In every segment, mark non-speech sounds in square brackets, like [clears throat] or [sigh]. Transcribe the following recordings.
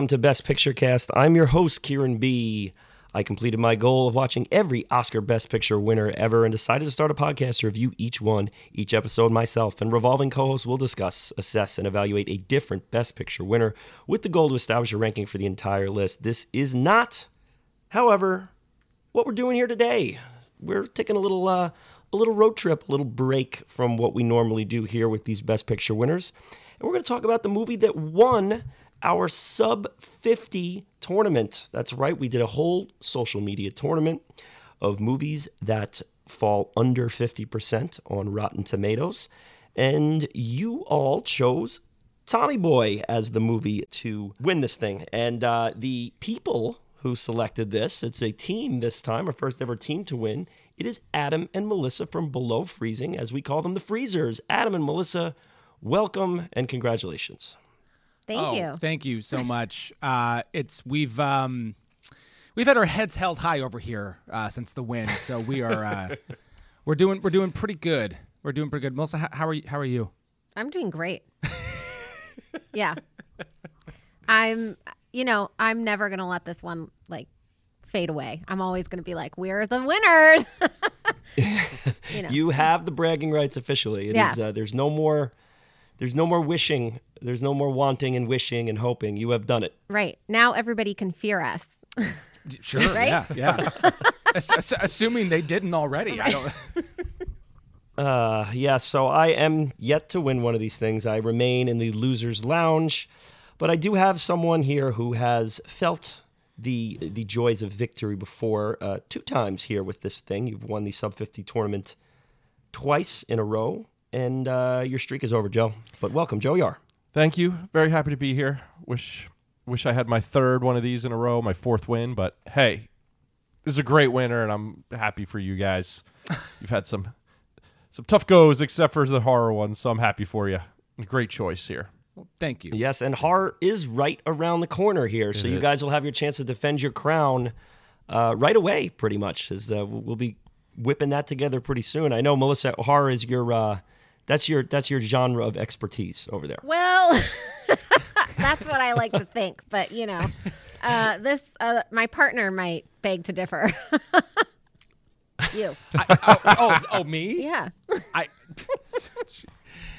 welcome to Best Picture Cast. I'm your host, Kieran B. I completed my goal of watching every Oscar Best Picture winner ever and decided to start a podcast to review each one. Each episode, myself and revolving co hosts will discuss, assess, and evaluate a different Best Picture winner with the goal to establish a ranking for the entire list. This is not, however, what we're doing here today. We're taking a little, uh, a little road trip, a little break from what we normally do here with these Best Picture winners. And we're going to talk about the movie that won our sub 50 tournament. That's right, we did a whole social media tournament of movies that fall under 50% on Rotten Tomatoes. And you all chose Tommy Boy as the movie to win this thing. And uh, the people who selected this, it's a team this time, our first ever team to win. It is Adam and Melissa from Below Freezing, as we call them the Freezers. Adam and Melissa, welcome and congratulations. Thank oh, you. Thank you so much. [laughs] Uh, it's we've um, we've had our heads held high over here uh, since the win, so we are uh, [laughs] we're doing we're doing pretty good. We're doing pretty good. Melissa, how, how are you? How are you? I'm doing great. [laughs] yeah. I'm you know, I'm never going to let this one like fade away. I'm always going to be like, "We're the winners." you, know. you have the bragging rights officially. It yeah. is, uh, there's no more there's no more wishing. There's no more wanting and wishing and hoping. You have done it. Right. Now everybody can fear us. sure. [laughs] right? Yeah. Yeah. [laughs] assuming they didn't already. Right. I don't. [laughs] Uh, yeah, so I am yet to win one of these things. I remain in the loser's lounge, but I do have someone here who has felt the the joys of victory before uh, two times here with this thing. You've won the sub 50 tournament twice in a row and uh, your streak is over, Joe. But welcome, Joey R. Thank you. Very happy to be here. Wish wish I had my third one of these in a row, my fourth win. But hey, this is a great winner, and I'm happy for you guys. [laughs] You've had some some tough goes, except for the horror one, so I'm happy for you. Great choice here. Well, thank you. Yes, and horror is right around the corner here, so it you guys will have your chance to defend your crown uh, right away, pretty much. As uh, we'll be whipping that together pretty soon. I know Melissa horror is your uh, that's your that's your genre of expertise over there. Well, [laughs] that's what I like to think, but you know, uh, this uh, my partner might beg to differ. [laughs] you. I, oh, oh, oh, me? Yeah. I.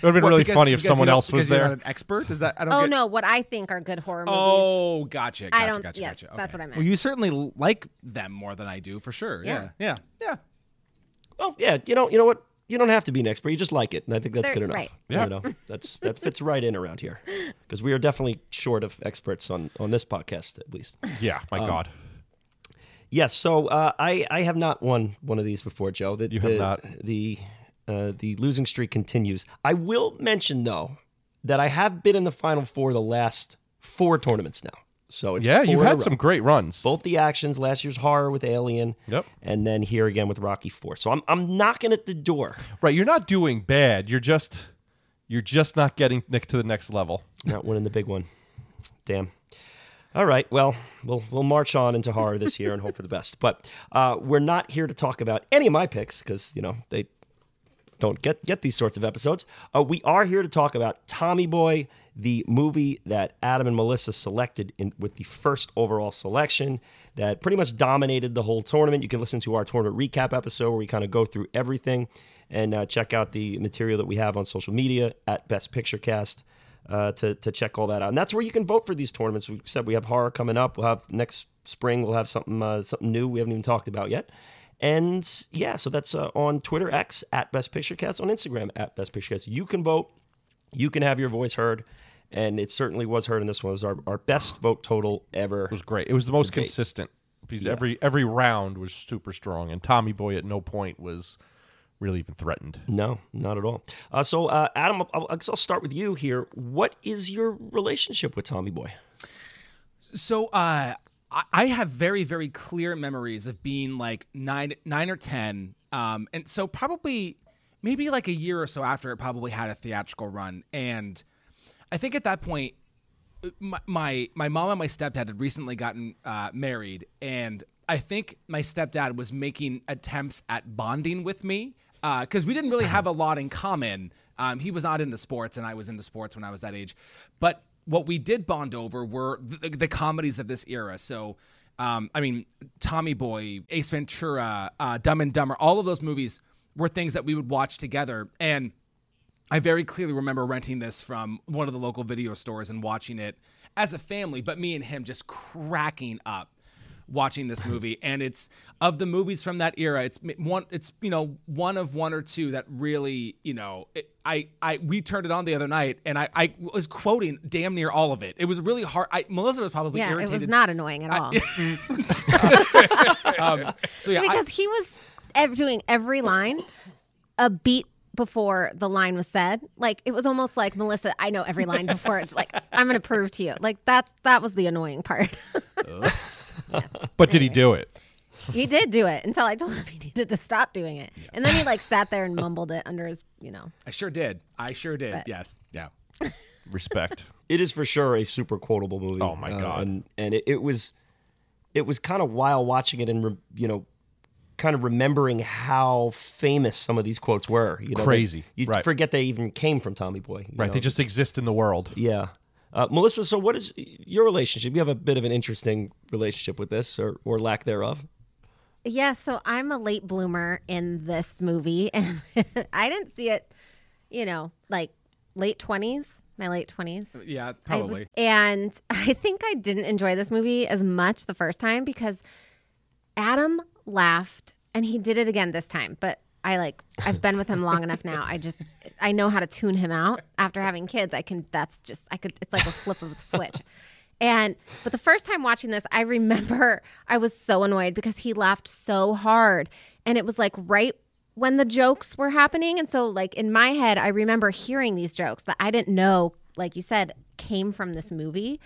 It would have been what, really because, funny if someone else was there. an expert? Is that? I don't. Oh get... no, what I think are good horror movies. Oh, gotcha. gotcha I don't. Gotcha, yes, gotcha. that's what I meant. Well, you certainly like them more than I do, for sure. Yeah, yeah, yeah. yeah. Well, yeah. You know, you know what? You don't have to be an expert. You just like it, and I think that's They're, good enough. Right. Yeah. You know, that's that fits right in around here because we are definitely short of experts on on this podcast, at least. Yeah. My um, God. Yes. So uh, I I have not won one of these before, Joe. The, you have not. The uh, the losing streak continues. I will mention though that I have been in the final four the last four tournaments now. So it's yeah, you've had some great runs. Both the actions, last year's horror with Alien, yep, and then here again with Rocky Four. So I'm I'm knocking at the door. Right, you're not doing bad. You're just you're just not getting Nick to the next level. Not winning the big one. Damn. All right. Well, we'll we'll march on into horror this year and hope for the best. But uh, we're not here to talk about any of my picks because you know they don't get get these sorts of episodes. Uh, we are here to talk about Tommy Boy the movie that Adam and Melissa selected in, with the first overall selection that pretty much dominated the whole tournament. You can listen to our tournament recap episode where we kind of go through everything and uh, check out the material that we have on social media at Best Picture Cast. Uh, to, to check all that out, and that's where you can vote for these tournaments. We said we have horror coming up. We'll have next spring. We'll have something uh, something new we haven't even talked about yet. And yeah, so that's uh, on Twitter X at Best Picture Cast, on Instagram at Best Picture Cast. You can vote, you can have your voice heard, and it certainly was heard in this one. It was our, our best vote total ever. It was great. It was the most consistent because yeah. every every round was super strong, and Tommy Boy at no point was really even threatened. No, not at all. Uh, so, uh, Adam, I'll, I'll, start with you here. What is your relationship with Tommy Boy? So, uh, I have very, very clear memories of being like nine, nine or ten, um, and so probably maybe like a year or so after it probably had a theatrical run, and I think at that point, my my, my mom and my stepdad had recently gotten uh, married, and I think my stepdad was making attempts at bonding with me because uh, we didn't really have a lot in common. Um, he was not into sports, and I was into sports when I was that age. But what we did bond over were the, the comedies of this era. So, um, I mean, Tommy Boy, Ace Ventura, uh, Dumb and Dumber, all of those movies were things that we would watch together. And I very clearly remember renting this from one of the local video stores and watching it as a family, but me and him just cracking up watching this movie [laughs] and it's of the movies from that era it's one it's you know one of one or two that really you know it, i i we turned it on the other night and i i was quoting damn near all of it. It was really hard. I, melissa was probably Yeah, irritated it was not annoying at all. [laughs] um, so yeah I- because he was ev- doing every line a beat before the line was said. Like it was almost like Melissa, I know every line [laughs] before it's like I'm going to prove to you. Like that's that was the annoying part. [laughs] But did he do it? he did do it until I told him he needed to stop doing it, and then he like sat there and mumbled it under his, you know. I sure did i sure did But- yes yeah [laughs] Respect. It is for sure a super quotable movie. Oh, my Uh, God. and and it, it was, it was kind of while watching it and re, you know, kind of remembering how famous some of these quotes were. You know, Crazy. You Right. forget they even came from Tommy Boy. you Right. know? They just exist in the world. Yeah. Uh, Melissa, so what is your relationship? You have a bit of an interesting relationship with this, or or lack thereof. Yeah, so I'm a late bloomer in this movie, [laughs] and I didn't see it, you know, like late 20s, my late 20s. yeah I- probably and [laughs] I think I didn't enjoy this movie as much the first time because Adam laughed and he did it again this time. But I like I've been with him long enough now. I just I know how to tune him out after having kids. I can that's just I could it's like a flip of a switch. And but the first time watching this, I remember I was so annoyed because he laughed so hard. And it was like right when the jokes were happening. And so like in my head, I remember hearing these jokes that I didn't know, like you said, came from this movie.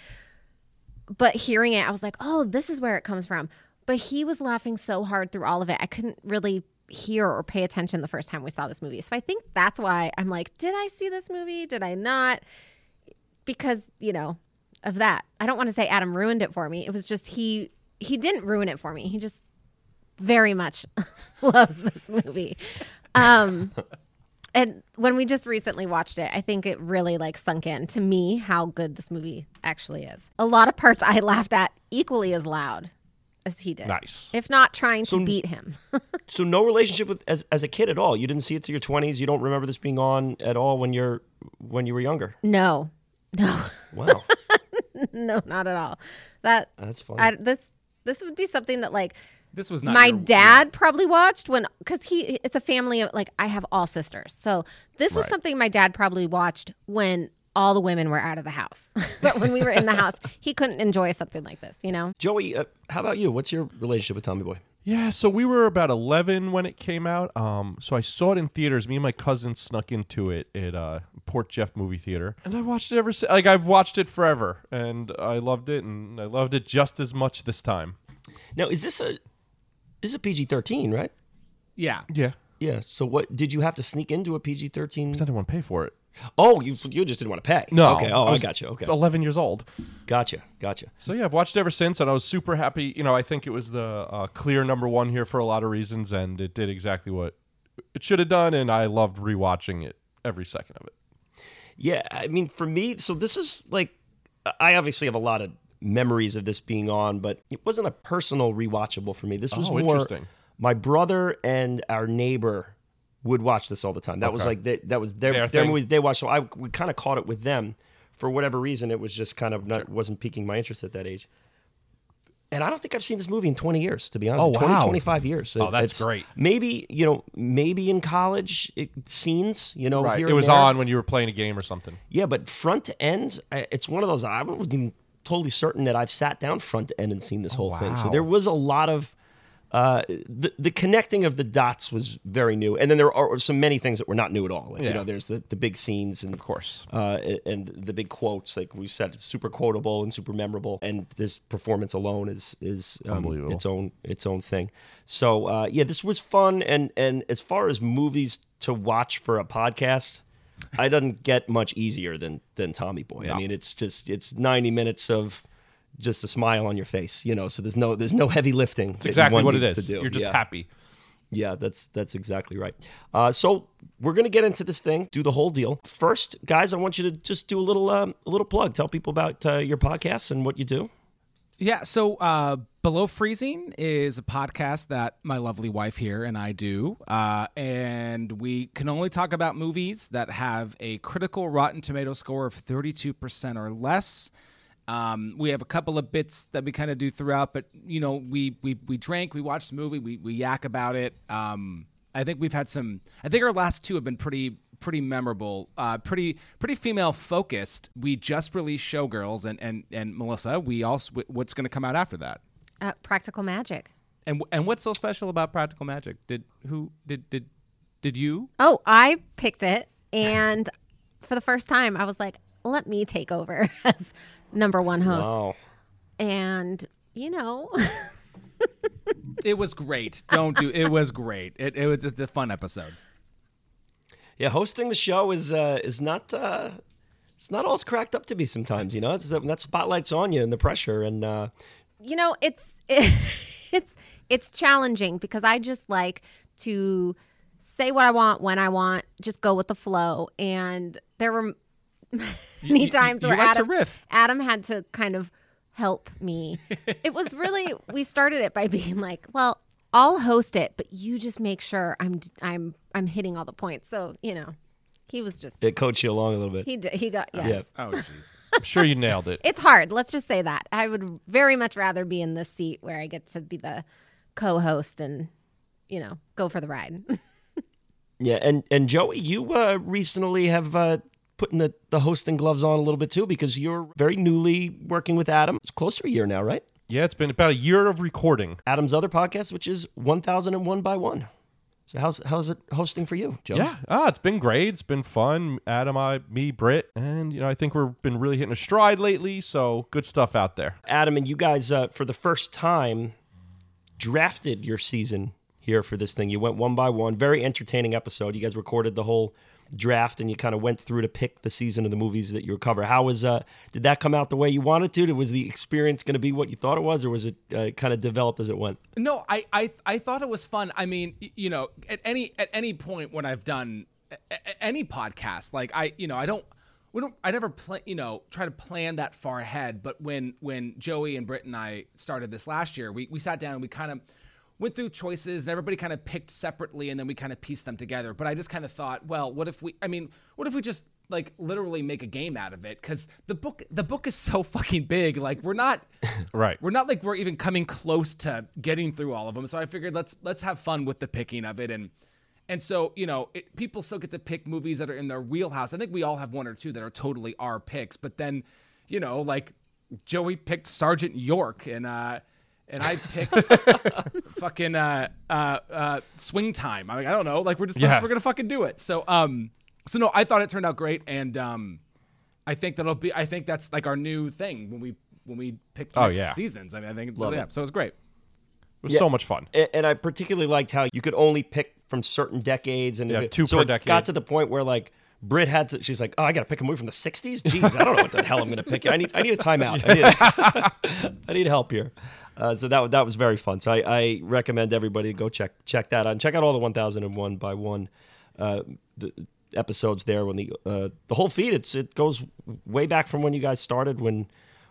But hearing it, I was like, oh, this is where it comes from. But he was laughing so hard through all of it. I couldn't really hear or pay attention the first time we saw this movie. So I think that's why I'm like, did I see this movie? Did I not? Because, you know, of that. I don't want to say Adam ruined it for me. It was just he he didn't ruin it for me. He just very much [laughs] loves this movie. Um and when we just recently watched it, I think it really like sunk in to me how good this movie actually is. A lot of parts I laughed at equally as loud as he did. Nice. If not trying So- to beat him. [laughs] So no relationship with as as a kid at all. You didn't see it to your twenties. You don't remember this being on at all when you're when you were younger. no. No. Wow, [laughs] no, not at all. That that's funny. I, this this would be something that like this was not my your- dad probably watched when because he it's a family of like i have all sisters so this was Right. something my dad probably watched when all the women were out of the house [laughs] but when we were in the [laughs] house he couldn't enjoy something like this you know Joey, uh, how about you? What's your relationship with Tommy Boy? Yeah, so we were about 11 when it came out. Um, so I saw it in theaters. Me and my cousin snuck into it at uh, Port Jeff Movie Theater, and I watched it ever since. Like I've watched it forever, and I loved it, and I loved it just as much this time. Now, is this a this is a PG thirteen, right? yeah Yeah, Yeah. So what did you have to sneak into a PG thirteen? because I didn't want to pay for it. Oh, you you just didn't want to pay. No, Okay. Oh, I, was got you. Okay. 11 years old. Gotcha. Gotcha. So yeah, I've watched ever since, and I was super happy. You know, I think it was the uh, clear number one here for a lot of reasons, and it did exactly what it should have done, and I loved rewatching it every second of it. Yeah, I mean, for me, so this is like, I obviously have a lot of memories of this being on, but it wasn't a personal rewatchable for me. This was Oh, more interesting. my brother and our neighbor would watch this all the time. That was like they, that was their Their their thing. movie they watched. So I we kind of caught it with them. For whatever reason, it was just kind of not wasn't piquing my interest at that age. And I don't think I've seen this movie in 20 years, to be honest. Oh, 20, wow. 25 years. Oh, that's It's- great. Maybe, you know, maybe in college it, scenes, you know, Right, here it was there. on when you were playing a game or something. Yeah, but front to end, it's one of those. I wasn't even totally certain that I've sat down front to end and seen this oh, whole thing. So Oh, there was a lot of uh, the the connecting of the dots was very new, and then there are some many things that were not new at all. Like, You know, there's the, the big scenes and Of course. uh, and the big quotes. Like we said, it's super quotable and super memorable. And this performance alone is is um, its own its own thing. So uh, yeah, this was fun. And and as far as movies to watch for a podcast, I doesn't get much easier than than Tommy Boy. I mean, it's just it's ninety minutes of just a smile on your face. You know, so there's no there's no heavy lifting. It's exactly what it is. To do. You're just yeah. happy. Yeah, that's that's exactly right. Uh, so we're gonna get into this thing, do the whole deal. First, guys, I want you to just do a little um, a little plug. Tell people about uh, your podcast and what you do. Yeah, so uh, Below Freezing is a podcast that my lovely wife here and I do. Uh, and we can only talk about movies that have a critical Rotten Tomato score of 32% or less. Um, we have a couple of bits that we kind of do throughout, but you know, we we we drank, we watched the movie, we we yak about it. Um, I think we've had some. I think our last two have been pretty pretty memorable, uh, pretty pretty female focused. We just released Showgirls, and and and Melissa, we also what's going to come out after that? Uh, Practical Magic. And and what's so special about Practical Magic? Did who did did did you? Oh, I picked it, and [laughs] for the first time, I was like, "Let me take over [laughs] as number one host." Wow. And you know, [laughs] It was great. Don't do. It was great. It it was it's a fun episode. Yeah, hosting the show is uh, is not uh, it's not all it's cracked up to be. Sometimes, you know, it's, that spotlight's on you and the pressure, and uh, you know, it's [laughs] it's it's challenging because I just like to say what I want when I want, just go with the flow. And there were many you- times you where like to Adam, riff. Adam had to kind of help me. it was really [laughs] we started it by being like, well, I'll host it, but you just make sure I'm I'm I'm hitting all the points. So you know, he was just it coach you along a little bit. he did, he got yes. Yeah. Oh jeez. I'm sure you nailed it. [laughs] It's hard. Let's just say that. I would very much rather be in this seat where I get to be the co-host and you know go for the ride. [laughs] Yeah, and and Joey, you uh, recently have uh, putting the the hosting gloves on a little bit too because you're very newly working with Adam. It's close to a year now, right? Yeah, it's been about a year of recording. Adam's other podcast, which is one thousand and one by one. So how's how's it hosting for you, Joe? Yeah, ah, it's been great. It's been fun. Adam, I, me, Britt, and you know, I think we've been really hitting a stride lately. So good stuff out there. Adam and you guys uh, for the first time drafted your season here for this thing. You went one by one. Very entertaining episode. You guys recorded the whole draft and you kind of went through to pick the season of the movies that you would cover. How was uh did that come out the way you wanted to? Was the experience going to be what you thought it was or was it uh, kind of developed as it went? No, I, I I thought it was fun. I mean, you know, at any at any point when I've done a- any podcast, like I, you know, I don't, we don't, I never plan, you know, try to plan that far ahead. But when when Joey and Britt and I started this last year, we we sat down and we kind of went through choices and everybody kind of picked separately and then we kind of pieced them together. But I just kind of thought, well, what if we? I mean, what if we just like literally make a game out of it? Because the book the book is so fucking big. Like we're not [laughs] Right. we're not like we're even coming close to getting through all of them. So I figured let's let's have fun with the picking of it and and so you know it, people still get to pick movies that are in their wheelhouse. I think we all have one or two that are totally our picks, but then you know like Joey picked Sergeant York and uh and I picked [laughs] fucking uh, uh, uh, swing time. I, mean, I don't know. Like we're just Yeah. we're gonna fucking do it. So um so no, I thought it turned out great, and um I think that'll be. I think that's like our new thing when we when we pick Oh, next yeah. seasons. I mean, I think Love yeah. it. So it was great. It was so much fun. A- and I particularly liked how you could only pick from certain decades, and Yeah, it, two so per it decade. got to the point where like Britt had to. She's like, "Oh, I got to pick a movie from the '60s. Jeez, I don't know what the hell I'm going to pick. I need, I need a timeout. I need, [laughs] [laughs] I need help here." Uh, so that that was very fun. So I, I recommend everybody to go check check that out and check out all the 1001 by one uh, the episodes there. When the uh, the whole feed, it's it goes way back from when you guys started. When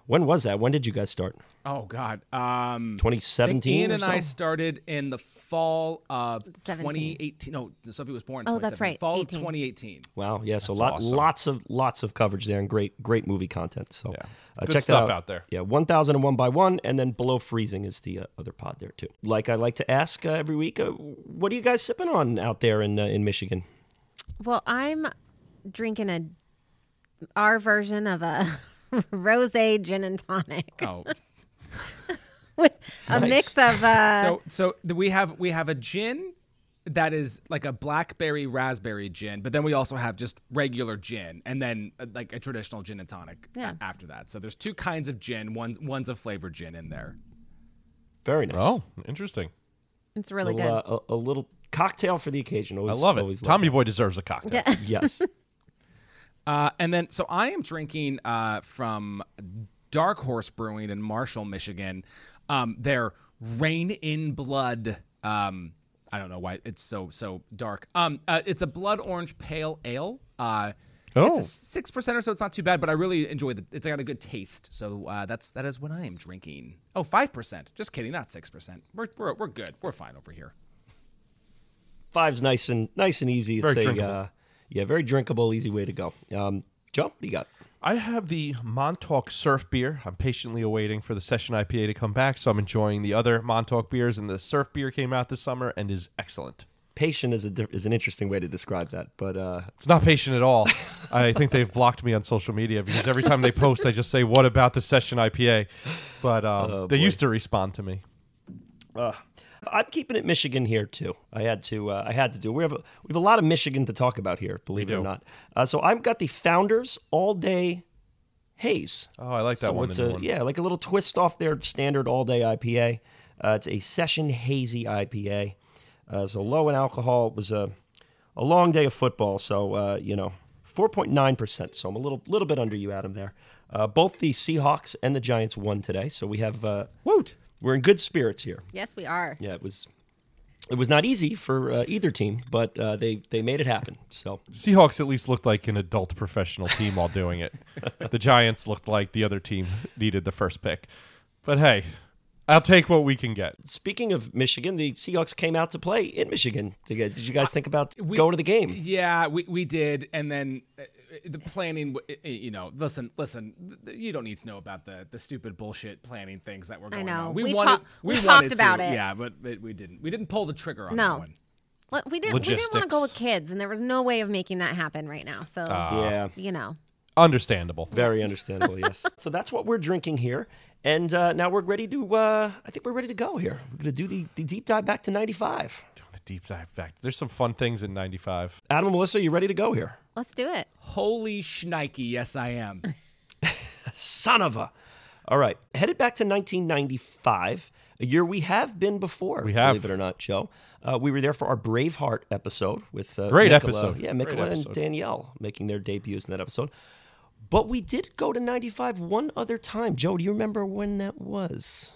when was that? When did you guys start? Oh God. Um, I 2017. Ian and so? I started in the fall of 17. 2018. No, Sophie was born. In Oh, that's right, Fall 18. of 2018. Wow, yeah, so That's lot, awesome. lots of lots of coverage there and great great movie content. So Yeah. uh, Good check stuff that out. out there. Yeah, one thousand and one by one, and then below freezing is the uh, other pod there too. Like I like to ask uh, every week, uh, what are you guys sipping on out there in uh, in Michigan? Well, I'm drinking a our version of a [laughs] rosé gin and tonic Oh, [laughs] with a mix of uh, so so we have we have a gin that is like a blackberry raspberry gin, but then we also have just regular gin, and then uh, like a traditional gin and tonic a- after that. So there's two kinds of gin. One one's a flavored gin in there. Very nice. Oh, interesting. it's really little, good. uh, a, a little cocktail for the occasion. I love it. always Tommy that. Boy deserves a cocktail. Yeah. Yes. [laughs] Uh, and then, so I am drinking uh, from Dark Horse Brewing in Marshall, Michigan. Um, their Reign in Blood um, I don't know why it's so so dark. Um, uh, it's a blood orange pale ale. Uh, Oh. it's six percent or so. It's not too bad, but I really enjoy it. It's got a good taste. So uh, that's that is what I am drinking. Oh, five percent. Just kidding, not six percent. We're, we're we're good. We're fine over here. Five's nice and nice and easy. It's Very a, drinkable. Uh, yeah, very drinkable, easy way to go. Um, Joe, what do you got? I have the Montauk Surf beer. I'm patiently awaiting for the Session IPA to come back, so I'm enjoying the other Montauk beers. And the Surf beer came out this summer and is excellent. Patient is a is an interesting way to describe that, but uh, It's not patient at all. [laughs] I think they've blocked me on social media because every time they post, I just say, "What about the Session IPA?" But um, they used to respond to me. I'm keeping it Michigan here too. I had to. Uh, I had to do. We have a, we have a lot of Michigan to talk about here. Believe it or not. Uh, so I've got the Founders All Day Haze. Oh, I like that so one. It's a, one. yeah, like a little twist off their standard all day IPA. Uh, it's a session hazy IPA. Uh, so low in alcohol. It was a a long day of football. So uh, you know, four point nine percent. So I'm a little little bit under you, Adam. There. Uh, both the Seahawks and the Giants won today. So we have uh, Woot! We're in good spirits here. Yes, we are. Yeah, it was. It was not easy for uh, either team, but uh, they they made it happen. So Seahawks at least looked like an adult professional team while doing it. [laughs] the Giants looked like the other team needed the first pick. But hey, I'll take what we can get. speaking of Michigan, the Seahawks came out to play in Michigan. Did you- guys think about we, going to the game? Yeah, we, we did, and then uh, the planning. uh, You know, listen, listen. You don't need to know about the the stupid bullshit planning things that were going I know. on. We wanted, talk- we wanted talked to, about it. Yeah, but, but we didn't. We didn't pull the trigger on No. that one. Well, we didn't. We didn't want to go with kids, and there was no way of making that happen right now. So yeah, you know, Understandable. very understandable. Yes. [laughs] So that's what we're drinking here, and uh, now we're ready to. Uh, I think we're ready to go here. We're gonna do the, the deep dive back to '95. The deep dive back. There's some fun things in '95. Adam and Melissa, you ready to go here? Let's do it. Holy shnikey! Yes, I am. [laughs] Son of a. All right, headed back to 1995, a year we have been before. We have. believe it or not, Joe. Uh, we were there for our Braveheart episode with uh, Great Nicola- episode. Yeah, Great Nicola and. Danielle making their debuts in that episode. But we did go to 95 one other time. Joe, do you remember when that was?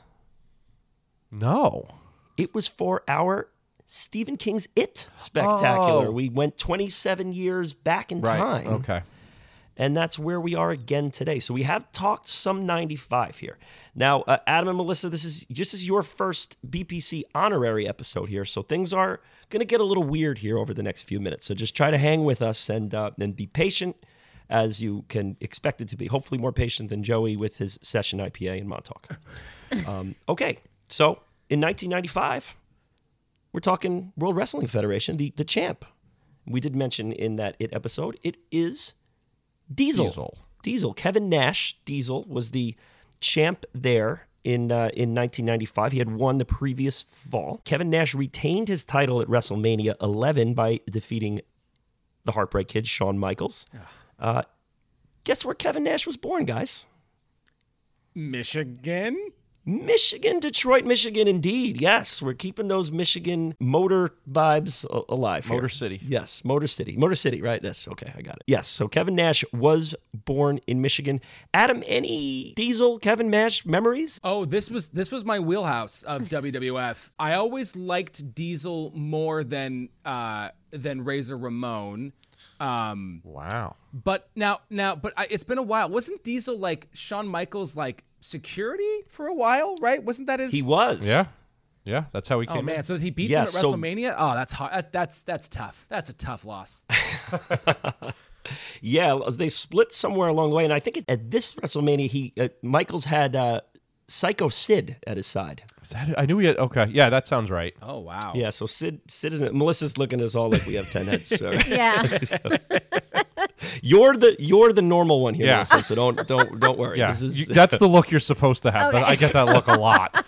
No. It was for our Stephen King's It spectacular. Oh. We went 27 years back in time. Okay. And that's where we are again today. So we have talked some 95 here. Now, uh, Adam and Melissa, this is just as your first BPC honorary episode here. So things are going to get a little weird here over the next few minutes. So just try to hang with us and, uh, and be patient as you can expect it to be. Hopefully, more patient than Joey with his session IPA in Montauk. [laughs] um, okay. So in 1995, we're talking World Wrestling Federation, the, the champ. We did mention in that it episode, it is Diesel. Diesel. Diesel. Kevin Nash, Diesel, was the champ there in uh, in 1995. He had won the previous fall. Kevin Nash retained his title at WrestleMania 11 by defeating the Heartbreak Kid, Shawn Michaels. Uh, guess where Kevin Nash was born, guys? Michigan. Michigan, Detroit, Michigan, indeed. Yes, we're keeping those Michigan motor vibes a- alive. here. Motor City. Yes, Motor City. Motor City, right? Yes, okay, I got it. Yes, so Kevin Nash was born in Michigan. Adam, any Diesel, Kevin Nash memories? Oh, this was this was my wheelhouse of [laughs] WWF. I always liked Diesel more than uh, than Razor Ramon. Um, Wow. but now now, but I, it's been a while. Wasn't Diesel like Shawn Michaels like security for a while? Right? Wasn't that his? He was. Yeah. Yeah. That's how he came. Oh man, in. so he beats Yeah, him at so- WrestleMania. Oh, that's hard. That's that's tough. That's a tough loss. [laughs] Yeah, they split somewhere along the way, and I think at this WrestleMania, he uh, Michaels had uh, Psycho Sid at his side. Is that, I knew he had. Okay. Yeah, that sounds right. Oh wow. Yeah, so Sid, Sid is Melissa's looking at us all like we have ten heads. So. [laughs] Yeah. [laughs] you're the you're the normal one here, Yeah. Melissa. So don't don't don't worry. Yeah. This is, You- that's the look you're supposed to have. But Okay. I [laughs] get that look a lot.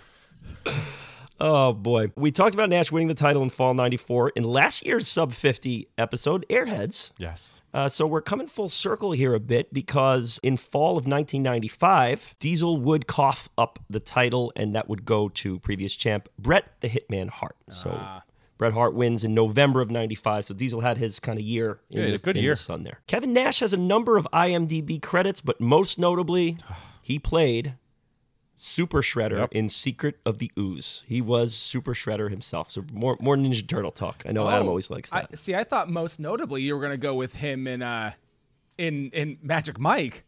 Oh boy. We talked about Nash winning the title in fall 94 in last year's sub 50 episode, Airheads. Yes. Uh, so we're coming full circle here a bit because in fall of 1995, Diesel would cough up the title and that would go to previous champ Bret the Hitman Hart. So Bret Hart wins in November of 95. So Diesel had his kind of year in, Yeah, the, good in year. the sun there. Kevin Nash has a number of IMDb credits, but most notably, [sighs] he played Super Shredder Yep. in Secret of the Ooze. He was Super Shredder himself. So more more Ninja Turtle talk. I know Adam Oh, always likes that. I, see, I thought most notably you were going to go with him in uh, in in Magic Mike.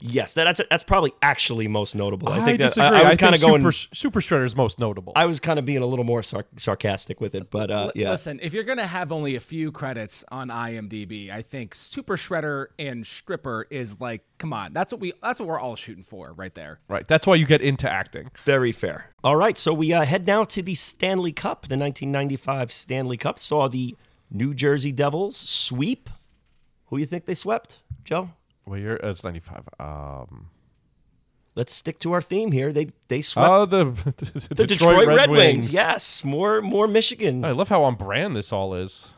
Yes, that, that's that's probably actually most notable. I I, think that. I, I was kind of going. Super, Super Shredder is most notable. I was kind of being a little more sar- sarcastic with it, but uh, yeah. Listen, if you're going to have only a few credits on IMDb, I think Super Shredder and Stripper is like, come on, that's what we that's what we're all shooting for right there. right. That's why you get into acting. Very fair. All right, so we uh, head now to the Stanley Cup. The 1995 Stanley Cup saw the New Jersey Devils sweep. Who you think they swept, Joe? Well, you're it's 95. Um, Let's stick to our theme here. They they swept oh, the, [laughs] the Detroit, Red, Wings. Yes, more more Michigan. I love how on brand this all is.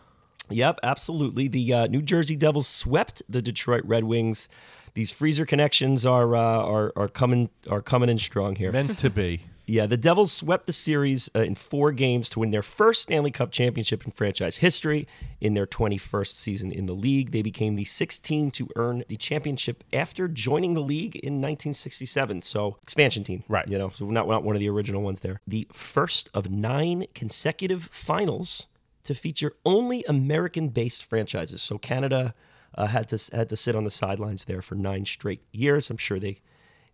Yep, absolutely. The uh, New Jersey Devils swept the Detroit Red Wings. These freezer connections are uh, are are coming are coming in strong here. Meant to be. Yeah, the Devils swept the series uh, in four games to win their first Stanley Cup championship in franchise history. In their 21st season in the league, they became the sixth team to earn the championship after joining the league in 1967. So, expansion team, Right. You know, so not not one of the original ones there. The first of nine consecutive finals to feature only American-based franchises. So Canada uh, had to had to sit on the sidelines there for nine straight years. I'm sure they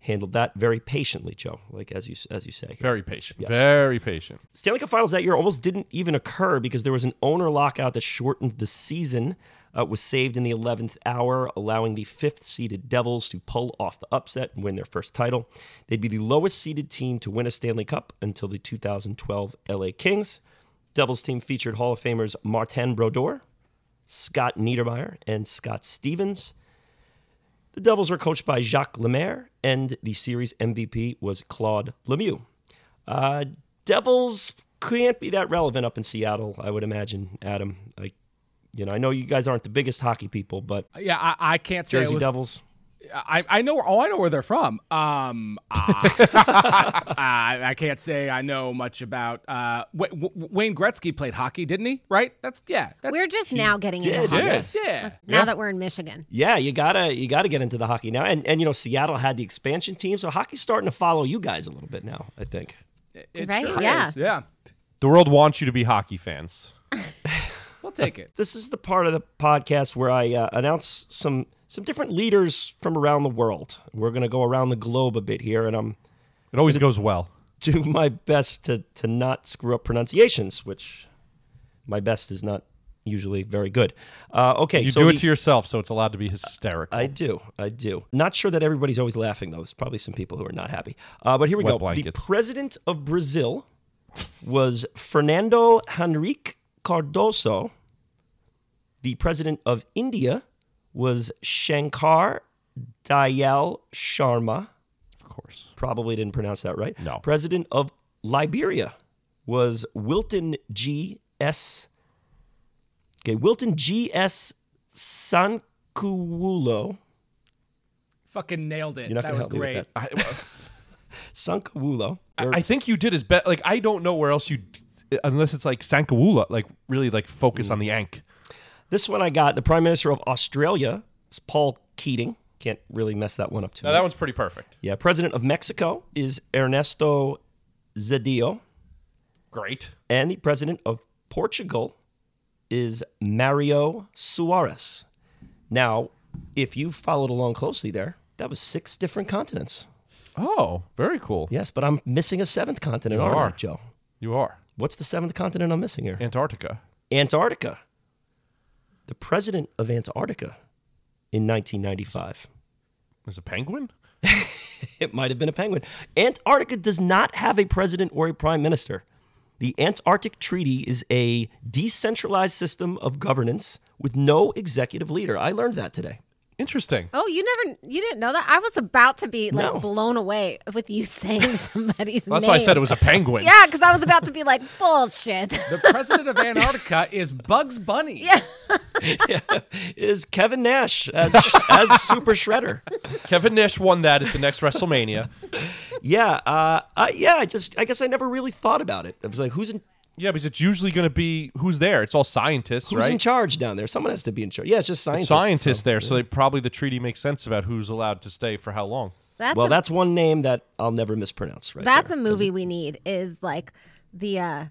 handled that very patiently, Joe. Like as you as you say. Very patient. Very patient. Stanley Cup Finals that year almost didn't even occur because there was an owner lockout that shortened the season. Uh, was saved in the 11th hour, allowing the fifth seeded Devils to pull off the upset and win their first title. They'd be the lowest seeded team to win a Stanley Cup until the 2012 LA Kings. Devils team featured Hall of Famers Martin Brodeur, Scott Niedermayer, and Scott Stevens. The Devils were coached by Jacques Lemaire, and the series MVP was Claude Lemieux. Uh, Devils can't be that relevant up in Seattle, I would imagine, Adam. Like, you know, I know you guys aren't the biggest hockey people, but Yeah, I, I can't say Jersey it was. Devils. I, I know. Oh, I know where they're from. Um, uh, [laughs] I, I can't say I know much about. Uh, w- w- Wayne Gretzky played hockey, didn't he? Right? That's yeah. That's, We're just now getting did, into hockey. yes. yeah. Now that we're in Michigan. Yeah, you gotta you gotta get into the hockey now, and and you know Seattle had the expansion team, so hockey's starting to follow you guys a little bit now. I think. It Right? sure Yeah. is, Yeah. The world wants you to be hockey fans. [laughs] We'll take it. [laughs] This is the part of the podcast where I uh, announce some some different leaders from around the world. We're gonna go around the globe a bit here, and I'm It always goes well. [laughs] do my best to to not screw up pronunciations, which my best is not usually very good. Uh, okay, You so do it to yourself, so it's allowed to be hysterical. I do. I do. Not sure that everybody's always laughing, though. There's probably some people who are not happy. Uh, but here we Wet go. blankets. The president of Brazil was Fernando Henrique Cardoso. The president of India was Shankar Dayal Sharma. of course. Probably didn't pronounce that right. No. President of Liberia was Wilton G. S. Okay, Wilton G. S. Sankawulo. Fucking nailed it. You're not that was help me with great. that. Sankawulo. I, [laughs] I think you did as best. Like I don't know where else you, unless it's like Sankawula, like really like focus on the mm-hmm. ank. This one I got. The Prime Minister of Australia is Paul Keating. Can't really mess that one up too Now that one's pretty perfect. Yeah. President of Mexico is Ernesto Zedillo. Great. And the president of Portugal is Mario Soares. Now, if you followed along closely there, that was six different continents. Oh, very cool. Yes, but I'm missing a seventh continent, You aren't I, are. Joe? You are What's the seventh continent I'm missing here? Antarctica. Antarctica. The president of Antarctica in 1995. Was a penguin? [laughs] It might have been a penguin. Antarctica does not have a president or a prime minister. The Antarctic Treaty is a decentralized system of governance with no executive leader. I learned that today. Interesting. Oh, you never, you didn't know that? I was about to be like No. blown away with you [laughs] saying somebody's That's name. why I said it was a penguin. Yeah, because I was about to be like [laughs] bullshit. The president of Antarctica is Bugs Bunny. [laughs] yeah. Is Kevin Nash as as Super Shredder? Kevin Nash won that at the next WrestleMania. Yeah, uh, I, yeah. I just I guess I never really thought about it. I was like, who's in Yeah, because it's usually going to be who's there. It's all scientists, who's right? in charge down there? Someone has to be in charge. Yeah, it's just scientists. scientists so- there, so they probably the treaty makes sense about who's allowed to stay for how long. That's well, a, that's one name that I'll never mispronounce. Right. that's there. a movie we need. Is like the uh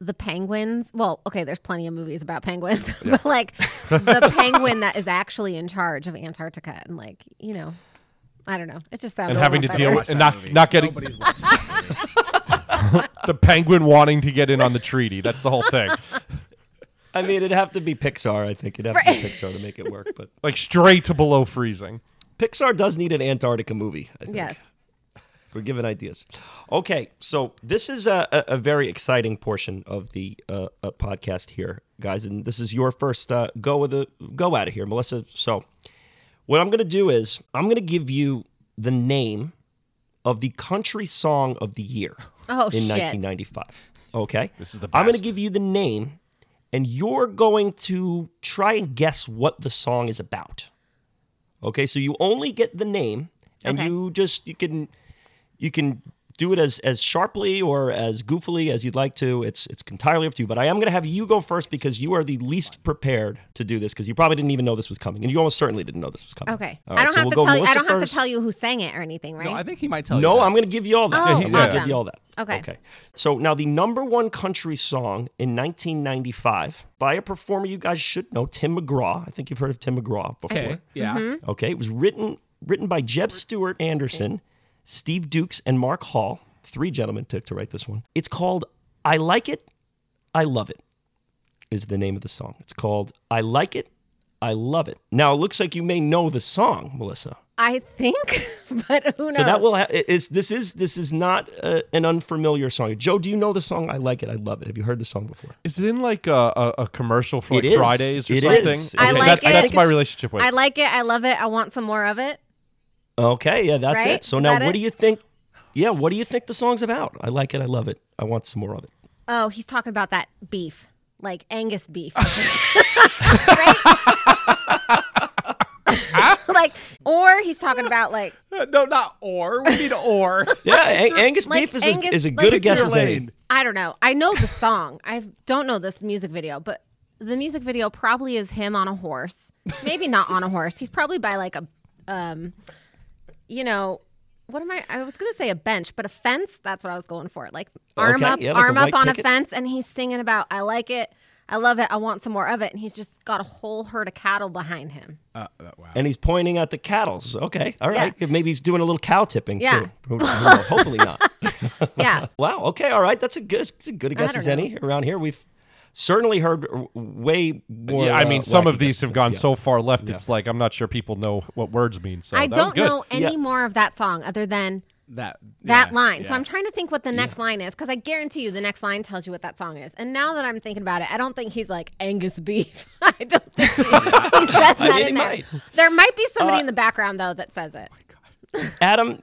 the penguins. Well, okay, there's plenty of movies about penguins, [laughs] but like the [laughs] penguin that is actually in charge of Antarctica, and like you know, I don't know. It just sounds and having to deal with and not not getting [laughs] Nobody's watching that movie. the penguin wanting to get in on the treaty. That's the whole thing. I mean, it'd have to be Pixar. I think it'd have to be Pixar to make it work. But [laughs] Like straight to below freezing. Pixar does need an Antarctica movie. I think. Yes. We're giving ideas. Okay, so this is a, a, a very exciting portion of the uh, uh, podcast here, guys, and this is your first uh, go of the go out of here, Melissa. So, what I'm going to do is I'm going to give you the name of the country song of the year Oh, in shit. 1995. Okay, This is the I'm going to give you the name, and you're going to try and guess what the song is about. Okay, so you only get the name, and Okay. you just you can you can do it as as sharply or as goofily as you'd like to. It's it's entirely up to you. But I am going to have you go first because you are the least prepared to do this because you probably didn't even know this was coming, and you almost certainly didn't know this was coming. Okay. All I don't so have we'll to go tell you. I don't have to tell you who sang it or anything, right? No, I think he might tell you. No. I'm going to give you all that. Oh, I'm awesome. give you all that. Okay. Okay. So now the number one country song in 1995 by a performer you guys should know, Tim McGraw. I think you've heard of Tim McGraw before. Okay. Yeah. Mm-hmm. Okay. It was written written by Jeb Stuart Anderson, Steve Dukes, and Mark Hall. Three gentlemen took to write this one. It's called I Like It, I Love It, is the name of the song. It's called I Like It, I Love It. Now it looks like you may know the song, Melissa. I think, [laughs] but who knows? So that will ha- is this is this is not uh, an unfamiliar song. Joe, do you know the song? I like it. I love it. Have you heard the song before? Is it in like a, a, a commercial for like. Fridays or It something? is. I Okay, like that's, it. that's my relationship with. I like it. I love it. I want some more of it. Okay, yeah, that's Right? it. So Is now, what it? do you think? Yeah, what do you think the song's about? I like it. I love it. I want some more of it. Oh, he's talking about that beef, like Angus beef. [laughs] right? [laughs] like, or he's talking about like, No, not or. We need or. [laughs] Yeah, Ang- Angus Like beef is, Angus- as, is as like good a it's guess as any. I don't know. I know the song. I don't know this music video, but the music video probably is him on a horse. Maybe not on a horse. He's probably by like a, um, you know, what am I? I was gonna say a bench, but a fence. That's what I was going for. Like arm Okay, up, yeah, like arm up on picket. a fence, and he's singing about "I like it, I love it, I want some more of it," and he's just got a whole herd of cattle behind him. Uh, uh, wow. And he's pointing at the cattle. Okay, all right. Maybe he's doing a little cow tipping Yeah. too. Who- who knows? Hopefully not. [laughs] Yeah, [laughs] Wow. Okay. All right. That's a good, it's a good guess don't as any around here. We've certainly heard uh, way more. yeah, I uh, mean, some of these have gone yeah. so far left. It's like I'm not sure people know what words mean. So I that don't good. know any Yeah. more of that song other than that that yeah, line. So. I'm trying to think what the next line is because I guarantee you the next line tells you what that song is. And now that I'm thinking about it, I don't think he's like Angus beef. [laughs] I don't think he, he says [laughs] that mean, he in there. might. There might be somebody Uh, in the background though that says it. Adam,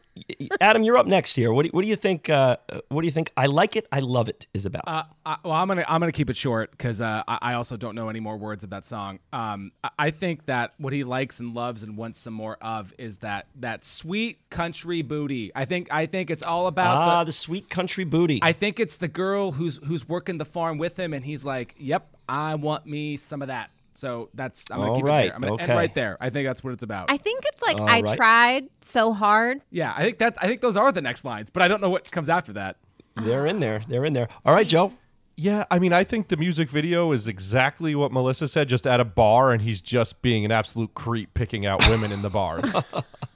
Adam, you're up next here. What do, what do you think? Uh, what do you think? I like it. I love it. Is about. Uh, I, well, I'm gonna I'm gonna keep it short because uh, I, I also don't know any more words of that song. Um, I, I think that what he likes and loves and wants some more of is that that sweet country booty. I think I think it's all about ah, the. the sweet country booty. I think it's the girl who's who's working the farm with him, and he's like, "Yep, I want me some of that." So that's I'm gonna All keep it there. I'm gonna okay. end right there. I think that's what it's about. I think it's like All I right. tried so hard. yeah, I think that I think those are the next lines, but I don't know what comes after that. They're in there. They're in there. All right, Joe. Yeah, I mean, I think the music video is exactly what Melissa said, just at a bar, and he's just being an absolute creep picking out women in the bars. [laughs]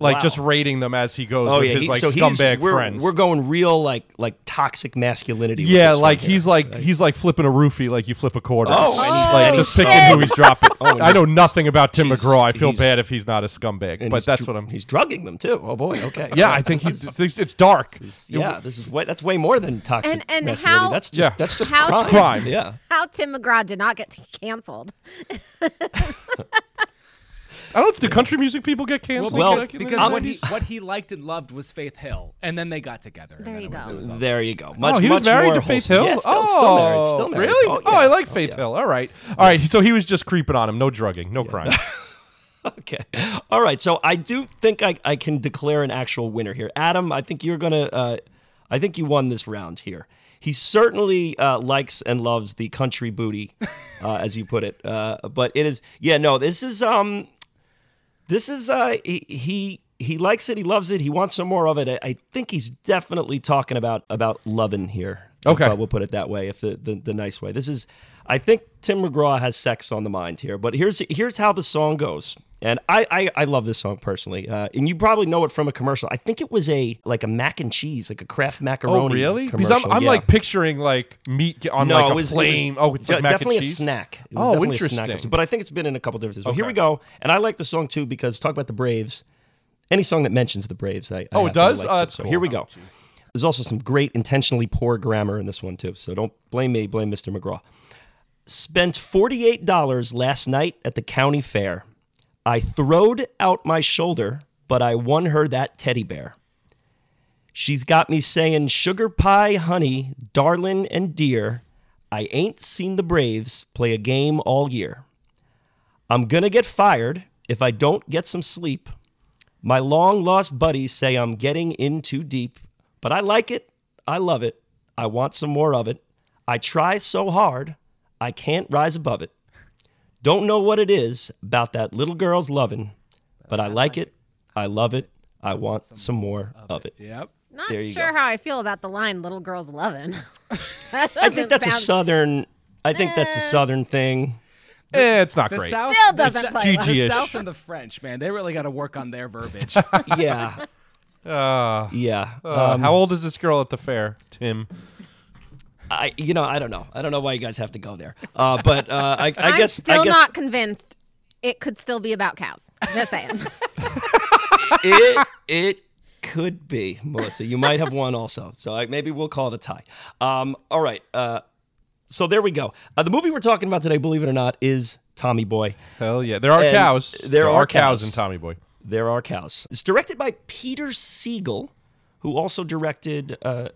like Wow. just rating them as he goes Oh with yeah, his he- like so he's- scumbag we're, friends. We're going real like like toxic masculinity. with yeah, this one like here. he's like he's like flipping a roofie like you flip a quarter. Oh, And and he's he's- like and just he's- picking who he's dropping. [laughs] Oh, and I know nothing about Tim he's- McGraw. I feel bad if he's not a scumbag, but that's dr- what I'm. He's drugging them too. Oh boy. Okay. [laughs] Yeah, I think he's [laughs] it's, it's dark. Yeah, this is way, that's way more than toxic And- and masculinity. how- that's just Yeah. that's just how crime. to- Crime. Yeah. How Tim McGraw did not get canceled. I don't. Do country music people get canceled? Well, because, because what he what he liked and loved was Faith Hill, and then they got together. and There then you it was- go. it was There you go. Much, oh, he was much married more to Faith. Hill. Yeah, still, oh, still married. Still married. really? Oh, Oh. I like Oh, Faith yeah. Hill. All right, all right. So he was just creeping on him. No drugging, no crime. [laughs] Okay. All right. So I do think I, I can declare an actual winner here. Adam, I think you're going to, uh, I think you won this round here. He certainly uh, likes and loves the country booty, uh, as you put it. Uh, but it is, yeah, no, this is, um, this is, uh, he, he, he likes it. He loves it. He wants some more of it. I, I think he's definitely talking about about loving here. if, Okay. uh, we'll put it that way. If the, the the nice way. This is. I think Tim McGraw has sex on the mind here. But here's here's how the song goes. And I, I, I love this song personally, uh, and you probably know it from a commercial. I think it was a like a mac and cheese, like a Kraft macaroni. Oh, really? Because I'm, I'm yeah. like picturing like meat on no, like it a was, it was flame. oh, it's de- like mac definitely and a cheese. snack. It was Oh, definitely a snack interesting. But I think it's been in a couple different things. So here we go, and I like the song too because talk about the Braves. Any song that mentions the Braves, I, I Oh, it does? like Oh, that's so cool. here we Oh, go. There's also some great intentionally poor grammar in this one too. So don't blame me, blame Mr. McGraw. Spent forty-eight dollars last night at the county fair. I throwed out my shoulder, but I won her that teddy bear. She's got me saying sugar pie, honey, darlin' and dear. I ain't seen the Braves play a game all year. I'm gonna get fired if I don't get some sleep. My long lost buddies say I'm getting in too deep, but I like it. I love it. I want some more of it. I try so hard, I can't rise above it. Don't know what it is about that little girl's lovin', but I like it. I love it. I want some more of it. Yep. Not There you sure go. how I feel about the line "little girls loving." [laughs] I think that's a southern. I think that's a southern thing. Eh, it's not The great. South Still the doesn't Sou- play the well. GG-ish. South and the French, man, they really got to work on their verbiage. [laughs] Yeah, Uh, yeah. uh, Um, how old is this girl at the fair, Tim? I, you know, I don't know. I don't know why you guys have to go there. Uh, but uh, I, I I'm guess, still I guess not convinced. It could still be about cows. Just saying. [laughs] it it could be Melissa. You might have won also. So I, maybe we'll call it a tie. Um, all right. Uh, so there we go. Uh, the movie we're talking about today, believe it or not, is Tommy Boy. Hell yeah, there are And cows. there are cows cows. in Tommy Boy. There are cows. It's directed by Peter Segal, who also directed uh,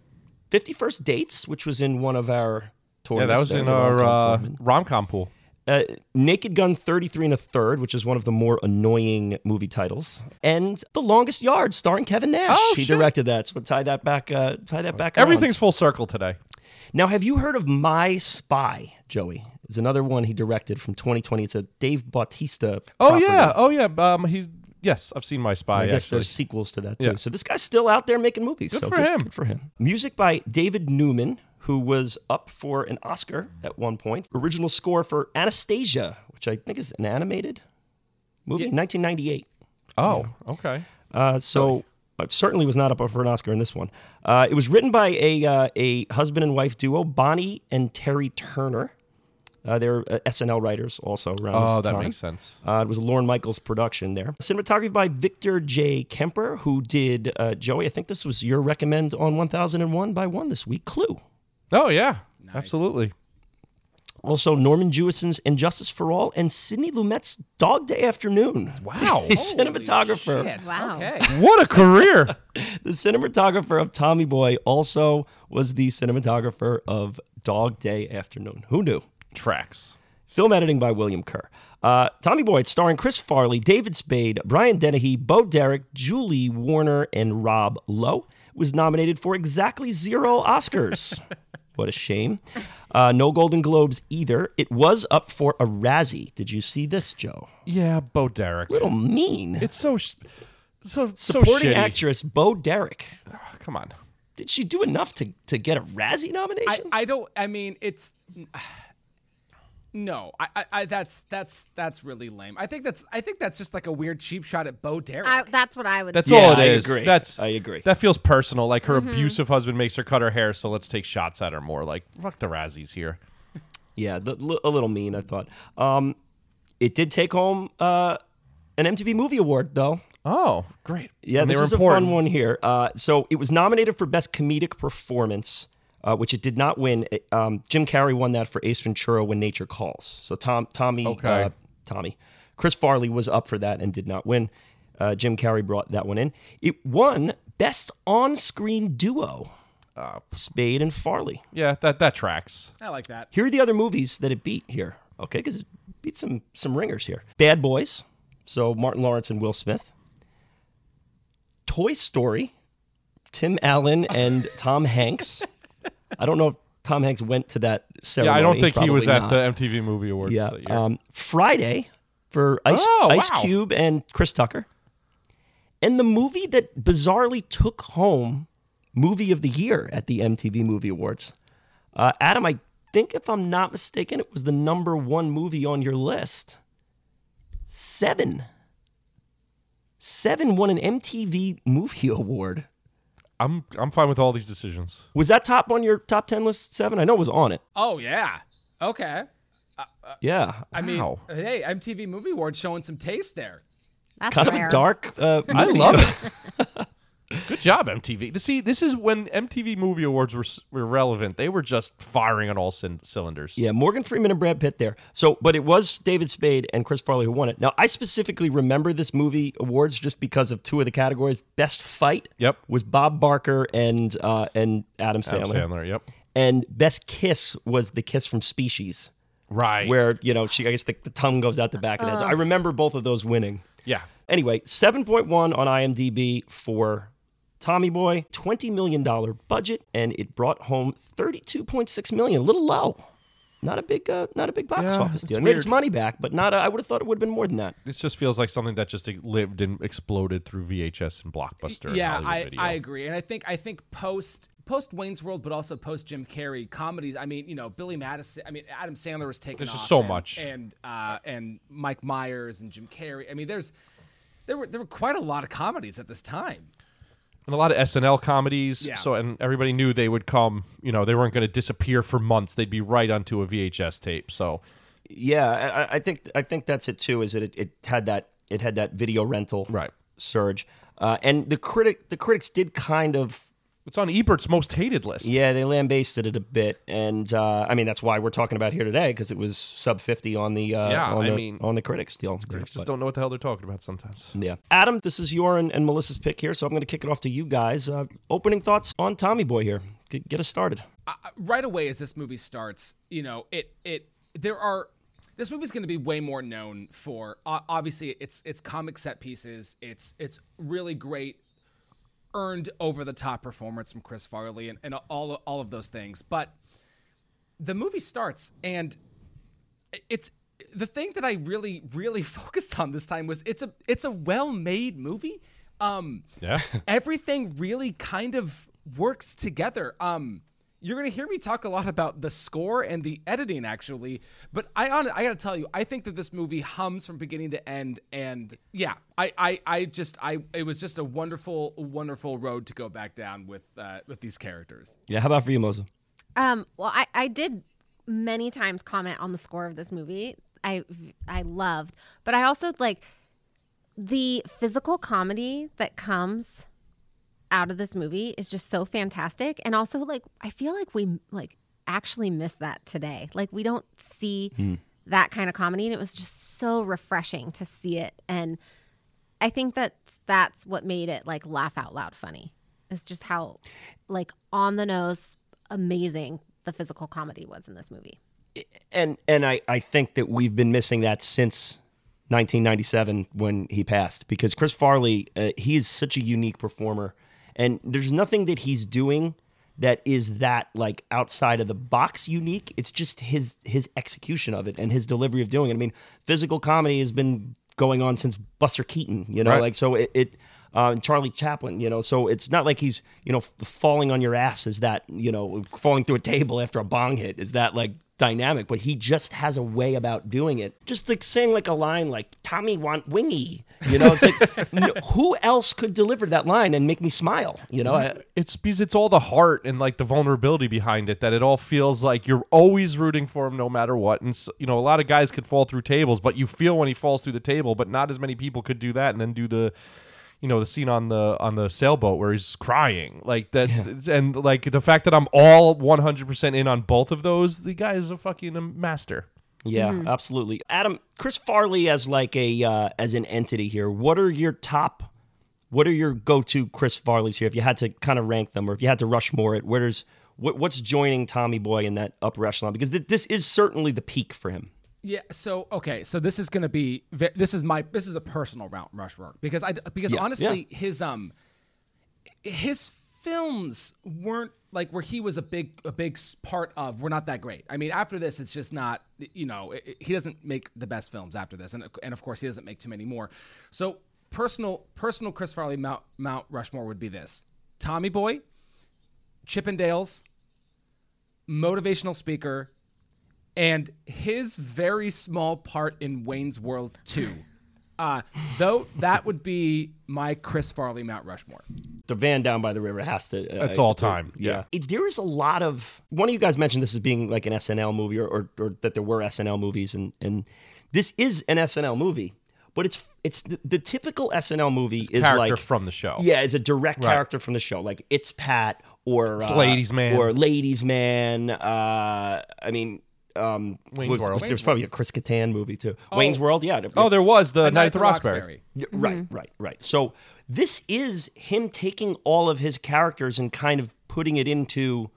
50 First Dates, which was in one of our Yeah, that was in our uh, rom com pool. Uh, Naked Gun 33 and a third, which is one of the more annoying movie titles, and The Longest Yard, starring Kevin Nash. Oh, he shit. directed that. So tie that back. Uh, tie that back. around. Everything's full circle today. Now, have you heard of My Spy, Joey? It's another one he directed from 2020. It's a Dave Bautista. Oh property. yeah, oh yeah. Um, he's yes, I've seen My Spy. I guess actually. there's sequels to that too. Yeah. So this guy's still out there making movies. Good so for good, him. Good for him. Music by David Newman, who was up for an Oscar at one point. Original score for Anastasia, which I think is an animated movie, 1998. Oh, okay. Uh, so it certainly was not up for an Oscar in this one. Uh, it was written by a uh, a husband and wife duo, Bonnie and Terry Turner. Uh, they're uh, SNL writers also around Oh, this that time. makes sense. Uh, it was a Lorne Michaels production there. Cinematography by Victor J. Kemper, who did uh, Joey. I think this was your recommend on 1001 by one this week. Clue. Oh yeah, absolutely. Also, Norman Jewison's And Justice for All and Sidney Lumet's Dog Day Afternoon. Wow, [laughs] The cinematographer. Shit, Wow. Okay. what a career! [laughs] The cinematographer of Tommy Boy also was the cinematographer of Dog Day Afternoon. Who knew? Tracks. Film editing by William Kerr. Uh, Tommy Boy, starring Chris Farley, David Spade, Brian Dennehy, Bo Derek, Julie Warner, and Rob Lowe. Was nominated for exactly zero Oscars. [laughs] what a shame. Uh, no Golden Globes either. It was up for a Razzie. Did you see this, Joe? Yeah, Bo Derek. Little mean. It's so sh- so Supporting so actress Bo Derek. Come on. Did she do enough to, to get a Razzie I, nomination? I don't. I mean, it's no. I, I, I that's that's that's really lame. I think that's I think that's just like a weird cheap shot at Bo Derek. I, that's what I would. That's Yeah, all it I agree. That's I agree. That feels personal. Like Mm-hmm. her abusive husband makes her cut her hair, so let's take shots at her more. Like fuck the Razzies here. Yeah, the, li- a little mean, I thought. Um, it did take home uh, an MTV Movie Award, though. Oh, great. Yeah, And they this is important. a fun one here. Uh, so it was nominated for Best Comedic Performance, uh, which it did not win. Um, Jim Carrey won that for Ace Ventura: When Nature Calls. So Tom, Tommy, Okay. uh, Tommy, Chris Farley was up for that and did not win. Uh, Jim Carrey brought that one in. It won Best On-Screen Duo. Uh, Spade and Farley. Yeah, that that tracks. I like that. Here are the other movies that it beat here. Okay, because it beat some some ringers here. Bad Boys. So Martin Lawrence and Will Smith. Toy Story. Tim Allen and [laughs] Tom Hanks. I don't know if Tom Hanks went to that ceremony. Yeah. I don't think he was Probably at the MTV Movie Awards Yeah. that year. Um, Friday for Ice, Oh, Ice wow. Cube and Chris Tucker. and the movie that bizarrely took home movie of the year at the MTV Movie Awards. Uh, Adam, I think if I'm not mistaken, it was the number one movie on your list. Seven. Seven won an MTV Movie [laughs] Award. I'm I'm fine with all these decisions. Was that top on your top 10 list, Seven? I know it was on it. Oh yeah. Okay. Yeah. I mean, Wow. hey, MTV Movie Awards showing some taste there. That's kind of a dark. Uh, I love it. [laughs] [laughs] Good job, MTV. This- See, this is when MTV Movie Awards were were relevant. They were just firing on all cin- cylinders. Yeah, Morgan Freeman and Brad Pitt there. So, but it was David Spade and Chris Farley who won it. Now, I specifically remember this movie awards just because of two of the categories. Best fight. Yep. Was Bob Barker and uh, and Adam Sandler. Adam Sandler. Yep. And best kiss was the kiss from Species, Right. where you know she I guess the, the tongue goes out the back of the head. So I remember both of those winning. Yeah. Anyway, 7.1 on IMDb for Tommy Boy, $20 million budget, and it brought home $32.6 million. A little low. Not a big, uh, not a big box Yeah, office deal. It made its money back, but not. A, I would have thought it would have been more than that. This just feels like something that just lived and exploded through VHS and Blockbuster. yeah, Hollywood I, video. I agree, and I think I think post post Wayne's World, but also post Jim Carrey comedies. I mean, you know, Billy Madison. I mean, Adam Sandler was taking There's just so and- much. and uh, and Mike Myers and Jim Carrey. I mean, there's there were there were quite a lot of comedies at this time. And a lot of SNL comedies. Yeah. So and everybody knew they would come. You know, they weren't going to disappear for months. They'd be right onto a VHS tape. So Yeah, I, I- I think I think that's it too. Is that it, it had that it had that video rental Right. surge, uh, and the critic the critics did kind of it's on Ebert's most hated list. Yeah, they lambasted it a bit, and uh, I mean that's why we're talking about it here today because it was sub fifty on the uh, Yeah, on I the mean, on the critics deal. Critics just But, don't know what the hell they're talking about sometimes. yeah, Adam, this is your and, and Melissa's pick here, so I'm going to kick it off to you guys. Uh, opening thoughts on Tommy Boy here. Get, get us started. uh, right away as this movie starts, you know, it it there are this movie's going to be way more known for uh, obviously it's it's comic set pieces, it's it's really great earned over the top performance from Chris Farley and, and all all of those things. But the movie starts and it's the thing that I really really [laughs] focused on this time was it's a it's a well-made movie. Um Yeah. everything really kind of works together. Um, you're gonna hear me talk a lot about the score and the editing, actually. But I, on, I gotta tell you, I think that this movie hums from beginning to end. And yeah, I, I, I just, I, it was just a wonderful, wonderful road to go back down with, uh, with these characters. Yeah, how about for you, Moza? Um, well, I, I did many times comment on the score of this movie. I I loved, but I also like the physical comedy that comes out of this movie is just so fantastic, and also like I feel like we like actually miss that today. Like we don't see that kind of comedy, and it was just so refreshing to see it. And I think that that's what made it like laugh out loud funny. It's just how like on the nose amazing the physical comedy was in this movie. And and I, I think that we've been missing that since 1997 when he passed because Chris Farley uh, he is such a unique performer and there's nothing that he's doing that is that like outside of the box unique it's just his his execution of it and his delivery of doing it I mean physical comedy has been going on since Buster Keaton you know Right. like so it, it uh, Charlie Chaplin, you know, so it's not like he's, you know, falling on your ass. Is that, you know, falling through a table after a bong hit? Is that like dynamic? But he just has a way about doing it. Just like saying like a line like "Tommy want wingy," you know, it's like [laughs] no, who else could deliver that line and make me smile? You know, It's because it's all the heart and like the vulnerability behind it that it all feels like you're always rooting for him no matter what. And s you know, a lot of guys could fall through tables, but you feel when he falls through the table. But not as many people could do that and then do the, you know, the scene on the on the sailboat where he's crying like that. And like the fact that I'm all 100 percent in on both of those, the guy is a fucking master. yeah, absolutely. Adam, Chris Farley as like a uh, as an entity here. What are your top? What are your go-to Chris Farleys here? If you had to kind of rank them, or if you had to Rushmore it, where's what, what's joining Tommy Boy in that upper echelon? Because th- this is certainly the peak for him. Yeah. So okay. So this is gonna be. This is my. This is a personal Mount Rushmore because I because Yeah, honestly his um his films weren't like where he was a big a big part of were not that great. I mean, after this, it's just not. You know, it, it- he doesn't make the best films after this, and and of course he doesn't make too many more. So personal personal Chris Farley Mount Mount Rushmore would be this: Tommy Boy, Chippendales, motivational speaker, and his very small part in Wayne's World 2. [laughs] Uh, though that would be my Chris Farley Mount Rushmore. the van down by the river has to. Uh, That's all time, yeah. It- there is a lot of. One of you guys mentioned this as being like an SNL movie, or, or, or that there were SNL movies, and and this is an SNL movie, but it's it's the, the typical SNL movie is character like from the show. Yeah, is a direct Right. character from the show, like it's Pat or uh, Ladies' Man. or Ladies Man. Uh, I mean. Um, Wayne's was- World. There's probably a Chris Kattan movie too. Wayne's World, yeah. Oh, there was the A Night at the Roxbury. Yeah, Right, right, right. So this is him taking all of his characters and kind of putting it into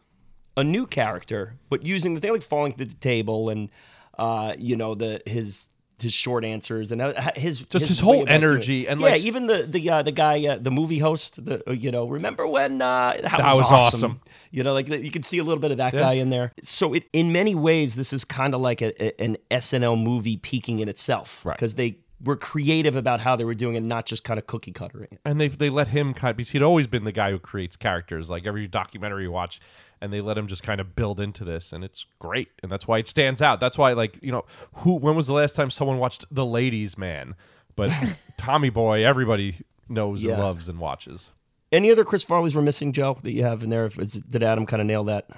a new character, but using the thing like falling to the table and uh, you know the his his short answers and uh, his Just his way whole about doing it. energy and, yeah, like- even the the uh, the guy uh, the movie host the uh, you know remember when uh, that, That was awesome. you know, like you can see a little bit of that guy in there. So it, in many ways, this is kind of like a, a- an SNL movie peaking in itself, Right. Because they were creative about how they were doing it, not just kind of cookie cuttering and they they let him kind of because he'd always been the guy who creates characters like every documentary you watch and they let him just kind of build into this and it's great and that's why it stands out that's why like you know who when was the last time someone watched the ladies man but [laughs] tommy boy everybody knows Yeah. and loves and watches Any other Chris Farley's we're missing, Joe, that you have in there? If- is- Did Adam kind of nail that?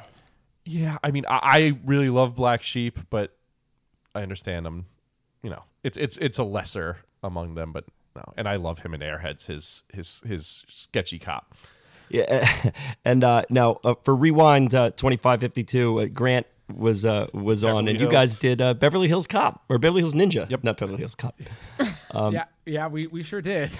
yeah i mean i, I really love black sheep but i understand i'm you know it's it's it's a lesser among them but no and i love him in airheads his his his sketchy cop Yeah, [laughs] and uh, now uh, for Rewind uh, twenty five fifty two, uh, Grant was uh, was on, Beverly and you guys did uh, Beverly Hills Cop or Beverly Hills Ninja. Yep. not Beverly Hills Cop. [laughs] yeah, yeah, we, we sure did.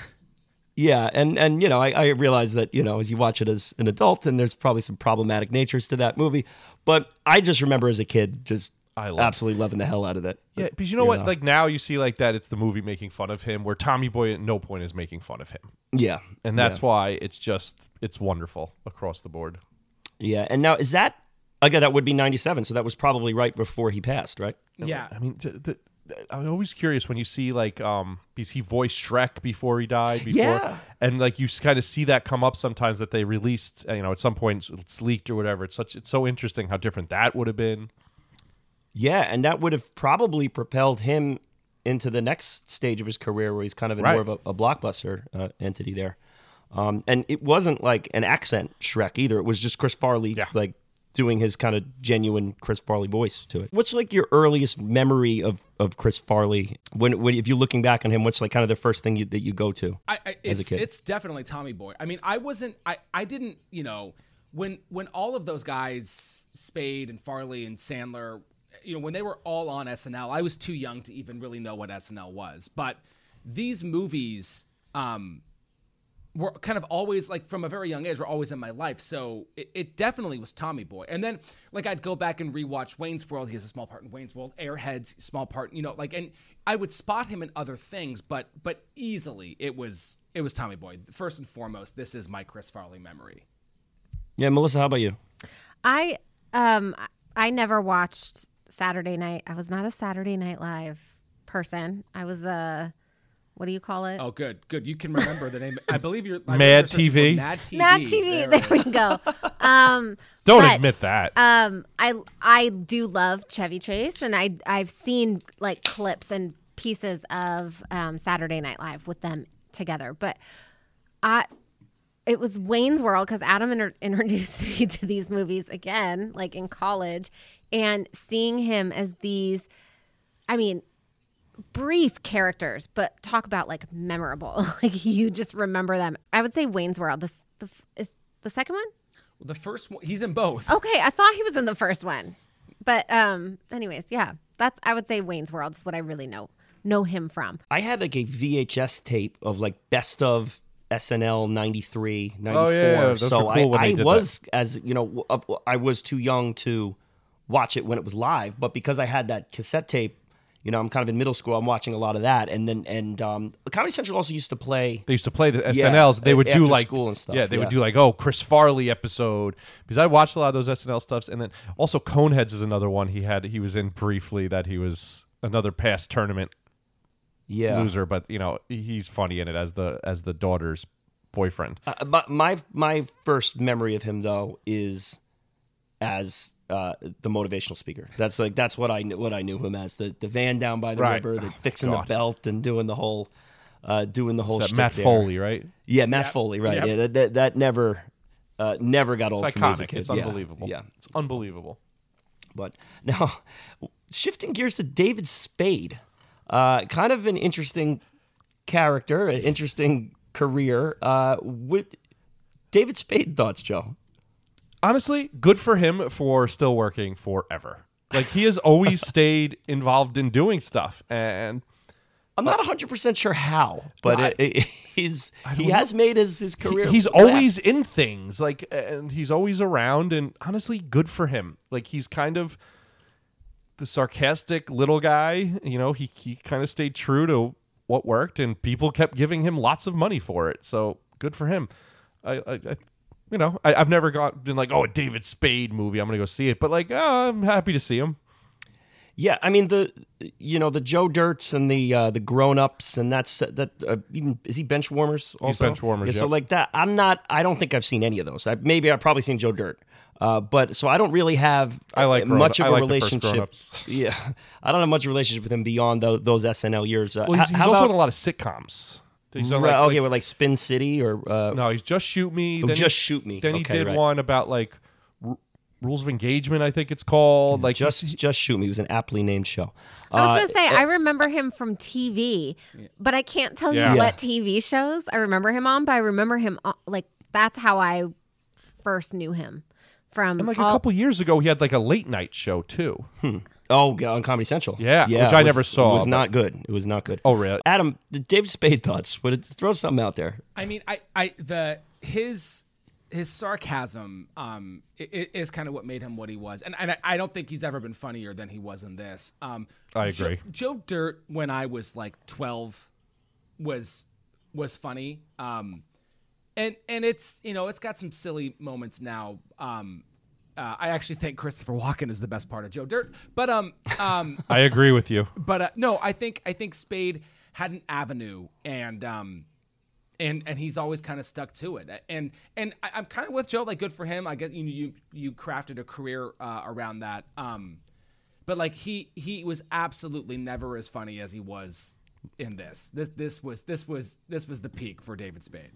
Yeah, and and you know, I, I realize that you know as you watch it as an adult, and there's probably some problematic natures to that movie, but I just remember as a kid just I love- absolutely loving the hell out of it. Yeah, because you know what? Like now you see like that, it's the movie making fun of him, where Tommy Boy at no point is making fun of him, yeah, and that's why it's just it's wonderful across the board. yeah. And now is that again? That would be ninety seven, so that was probably right before he passed, right? Yeah. I mean, th- th- th- I'm always curious when you see like um because he voiced Shrek before he died, before, Yeah. and like you kind of see that come up sometimes that they released, you know, at some point it's leaked or whatever. It's such it's so interesting how different that would have been. Yeah, and that would have probably propelled him into the next stage of his career, where he's kind of Right. more of a, a blockbuster uh, entity there. Um, and it wasn't like an accent Shrek either; it was just Chris Farley, Yeah. like doing his kind of genuine Chris Farley voice to it. What's like your earliest memory of, of Chris Farley? When, when if you're looking back on him, what's like kind of the first thing you, that you go to? I, I, as a kid. it's definitely Tommy Boy. I mean, I wasn't, I, I didn't, you know, when when all of those guys, Spade and Farley and Sandler, you know, when they were all on SNL, I was too young to even really know what SNL was. But these movies, um, were kind of always like from a very young age were always in my life. So it, it definitely was tommy boy. And then like i'd go back and rewatch wayne's world. He has a small part in wayne's world. Airheads small part you know like and i would spot him in other things but but easily it was it was tommy boy. First and foremost this is my chris farley memory. Yeah, Melissa, how about you? I um I never watched Saturday Night. I was not a Saturday Night Live person. I was a what do you call it? oh good good you can remember the name i believe you're I Mad believe you're searching for TV? mad tv Mad TV. There There, we go. [laughs] Um, Don't but, admit that. Um, I I do love Chevy Chase, and I I've seen like clips and pieces of um, Saturday Night Live with them together, but I it was Wayne's World because Adam inter- introduced [laughs] me to these movies again, like in college, and seeing him as these, I mean, brief characters, but talk about like memorable. [laughs] like you just remember them. I would say Wayne's World. This the is the second one. the first one he's in both Okay, I thought he was in the first one, but um, anyways, yeah, that's I would say Wayne's World is what I really know know him from. I had like a VHS tape of like best of SNL 93, 94. Oh, yeah, those so were cool when I, they I did was, as you know, I was too young to watch it when it was live, but because I had that cassette tape, you know, I'm kind of in middle school, I'm watching a lot of that. And then, and um, Comedy Central also used to play. they used to play the Yeah, SNLs. They would do like school and stuff, Yeah, they yeah. would do like oh Chris Farley episode because I watched a lot of those SNL stuffs, and then also Coneheads is another one he had. He was in briefly that he was another past tournament. Yeah. loser, but you know he's funny in it as the as the daughter's boyfriend. Uh, but my my first memory of him though is as uh, the motivational speaker. That's like that's what I kn- what I knew him as the the van down by the Right. river, the Oh, fixing God. the belt and doing the whole uh, doing the whole Is that Matt there. Foley, right? Yeah, Matt Foley, right? Yep. Yeah, that, that that never uh, never got It's old for me as a iconic. kid. It's Yeah, unbelievable. Yeah, it's unbelievable. But [laughs] now, shifting gears to David Spade, uh, kind of an interesting character, an interesting career. Uh, with David Spade thoughts, Joe. Honestly, good for him for still working forever. Like he has always [laughs] stayed involved in doing stuff, and I'm not uh, 100 percent sure how, but Well, it, it, he's he don't has made his his he- career. he's last. always in things. Like, and he's always around. And honestly, good for him. Like he's kind of the sarcastic little guy. You know, he he kind of stayed true to what worked, and people kept giving him lots of money for it. So good for him. I, I, I you know, I, I've never got been like, oh, a David Spade movie. I'm gonna go see it, but like, oh, I'm happy to see him. Yeah, I mean the you know the Joe Dirts and the uh, the grown ups and that's that uh, even is he bench warmers also? bench warmers, yeah, so like that I'm not I don't think I've seen any of those. I, maybe I've probably seen Joe Dirt uh, but so I don't really have I like uh, Grown- much of I a like the relationship. [laughs] yeah I don't have much relationship with him beyond tho- those SNL years. Uh, Well, he's, he's also about in a lot of sitcoms. He's done, right, like, okay like- with like Spin City or uh, No, he's just shoot me. Oh, then he- Just Shoot Me. Then he did right. one about like r- rules of engagement. I think it's called. Like just he's- just shoot me it was an aptly named show I was Uh, gonna say I remember him from TV, but I can't tell Yeah. you Yeah. what TV shows I remember him on. But I remember him on, like that's how I first knew him from. and like all- a couple years ago, he had like a late night show too. Oh, yeah, on Comedy Central. Yeah, yeah, which I was- never saw, It was but- not good. It was not good. Oh, really? Adam, the David Spade thoughts. But it, throw something out there. I mean, I, I, the his his sarcasm um i- i- is kind of what made him what he was, and and I, I don't think he's ever been funnier than he was in this. Um, I Jo- agree. Joe Dirt, when I was like twelve, was was funny. Um, and and it's you know it's got some silly moments now. Um, uh, I actually think Christopher Walken is the best part of Joe Dirt, but um um [laughs] I agree with you. but uh, no, I think I think Spade had an avenue, and um, and and he's always kind of stuck to it. And and I, I'm kind of with Joe. Like, good for him. I guess you you you crafted a career uh, around that. Um, but like he he was absolutely never as funny as he was in this. This this was this was this was the peak for David Spade.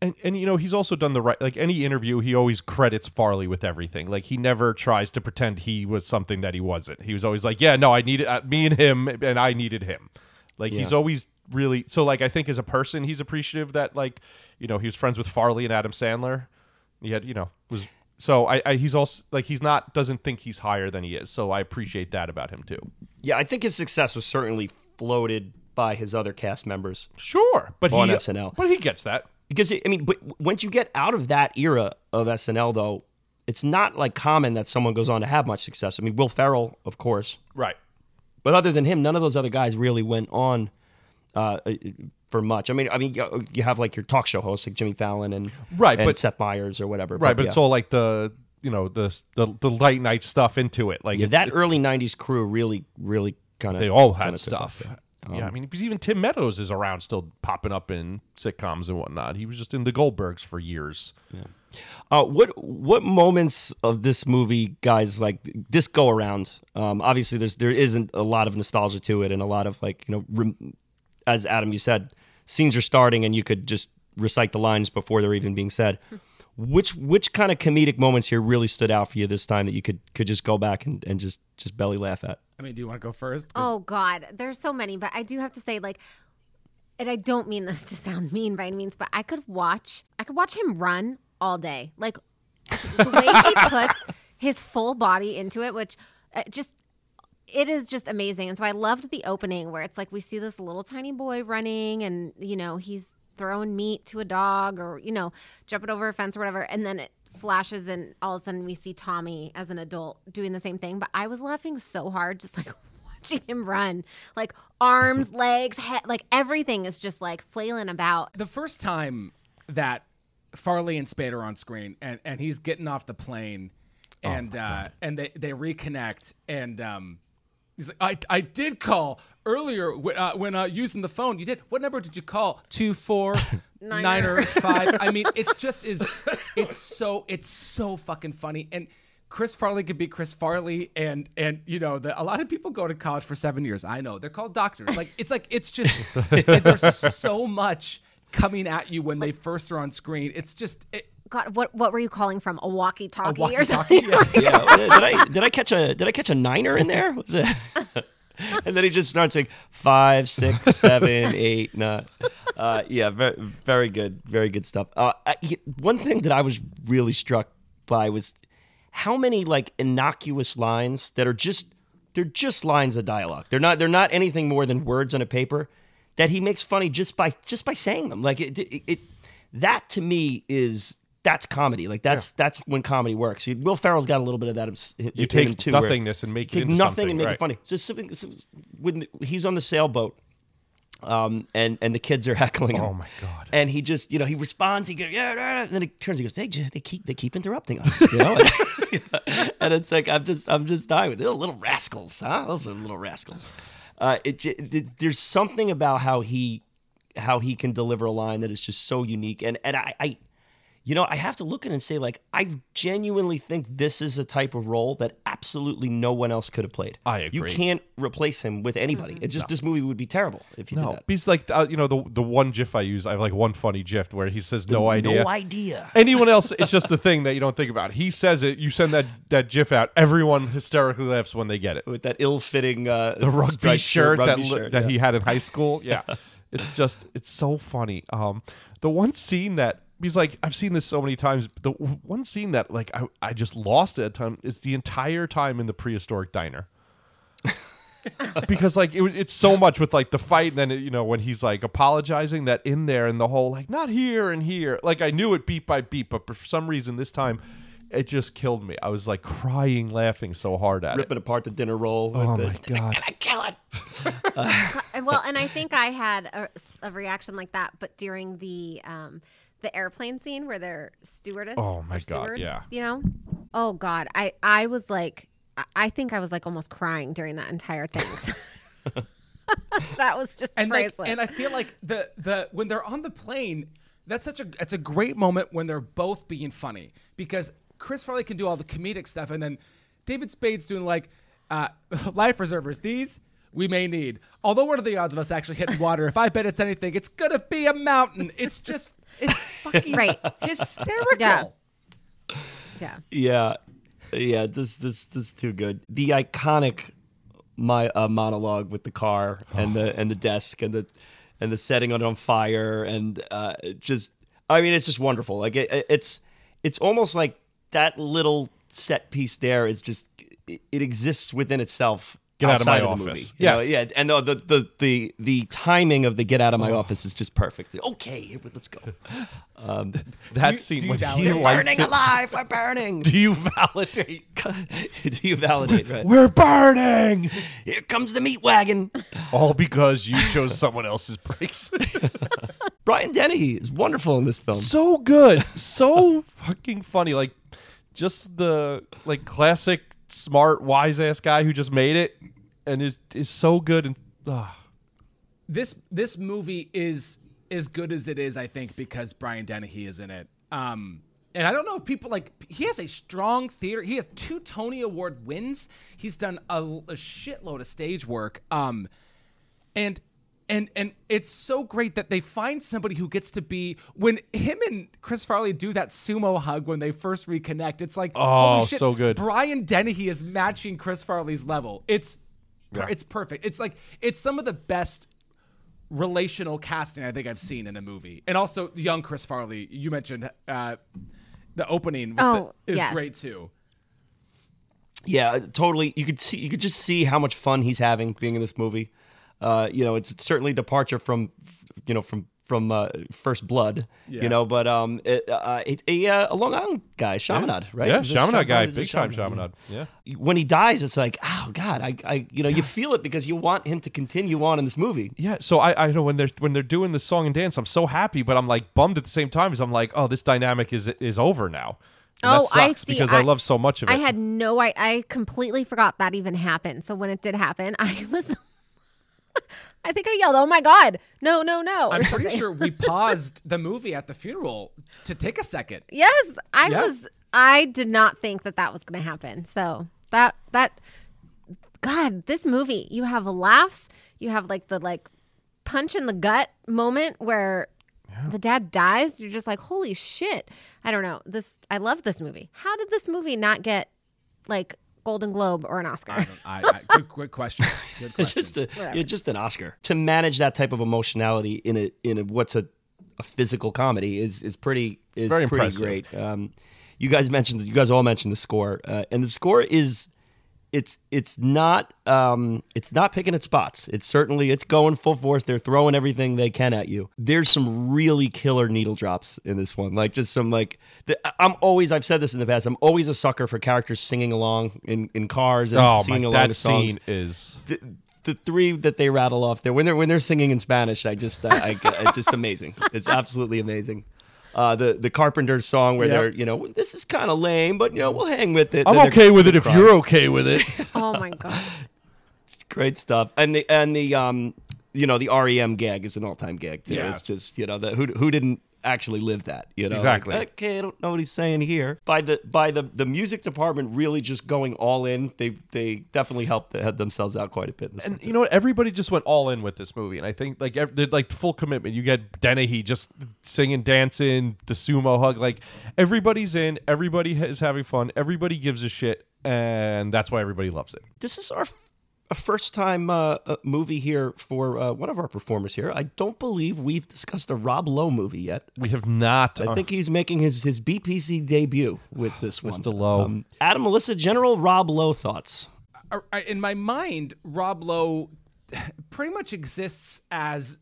And and you know he's also done the right. Like any interview, he always credits Farley with everything. Like he never tries to pretend he was something that he wasn't. He was always like, yeah, no, I needed uh, me and him, and I needed him. Like he's always really so. Like I think as a person, he's appreciative that like you know he was friends with Farley and Adam Sandler. He had you know was so I, I he's also like he's not doesn't think he's higher than he is. So I appreciate that about him too. Yeah, I think his success was certainly floated by his other cast members. Sure, but On he SNL. but he gets that. Because I mean, but once you get out of that era of SNL, though, it's not like common that someone goes on to have much success. I mean, Will Ferrell, of course, Right. but other than him, none of those other guys really went on uh, for much. I mean, I mean, you you have like your talk show hosts like Jimmy Fallon and Right, and but- Seth Meyers or whatever. Right, but yeah. it's all like the you know the the, the light night stuff into it. Like Yeah, that it's- early '90s crew really, really kind of they all had stuff. Yeah, I mean, because even Tim Meadows is around, still popping up in sitcoms and whatnot. He was just in the Goldbergs for years. Uh, what what moments of this movie, guys, like this go around? Um, obviously, there's there isn't a lot of nostalgia to it, and a lot of like you know, rem- as Adam you said, scenes are starting, and you could just recite the lines before they're even being said. Which which kind of comedic moments here really stood out for you this time that you could could just go back and, and just just belly laugh at? I mean, do you want to go first? Oh God, there's so many, but I do have to say, like, and I don't mean [laughs] this to sound mean by any means, but I could watch, I could watch him run all day. Like the way he [laughs] puts his full body into it, which uh, just it is just amazing. And so I loved the opening where it's like we see this little tiny boy running, and you know he's throwing meat to a dog, or you know jumping over a fence or whatever, and then it flashes and all of a sudden we see Tommy as an adult doing the same thing. But I was laughing so hard just like [laughs] watching him run, like arms, [laughs] legs, head, like everything is just like flailing about. the first time that Farley and Spade are on screen and, and he's getting off the plane and uh, and they, they reconnect and um He's like, I, I did call earlier w- uh, when uh, using the phone. You did. What number did you call? Two four [laughs] nine or [laughs] five. I mean, it [laughs] just is. It's so it's so fucking funny. And Chris Farley could be Chris Farley, and and you know, the, a lot of people go to college for seven years. I know they're called doctors. Like it's like it's just there's so much coming at you when they first are on screen. It's just. It, God, what what were you calling from? A walkie-talkie, or walkie-talkie, something? yeah. yeah. Did I did I catch a did I catch a niner in there? Was it? [laughs] [laughs] and then he just starts saying five, six, seven, [laughs] eight, nine. Uh, yeah, very very good, very good stuff. Uh, I, one thing that I was really struck by was how many like innocuous lines that are just they're just lines of dialogue. They're not they're not anything more than words on a paper that he makes funny just by just by saying them. Like it, it, it that to me is that's comedy. Like that's that's when comedy works. Will Ferrell's got a little bit of that. You take too, nothingness and make it take nothing and make right. it funny. So something, when he's on the sailboat, um, and and the kids are [laughs] heckling him. Oh, my God. And he just you know he responds. He goes yeah, yeah, yeah," and then he turns. He goes they just, they keep they keep interrupting us. You know. [laughs] [laughs] and it's like I'm just I'm just dying with little, little rascals, huh? Those are little rascals. Uh, it, th- there's something about how he how he can deliver a line that is just so unique, and and I, I you know I have to look at it and say like I genuinely think this is a type of role that absolutely no one else could have played. I agree. You can't replace him with anybody. It just this movie would be terrible if you did No, that. he's like uh, you know the the one GIF I use. I have like one funny GIF where he says no idea. No idea. Anyone else, it's just a thing that you don't think about. He says it. You send that that GIF out. Everyone hysterically laughs when they get it. With that ill-fitting uh, The rugby striped shirt rugby that shirt, that yeah. he had in high school. [laughs] Yeah, it's just it's so funny. Um, the one scene that he's like, I've seen this so many times. The one scene that like I I just lost it at time. It's the entire time in the prehistoric diner. [laughs] because like it, it's so much with like the fight and then it, you know when he's like apologizing that in there and the whole like not here and here like I knew it beat by beat but for some reason this time it just killed me I was like crying laughing so hard at it. ripping it apart the dinner roll. oh with the, my god I kill it. And- well, and I think I had a, a reaction like that, but during the um, the airplane scene where they're stewardess. Oh, my God, stewards, yeah. You know. Oh God, I I was like, I- I think I was like almost crying during that entire thing. [laughs] that was just and like, priceless. and I feel like the the when they're on the plane, that's such a it's a great moment when they're both being funny because Chris Farley can do all the comedic stuff, and then David Spade's doing like uh, [laughs] life preservers. These we may need. Although, what are the odds of us actually hitting water? If I bet it's anything, it's gonna be a mountain. It's just it's fucking Right. hysterical. Yeah. yeah. Yeah, yeah. This this this is too good. The iconic my uh, monologue with the car and the and the desk and the and the setting it on fire and uh, just I mean it's just wonderful. Like it, it- it's it's almost like that little set piece there is just it, it exists within itself. Get out of my the office. movie. You know, yeah, and the, the the the the timing of the get out of my oh. office is just perfect. Okay, let's go. [laughs] Um, that you- scene do when he lights burning it- alive, we're burning. [laughs] do you validate [laughs] Do you validate? Right. we're burning Here comes the meat wagon. all because you chose someone else's brakes Brian Dennehy is wonderful in this film. so good, so fucking funny. Like just the like classic smart wise ass guy who just made it and is is so good and ah. this this movie is as good as it is, I think, because Brian Dennehy is in it. Um, and I don't know if people like he has a strong theater. He has two Tony Award wins. He's done a, a shitload of stage work. Um, and and and it's so great that they find somebody who gets to be when him and Chris Farley do that sumo hug when they first reconnect. It's like Oh, holy shit, so good. Brian Dennehy is matching Chris Farley's level. It's per- it's perfect. It's like it's some of the best relational casting I think I've seen in a movie. And also young Chris Farley. You mentioned uh, the opening with Oh, the, is yes. great too. Yeah, totally. You could see, you could just see how much fun he's having being in this movie. Uh, you know, it's certainly a departure from, you know, from from uh, First Blood. Yeah. You know, but um, it, uh, it, a, uh, a Long Island guy, Chaminade, right? Yeah, Is it guy, big time Chaminade? Chaminade. Yeah. When he dies, it's like, oh God, I, I, you know, you feel it because you want him to continue on in this movie. Yeah, so I, I know when they're when they're doing the song and dance, I'm so happy, but I'm like bummed at the same time because I'm like, oh, this dynamic is is over now. And Oh, that sucks I see. because I, I- love so much of it. I had no I I completely forgot that even happened. So when it did happen, [laughs] I was [laughs] I think I yelled, "Oh my god. No, no, no." I'm pretty something. sure we [laughs] paused the movie at the funeral to take a second. Yes, I Yeah. was I did not think that that was going to happen. So, that that god, this movie, you have laughs, you have like the like punch in the gut moment where the dad dies. You're just like, "Holy shit." I don't know. This I love this movie. How did this movie not get like Golden Globe or an Oscar? I don't, I, I, good, good question. Good [laughs] question. just a, it's just an Oscar to manage that type of emotionality in a in a what's a, a physical comedy is is pretty is Very pretty impressive. great. Um, you guys mentioned you guys all mentioned the score, uh, and the score is it's it's not um, it's not picking its spots. It's certainly it's going full force. They're throwing everything they can at you. There's some really killer needle drops in this one, like just some like the, I'm always I've said this in the past. I'm always a sucker for characters singing along in, in cars and oh singing my, along that to songs scene is the, the three that they rattle off there when they're when they're singing in Spanish, I just I, I it's just amazing. It's absolutely amazing. Uh, the the Carpenters song where Yep. they're you know this is kind of lame, but you know we'll hang with it. I'm Then okay with it they're if you're okay with it. [laughs] oh my god. great stuff. And the and the um you know the REM gag is an all time gag too. Yeah. It's just you know the, who who didn't actually live that you know Exactly. Like, okay, I don't know what he's saying here. By the by the the music department really just going all in. They they definitely helped the, themselves out quite a bit. In this and you know what? Everybody just went all in with this movie, and I think like ev- they're like full commitment. You get Dennehy just singing, dancing, the sumo hug. Like everybody's in. Everybody is having fun. Everybody gives a shit, and that's why everybody loves it. this is our a first time uh, movie here for uh, one of our performers here. I don't believe we've discussed a Rob Lowe movie yet. We have not. I uh, think he's making his, his BPC debut with this one. Mr. Lowe. Um, Adam, Melissa, general Rob Lowe thoughts. I- I- in my mind, Rob Lowe [laughs] pretty much exists as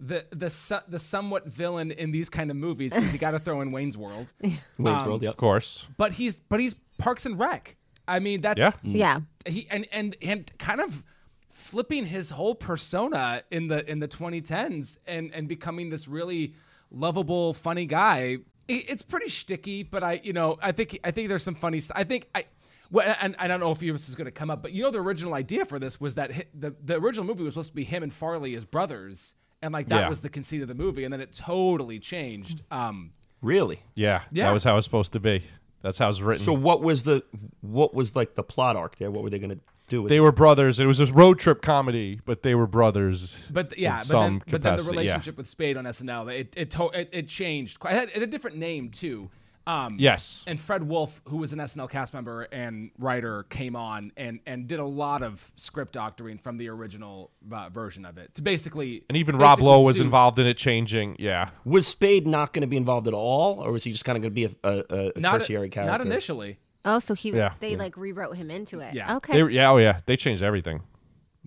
the the so- the somewhat villain in these kind of movies because you got to throw in Wayne's World, [laughs] Wayne's Um, World, yeah. of course. but he's but he's Parks and Rec. I mean, that's Yeah. Yeah. he and and and kind of flipping his whole persona in the in the 2010s and and becoming this really lovable, funny guy. It's pretty shticky, but I you know I think I think there's some funny stuff. I think I. Well, and I don't know if this is going to come up, but you know the original idea for this was that hi- the the original movie was supposed to be him and Farley as brothers, and like that Yeah. was the conceit of the movie, and then it totally changed. Um, Really? Yeah, Yeah. that was how it was supposed to be. That's how it's written. So what was the what was like the plot arc there? What were they going to do with they it? were brothers. It was a road trip comedy, but they were brothers. But th- yeah, in but some then, but then the capacity, yeah. relationship with Spade on SNL, it it to- it, it changed. Quite, it had, it had a different name too. Um, Yes. And Fred Wolf, who was an SNL cast member and writer, came on and and did a lot of script doctoring from the original uh, version of it to basically. And even Rob basically Lowe was suit- involved in it changing. Yeah. Was Spade not going to be involved at all, or was he just kind of going to be a, a, a Not tertiary character? not initially. Oh, so he Yeah. they like rewrote him into it. Yeah. Okay. They yeah, oh yeah. They changed everything.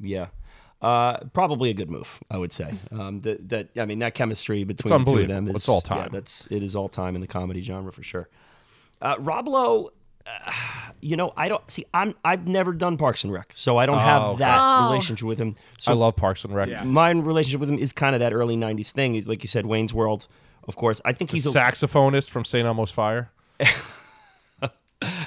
Yeah. Uh, probably a good move, I would say. Um, that, that I mean, that chemistry between the two of them is It's all Yeah, time. that's it is all time in the comedy genre for sure. Uh, Rob Lowe, uh, you know, I don't see. I'm I've never done Parks and Rec, so I don't have okay. that Oh. relationship with him. So I love Parks and Rec. Yeah. my relationship with him is kind of that early '90s thing. He's like you said, Wayne's World. Of course, I think he's a, Saxophonist from St. Elmo's Fire. [laughs]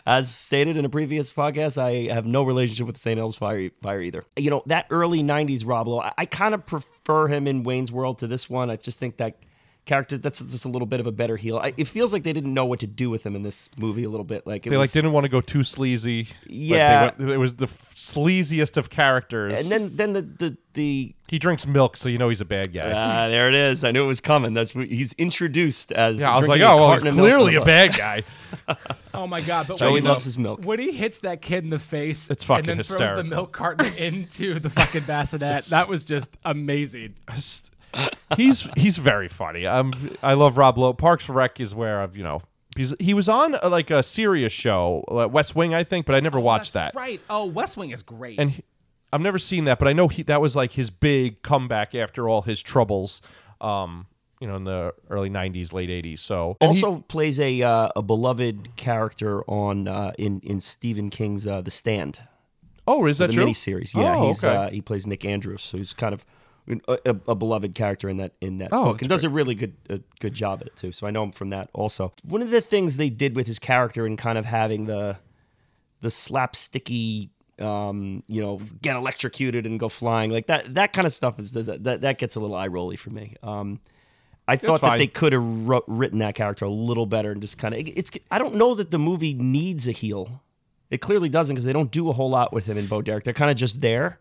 as stated in a previous podcast, I have no relationship with St. Elmo's Fire, Fire either. You know, that early 90s Rob Lowe, I, I kind of prefer him in Wayne's World to this one. I just think that character, that's just a little bit of a better heel. I, it feels like they didn't know what to do with him in this movie a little bit. Like it They was, like didn't want to go too sleazy. but they Yeah. went- it was the f- sleaziest of characters. And then, then the, the, the he drinks milk, so you know he's a bad guy. ah, there it is. I knew it was coming. That's what he's introduced as. yeah, I was like, oh, well, he's carton of milk clearly a bad guy. [laughs] Oh my god! But Joey when, loves his milk. when he hits that kid in the face, It's fucking and then throws the milk carton [laughs] into the fucking bassinet, that was just amazing. Just- he's he's very funny. Um, I love Rob Lowe. Parks and Rec is where I've you know he's he was on uh, like a serious show, uh, West Wing, I think, but I never watched That's that. Right. Oh, West Wing is great. And he, I've never seen that, but I know he that was like his big comeback after all his troubles. Um, you know, in the early '90s, late '80s. So and he- also plays a uh, a beloved character on uh, in in Stephen King's uh, The Stand. oh, is that the true? miniseries. Yeah, Oh, he's okay. uh, he plays Nick Andros, so he's kind of a, a, beloved character in that in that Oh, book, and does a really good a good job at it too. So I know him from that also. One of the things they did with his character and kind of having the the slapsticky. Um, you know, get electrocuted and go flying like that. That kind of stuff is does that that, that gets a little eye rolly for me. Um, I thought that they could have written that character a little better and just kind of. It's. I don't know that the movie needs a heel. It clearly doesn't because they don't do a whole lot with him in Bo Derek. They're kind of just there.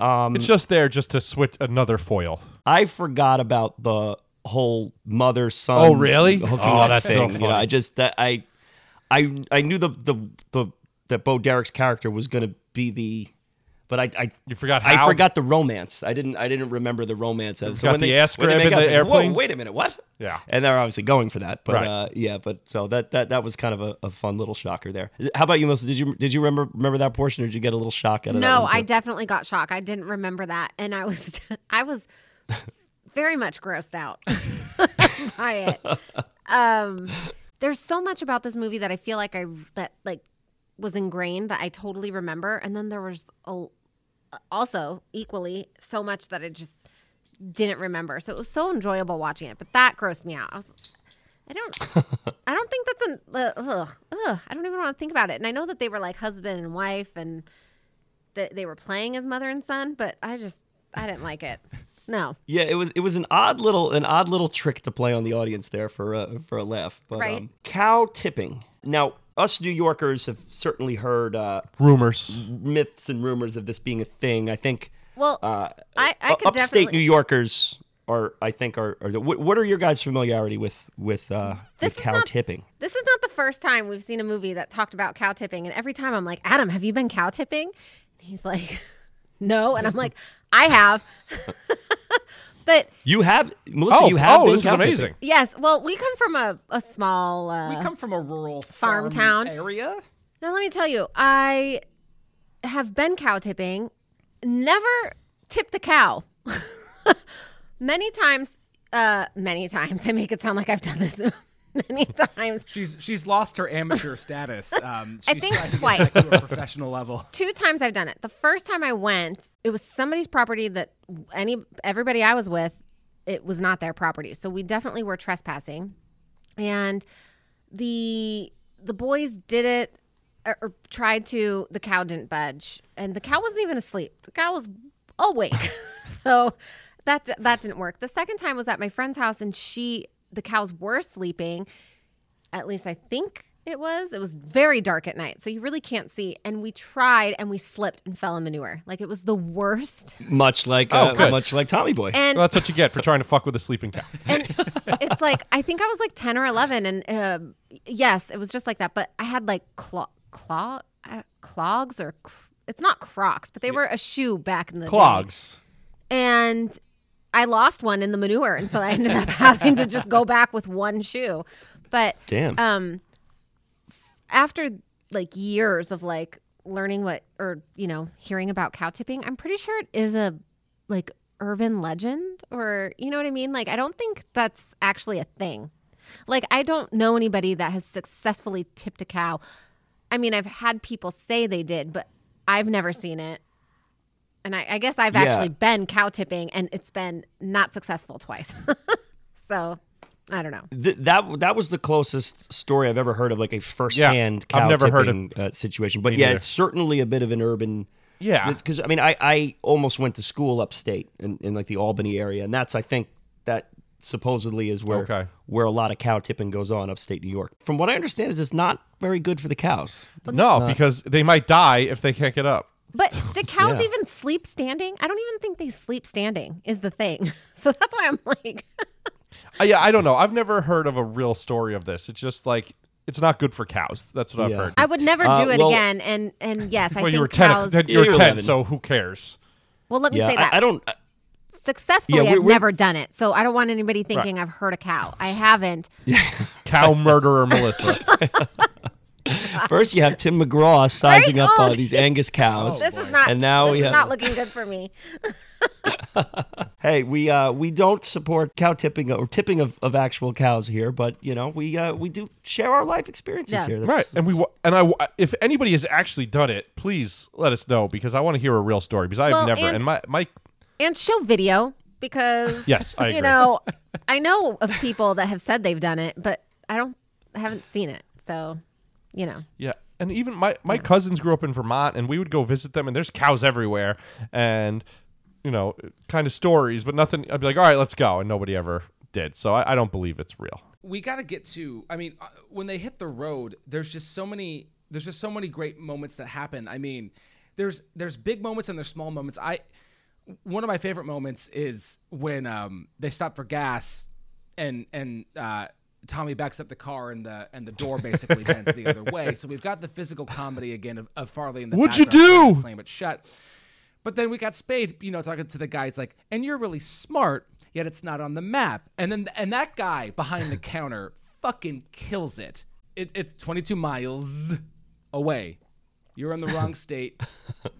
Um, it's just there just to switch another foil. I forgot about the whole mother son. Oh, really? Oh, up that's so thing. You know, funny. I just that I, I I knew the the the that Bo Derek's character was going to be the, but I I You forgot I forgot the romance. I didn't I didn't remember the romance. So forgot when the they, ass when they grab make in out, I was the like, airplane? Whoa, wait a minute, what? Yeah. and they're obviously going for that. But Right. uh, yeah, but so that that that was kind of a, a fun little shocker there. How about you, Melissa? Did you did you remember remember that portion, or did you get a little shock out of that? No. I definitely got shocked. I didn't remember that, and I was [laughs] I was very much grossed out [laughs] by it. Um, there's so much about this movie that I feel like I that like was ingrained that I totally remember, and then there was a, also equally so much that I just didn't remember. So it was so enjoyable watching it, but that grossed me out. I was. I don't. [laughs] I don't think that's an. Uh, ugh, ugh, I don't even want to think about it. And I know that they were like husband and wife, and that they were playing as mother and son, but I just I didn't like it. No. Yeah, it was it was an odd little an odd little trick to play on the audience there for a, for a laugh. But Right. um, cow tipping. Now, us New Yorkers have certainly heard uh, Rumors. myths and rumors of this being a thing. I think Well, uh, I I could upstate definitely. New Yorkers are I think are, are the, what, what are your guys' familiarity with with, uh, This with cow not- tipping? This is not the first time we've seen a movie that talked about cow tipping, and every time I'm like, Adam, have you been cow tipping? And he's like, [laughs] No, and I'm like, I have. [laughs] but You have Melissa. Oh, you have oh, been this is cow tipping. amazing. yes, well, we come from a a small. Uh, We come from a rural Farm farm, town. area. Now, let me tell you, I have been cow tipping, never tipped a cow. [laughs] many times, uh, many times. [laughs] I make it sound like I've done this [laughs] many times. She's she's lost her amateur status. [laughs] Um, I think to twice. back to a professional level. [laughs] Two times I've done it. The first time I went, it was somebody's property that any everybody I was with, it was not their property. So we definitely were trespassing. And the the boys did it or, or tried to. The cow didn't budge, and the cow wasn't even asleep. The cow was awake. so that that didn't work. The second time was at my friend's house, and she the cows were sleeping. At least I think it was. It was very dark at night, so you really can't see. And we tried, and we slipped and fell in manure. Like it was the worst. Much like Oh, uh, good. much like Tommy Boy. And Well, that's what you get for trying to fuck with a sleeping cow. [laughs] it's like I think I was like ten or eleven, and uh, yes, it was just like that. But I had like claw, claw, uh, clogs or cr- it's not Crocs, but they were a shoe back in the day. Clogs. and I lost one in the manure, and so I ended up [laughs] having to just go back with one shoe. But Damn. um, after like years of like learning what or you know hearing about cow tipping, I'm pretty sure it is a like urban legend or you know what I mean. Like I don't think that's actually a thing. Like I don't know anybody that has successfully tipped a cow. I mean, I've had people say they did, but I've never seen it. And I, I guess I've Yeah. actually been cow tipping, and it's been not successful twice. [laughs] so I don't know. Th- that that was the closest story I've ever heard of like a firsthand I've cow never heard of- tipping uh, situation. But yeah, neither. it's certainly a bit of an urban. Yeah. because I mean, I I almost went to school upstate in, in like the Albany area, and that's I think that supposedly is where Okay. where a lot of cow tipping goes on upstate New York. From what I understand, is it's not very good for the cows. No, because they might die if they can't get up. But do cows Yeah. even sleep standing? I don't even think they sleep standing. Is the thing. [laughs] So that's why I'm like, Uh, yeah, I don't know. I've never heard of a real story of this. It's just like it's not good for cows. That's what I've heard. I would never Uh, do it well- again. And and yes, I think you were ten. cows. then You're You're ten, so who cares? well, let me Yeah, say that I, I don't. uh, successfully. Yeah, we're- I've we're- never done it, so I don't want anybody thinking I've heard a cow. I haven't. Cow murderer Melissa. [laughs] [laughs] [laughs] First, you have Tim McGraw sizing Right? up Oh, uh, these Angus cows. This is not. And now this we is have- not looking good for me. [laughs] Hey, we uh we don't support cow tipping or tipping of, of actual cows here, but you know we uh we do share our life experiences Yeah. here. right, and we and I if anybody has actually done it, please let us know because I want to hear a real story because I've Well, never and- and my my And show video. because Yes, I you know [laughs] I know of people that have said they've done it, but I don't I haven't seen it. So, you know. Yeah. And even my, my cousins grew up in Vermont and we would go visit them and there's cows everywhere and, you know, kind of stories, but nothing. I'd be like, all right, let's go. And nobody ever did. So I, I don't believe it's real. we got to get to i mean uh, when they hit the road there's just so many there's just so many great moments that happen i mean there's there's big moments and there's small moments i one of my favorite moments is when um they stop for gas and and uh Tommy backs up the car and the and the door basically bends the other way. So we've got the physical comedy again of, of Farley in the What'd you background trying to do? Slam it shut. But then we got Spade, you know, talking to the guy. It's like, and you're really smart, yet it's not on the map. And then and that guy behind the counter fucking kills it. it it's 22 miles away. You're in the wrong [laughs] state.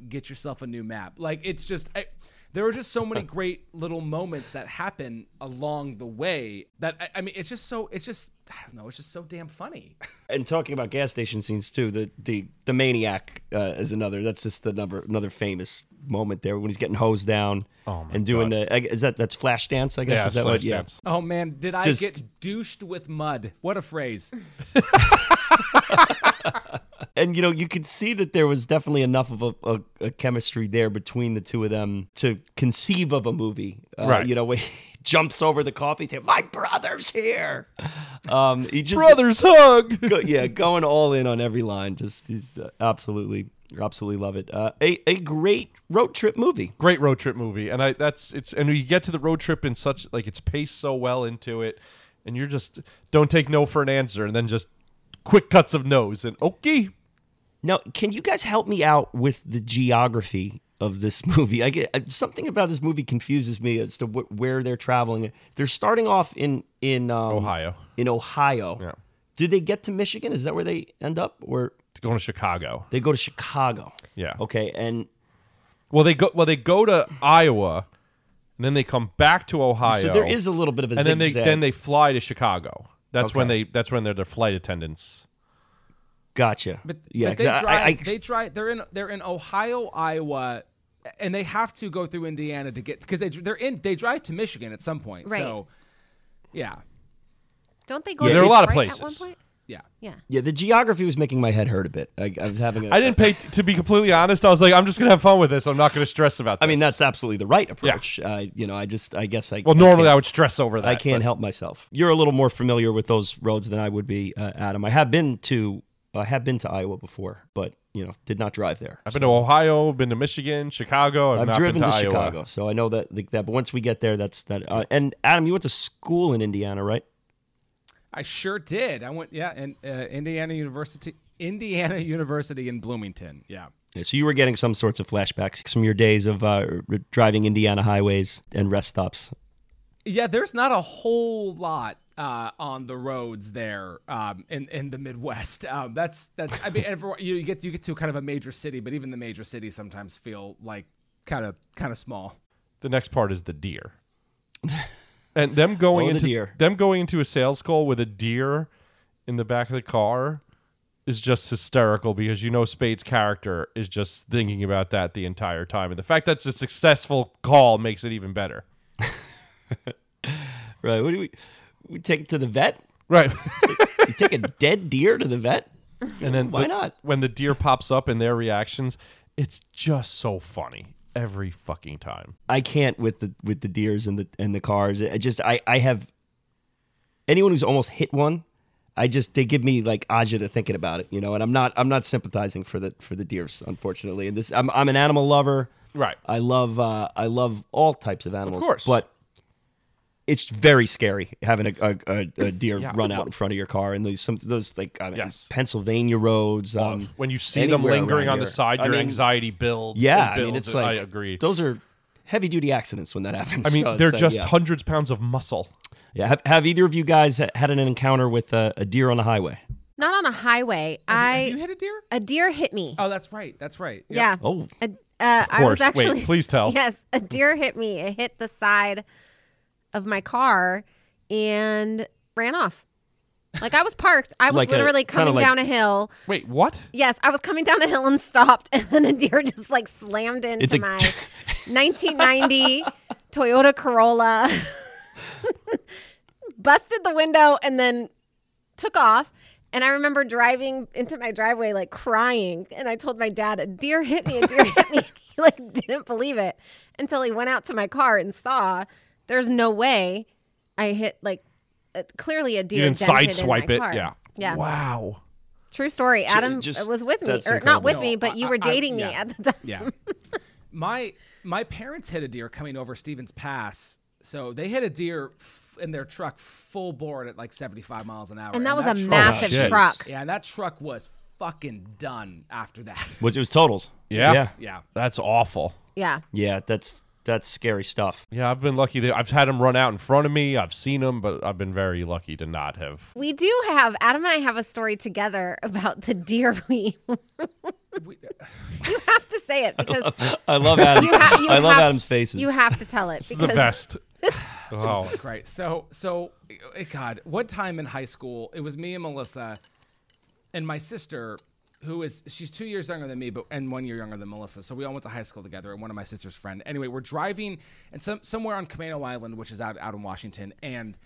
Get yourself a new map. Like it's just. I, there are just so many great little moments that happen along the way that I, I mean it's just so it's just I don't know it's just so damn funny. [laughs] And talking about gas station scenes too, the the the maniac uh, is another. That's just another another famous moment there when he's getting hosed down Oh my and doing God. the. I- Is that that's Flashdance? I guess Yeah, is that what? Yeah. Flashdance. Oh man, did I Just- get douched with mud? What a phrase. [laughs] [laughs] and you know you could see that there was definitely enough of a, a, a chemistry there between the two of them to conceive of a movie uh, Right. you know when he [laughs] jumps over the coffee table my brother's here um he just Brothers hug. [laughs] go, yeah going all in on every line just he's uh, absolutely absolutely love it uh, a, a great road trip movie Great road trip movie. And I that's it's and you get to the road trip in such like it's paced so well into it and you're just don't take no for an answer and then just quick cuts of nose and okay. Now can you guys help me out with the geography of this [laughs] movie i get uh, something about this movie confuses me as to wh- where they're traveling they're starting off in in um, Ohio. in Ohio. Yeah. Do they get to Michigan? Is that where they end up, or Going to Chicago. they go to Chicago? Yeah. Okay, and Well, they go. Well, they go to Iowa, and then they come back to Ohio. so there is a little bit of a and then they then they fly to Chicago. That's when they. That's when they're the flight attendants. Gotcha. But, yeah, but they 'cause I- drive. I- I- they drive. They're in. They're in Ohio, Iowa, and they have to go through Indiana to get because they they're in. They drive to Michigan at some point. Right. So, yeah, Don't they go Yeah, there are a lot of Detroit At one places. point? yeah. Yeah. yeah, the geography was making my head hurt a bit. I, I was having. A, I didn't pay. to be completely honest, I was like, I'm just gonna have fun with this. I'm not gonna stress about. This. I mean, that's absolutely the right approach. Uh, you know, I just, I guess I. well. I Normally, can't- I would stress over that. I can't but- help myself. You're a little more familiar with those roads than I would be, uh, Adam. I have been to, I have been to Iowa before, but you know, did not drive there. I've been to Ohio, been to Michigan, Chicago. I've, I've not driven been to, to, Iowa. Chicago, so I know that like, that. But once we get there, that's that. Uh, and Adam, you went to school in Indiana, right? I sure did. I went. Yeah, and uh, Indiana University, Indiana [laughs] University in Bloomington. Yeah. Yeah, so you were getting some sorts of flashbacks from your days of uh, driving Indiana highways and rest stops. Yeah, there's not a whole lot uh, on the roads there um, in in the Midwest. Um, that's that's. I mean, every, you get you get to kind of a major city, but even the major cities sometimes feel like kind of kind of small. The next part is the deer, [laughs] and them going Oh, the into deer. them going into a sales call with a deer in the back of the car is just hysterical because you know Spade's character is just thinking about that the entire time, and the fact that it's a successful call makes it even better. [laughs] Right? What do we? We take it to the vet. Right. You take a [laughs] dead deer to the vet. and then Why the- not? when the deer pops up and their reactions, it's just so funny every fucking time. I can't with the with the deers and the and the cars. I just I I have anyone who's almost hit one. I just they give me like agita to thinking about it, you know. And I'm not I'm not sympathizing for the for the deers, unfortunately. And this I'm I'm an animal lover. Right. I love uh, I love all types of animals. Of course. but it's very scary having a, a, a, a [clears throat] deer Yeah. run out in front of your car and those some those like I mean, Yes. Pennsylvania roads. Um, when you see them lingering around on the here. side, I your mean, anxiety builds. Yeah, and I mean it's like I agree. Those are heavy duty accidents when that happens. I mean, [laughs] So they're like, just yeah. hundreds pounds of muscle. Yeah. Have, have either of you guys had an encounter with a, a deer on the highway? Not on a highway. Have I you hit a deer? a deer hit me. Oh, that's right. That's right. Yep. Yeah. Oh, A, uh, I was course. Wait, actually. please tell. [laughs] Yes, a deer hit me. It hit the side of my car and ran off. Like I was parked. I was Like a- literally kinda coming like- down a hill. Wait, what? Yes, I was coming down a hill and stopped, [laughs] and then a deer just like slammed into It's like- my [laughs] 1990 Toyota Corolla, [laughs] busted the window, and then took off. And I remember driving into my driveway like crying, and I told my dad, "A deer hit me! A deer hit me!" he like didn't believe it until he went out to my car and saw there's no way I hit like uh, clearly a deer. You didn't dented in my sideswipe it. car. Yeah. Yeah. Wow. True story. Adam just- was with me, that's or not with incredible. me, No, but you I- were I- dating me yeah. at the time. Yeah. [laughs] my my parents hit a deer coming over Stevens Pass. So they hit a deer f- in their truck full board at like 75 miles an hour. And that was a truck- massive shit. truck. Yeah, and that truck was fucking done after that. Was it was totals? Yeah. Yeah. yeah. That's awful. Yeah. Yeah, that's that's scary stuff. Yeah, I've been lucky that I've had them run out in front of me. I've seen them, but I've been very lucky to not have. We do have Adam and I have a story together about the deer we. [laughs] you have to say it because I love Adam. you, ha- you I love have, Adam's faces. You have to tell it This is the best. oh, [laughs] Jesus Christ. So, so, eh, God, what time in high school, it was me and Melissa and my sister, who is, she's two years younger than me, but, and one year younger than Melissa. So we all went to high school together and one of my sister's friend. Anyway, we're driving and some, somewhere on Camano Island, which is out, out in Washington. And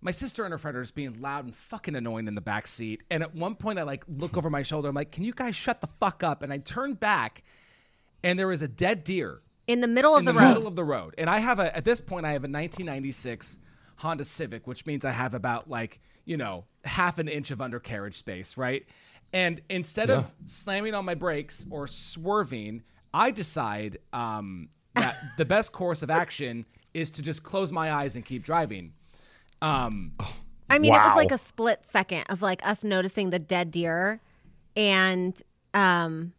my sister and her friend are just being loud and fucking annoying in the back seat. And at one point I like look over my shoulder. I'm like, can you guys shut the fuck up? And I turn back and there is a dead deer in the middle of in the, the, road. middle of the road. And I have a at this point I have a 1996 Honda Civic, which means I have about like you know half an inch of undercarriage space, right? And instead of slamming on my brakes or swerving, I decide um, that [laughs] the best course of action is to just close my eyes and keep driving. Um, I mean, it was like a split second of like us noticing the dead deer, and um,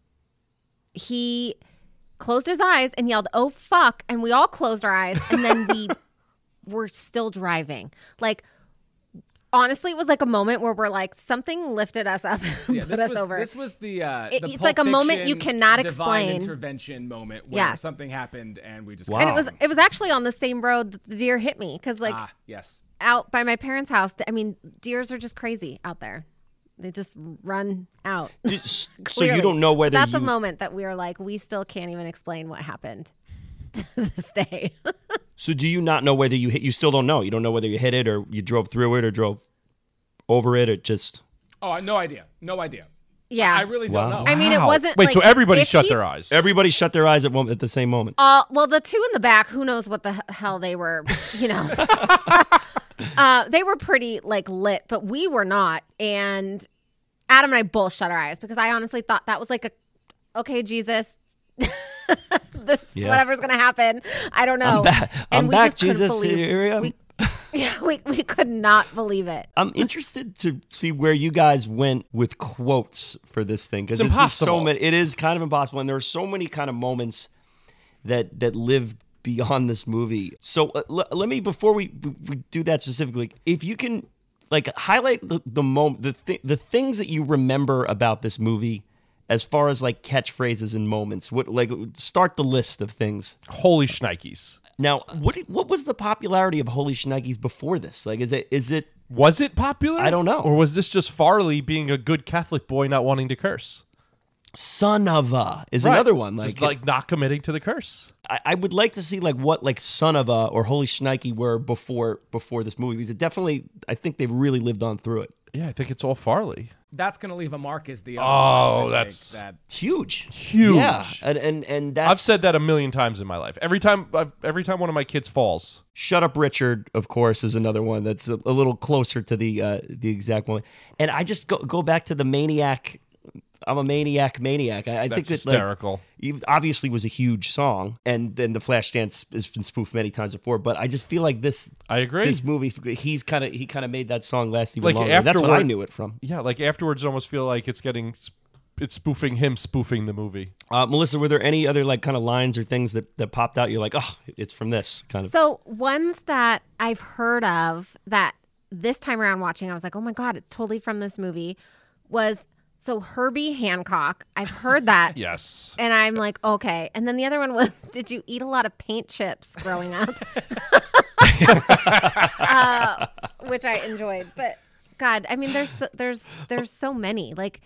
he closed his eyes and yelled, "Oh fuck!" And we all closed our eyes, and then we [laughs] were still driving. Like, honestly, it was like a moment where we're like, something lifted us up, and [laughs] yeah, put this us was over. this was the, uh, It- the it's Pulp like a moment you Fiction cannot divine explain. intervention moment where Yeah. something happened and we just Wow. and it was it was actually on the same road that the deer hit me because like ah yes out by my parents' house. I mean, deers are just crazy out there. They just run out. [laughs] So you don't know whether That's you a moment that we are like, we still can't even explain what happened [laughs] to this day. So do you not know whether you hit? You still don't know. You don't know whether you hit it or you drove through it or drove over it or just. oh no idea no idea yeah. I really don't Wow. know I mean, it wasn't. Wait, like, so everybody shut their eyes. Everybody shut their eyes at one at the same moment. Uh, well, the two in the back, who knows what the hell they were, you know. [laughs] uh, they were pretty like lit, but we were not. And Adam and I both shut our eyes because I honestly thought that was like a, okay, Jesus, [laughs] [laughs] this Yeah. whatever's gonna happen. I don't know. I'm back. And I'm we back, just Jesus. believe- Here I am. we- [laughs] yeah, we we could not believe it. I'm interested to see where you guys went with quotes for this thing because It's so many. It is kind of impossible, and there are so many kind of moments that that live beyond this movie. So uh, l- let me before we, we do that specifically, if you can like highlight the, the moment, the th- the things that you remember about this movie. As far as like catchphrases and moments, what like start the list of things. Holy shnikes. Now, what what was the popularity of Holy Schnikes before this? Like, is it is it Was it popular? I don't know. Or was this just Farley being a good Catholic boy not wanting to curse? son of a is Right. another one? Like, just like not committing to the curse. I, I would like to see like what like son of a or Holy Schnikey were before before this movie because it definitely I think they've really lived on through it. Yeah, I think it's all Farley. That's gonna leave a mark as the other Oh, one, that's- that Huge, Huge. Yeah, and and, and that's, I've said that a million times in my life. Every time, I've, every time one of my kids falls, "Shut Up, Richard." Of course, is another one that's a, a little closer to the uh, the exact one. And I just go go back to the maniac. I'm a maniac, maniac. I, I think that's that like, hysterical. it obviously was a huge song, and then the Flashdance has been spoofed many times before. But I just feel like this I agree. this movie he's kind of he kind of made that song last even Like, longer. That's what I knew it from. yeah, like afterwards, I almost feel like it's getting, it's spoofing him, spoofing the movie. Uh, Melissa, were there any other like kind of lines or things that that popped out? You're like, oh, it's from this kind of. So ones that I've heard of that this time around watching, I was like, oh my god, it's totally from this movie. Was so Herbie Hancock. I've heard that. [laughs] Yes. And I'm like, okay. And then the other one was, [laughs] did you eat a lot of paint chips growing up? [laughs] uh, which I enjoyed. But God, I mean, there's so, there's there's so many. Like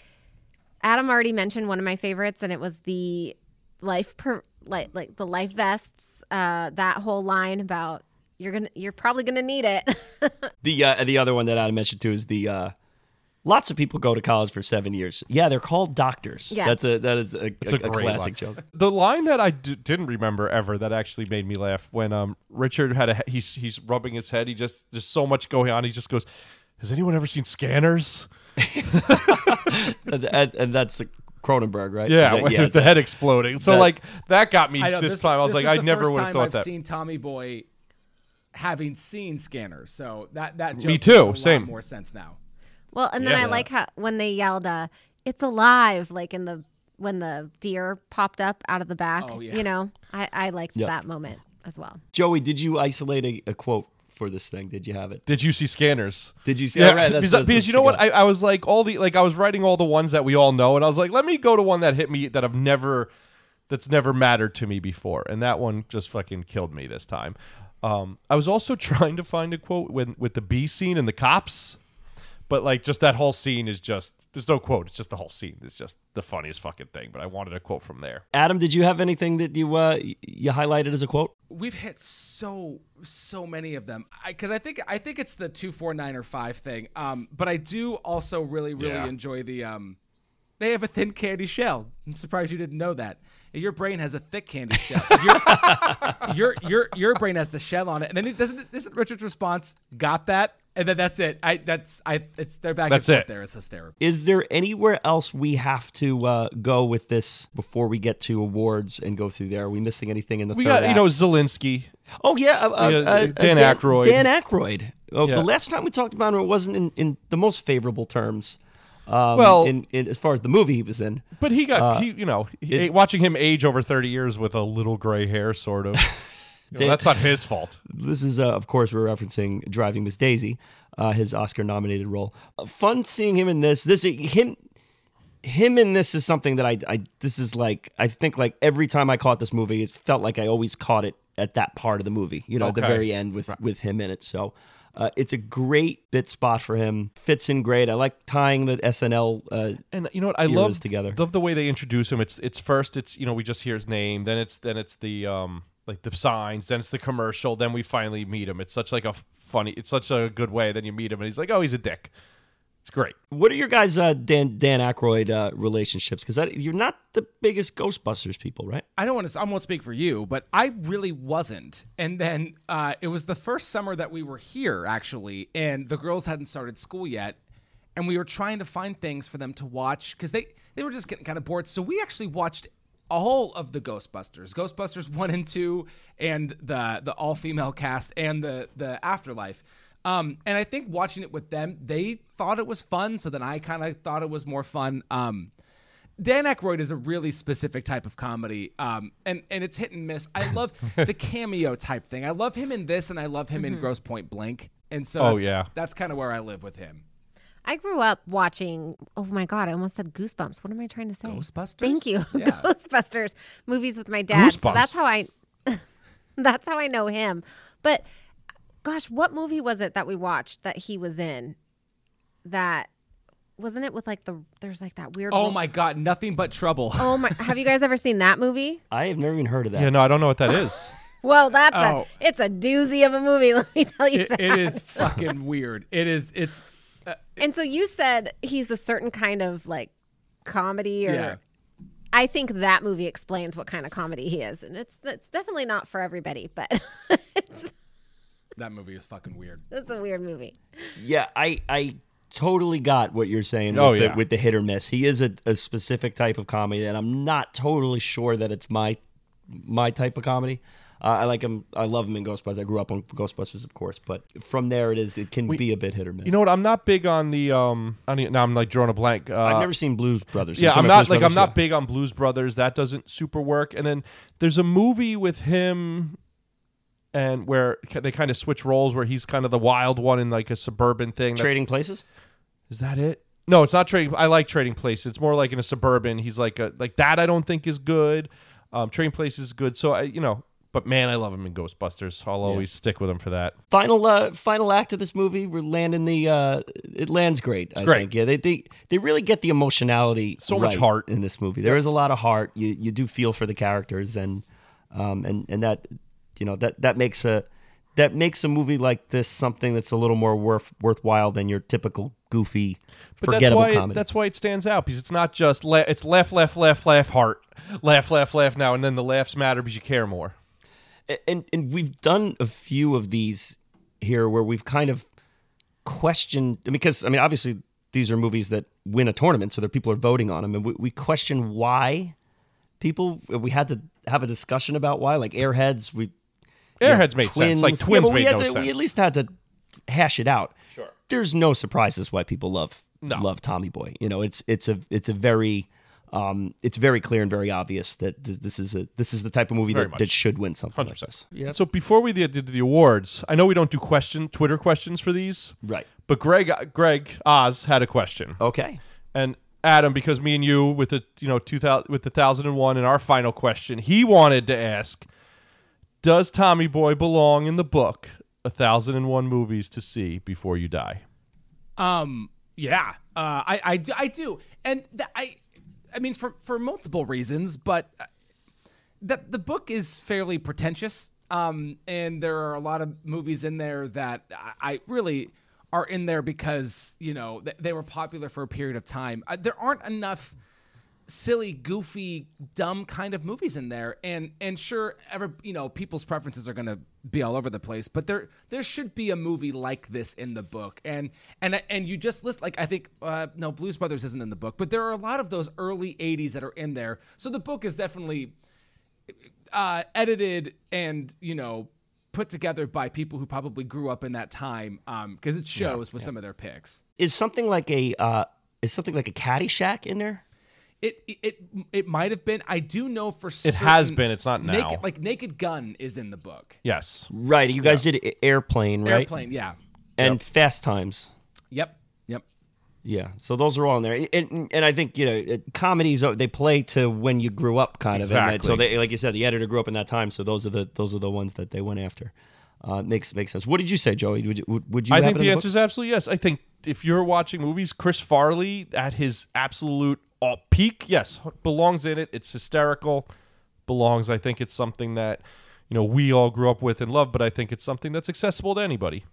Adam already mentioned one of my favorites, and it was the life per like like the life vests. Uh, that whole line about you're gonna you're probably gonna need it. The uh, the other one that I mentioned too is the uh, lots of people go to college for seven years. Yeah, they're called doctors. Yeah. that's a that is a, It's a, a, great classic line. joke. The line that I d- didn't remember ever that actually made me laugh when um Richard had a he's he's rubbing his head. He just there's so much going on. He just goes, "Has anyone ever seen Scanners?" and, [laughs] and, and that's Cronenberg, right? Yeah, That- [laughs] with yeah, the head exploding. So that- like that got me know this, time. I was this like, I never would have time thought I've that. seen Tommy Boy having seen Scanners, so that that joke Me makes too, a lot same. more sense now. Well, and then I like how when they yelled, uh, "It's alive!" Like in the when the deer popped up out of the back. Oh, yeah. You know, I I liked Yeah. that moment as well. Joey, did you isolate a, a quote for this thing? Did you have it? Did you see Scanners? Did you see? Yeah, all right, that's- because, that's- because that's you know what? I, I was like all the like I was writing all the ones that we all know, and I was like, let me go to one that hit me that I've never that's never mattered to me before, and that one just fucking killed me this time. Um, I was also [laughs] trying to find a quote when with the B scene and the cops, but like just that whole scene is just there's no quote. It's just the whole scene. It's just the funniest fucking thing. But I wanted a quote from there. Adam, did you have anything that you uh, you highlighted as a quote? We've hit so so many of them because I, think I think it's the two four nine or five thing. Um, but I do also really really Yeah. enjoy the um. They have a thin candy shell. I'm surprised you didn't know that. Your brain has a thick candy shell. [laughs] Your your your, your brain has the shell on it, and then it doesn't. Isn't Richard's response? Got that? And then that's it. I that's I. It's they're back That's and forth it. there is It's hysterical. Is there anywhere else we have to uh, go with this before we get to awards and go through there? Are we missing anything in the We third got you know Zalinsky. Oh yeah, uh, uh, Yeah, uh, Dan uh, Aykroyd. Dan Aykroyd. Oh, Yeah. The last time we talked about him, it wasn't in, in the most favorable terms. Um, Well- in, in as far as the movie he was in, But he got Uh, he you know he, it- watching him age over thirty years with a little gray hair, sort of. [laughs] Dan- that's not his fault. this is uh, of course we're referencing Driving Miss Daisy, uh, his Oscar-nominated role. Uh, fun seeing him in this. This him him in this is something that I, I this is like I think like every time I caught this movie, it felt like I always caught it at that part of the movie. You know, at the very end with with him in it. So. Uh, it's a great bit spot for him. Fits in great. I like tying the SNL uh, And you know what? I love together. Love the way they introduce him. It's it's first. It's you know we just hear his name. Then it's then it's the um like the signs. Then it's the commercial. Then we finally meet him. It's such like a funny. It's such a good way. Then you meet him and he's like, oh, he's a dick. It's great. What are your guys' uh, Dan Dan Aykroyd uh, relationships? Because you're not the biggest Ghostbusters people, right? I don't want to. I won't speak for you, but I really wasn't. And then uh, it was the first summer that we were here, actually, and the girls hadn't started school yet, and we were trying to find things for them to watch because they they were just getting kind of bored. So we actually watched all of the Ghostbusters, Ghostbusters one and two, and the the all female cast and the the Afterlife. Um, and I think watching it with them, they thought it was fun. So then I kind of thought it was more fun. Um, Dan Aykroyd is a really specific type of comedy, um, and and it's hit and miss. I love [laughs] the cameo type thing. I love him in this, and I love him in Grosse Pointe Blank. And so, Oh, yeah. that's kind of where I live with him. I grew up watching. Oh my god! I almost said Goosebumps. What am I trying to say? Ghostbusters? Thank you, [laughs] Yeah. Ghostbusters movies with my dad. So that's how I. [laughs] that's how I know him. But, gosh, what movie was it that we watched that he was in? That wasn't it with like the there's like that weird. Oh wo- my God, nothing but trouble. Oh my! [laughs] Have you guys ever seen that movie? I have never even heard of that. Yeah, no, I don't know what that is. Well, that's Oh. a it's a doozy of a movie. Let me tell you It, that. it is fucking weird. It is. It's. Uh, And so you said he's a certain kind of like comedy or yeah. I think that movie explains what kind of comedy he is. And it's it's definitely not for everybody, but it's, [laughs] That movie is fucking weird. That's a weird movie. Yeah, I I totally got what you're saying Oh, with, yeah. the, with the hit or miss. He is a, a specific type of comedy, and I'm not totally sure that it's my my type of comedy. Uh, I like him. I love him in Ghostbusters. I grew up on Ghostbusters, of course, but from there it is. It can be a bit hit or miss. You know what? I'm not big on the um. I don't, now I'm like drawing a blank. Uh, I've never seen Blues Brothers. yeah, I'm not Blues like I'm Brothers? not big on Blues Brothers. That doesn't super work. And then there's a movie with him, and where they kind of switch roles, where he's kind of the wild one in like a suburban thing. Trading Places. Is that it? No, it's not trading. I like Trading Places. It's more like in a suburban. He's like a like that. I don't think is good. Um, trading Places is good. So I, you know, But man, I love him in Ghostbusters. I'll always stick with him for that. Final uh, final act of this movie, we're landing the uh, it lands great. I great. think. Yeah, they, they they really get the emotionality. So much heart. in this movie. There is a lot of heart. You you do feel for the characters, and um and and that you know that that makes a that makes a movie like this something that's a little more worth worthwhile than your typical goofy But that's forgettable why it, that's why it stands out because it's not just la- it's laugh, laugh, laugh, laugh, heart, laugh, laugh, laugh now, and then the laughs matter because you care more. And and we've done a few of these here where we've kind of questioned because I mean obviously these are movies that win a tournament so that people are voting on them and we, we question why people we had to have a discussion about why like airheads we you know, Airheads made sense. Like Yeah, twins but we made no to- sense. we at least had to hash it out Sure. there's no surprises why people love No. love Tommy Boy you know it's it's a it's a very um, it's very clear and very obvious that this, this is a this is the type of movie that, that should win something like this. So before we did did the awards, I know we don't do question Twitter questions for these, Right. but Greg Greg Oz had a question, Okay. and Adam, because me and you with the you know two thousand with the thousand and one and our final question, he wanted to ask, does Tommy Boy belong in the book A Thousand and One Movies to See Before You Die? Um, yeah, uh, I, I, do- I do, and th- I, I mean, for for multiple reasons, but uh, the the book is fairly pretentious. Um, and there are a lot of movies in there that I, I really are in there because you know th- they were popular for a period of time. Uh, there aren't enough silly, goofy, dumb kind of movies in there. And and sure, ever you know, people's preferences are gonna be all over the place. But there there should be a movie like this in the book. And and and you just list like I think uh, no Blues Brothers isn't in the book, but there are a lot of those early '80s that are in there. So the book is definitely uh, edited and you know put together by people who probably grew up in that time because it shows with some of their picks. Is something like a uh, is something like a Caddyshack in there? It it it might have been. I do know for certain. It certain. has been. It's not now. Naked, like Naked Gun is in the book. yes. Right. You guys did Airplane, right? Airplane, yeah. And Fast Times. Yep. Yep. Yeah. So those are all in there. And, and I think you know comedies uh, they play to when you grew up, kind of. And so they, like you said, the editor grew up in that time. So those are the those are the ones that they went after. Uh, makes makes sense. What did you say, Joey? Would you, would, would you I have think it in the book? answer is absolutely yes. I think if you're watching movies, Chris Farley at his absolute uh, peak, yes, belongs in it. It's hysterical, belongs. I think it's something that you know we all grew up with and love, but I think it's something that's accessible to anybody.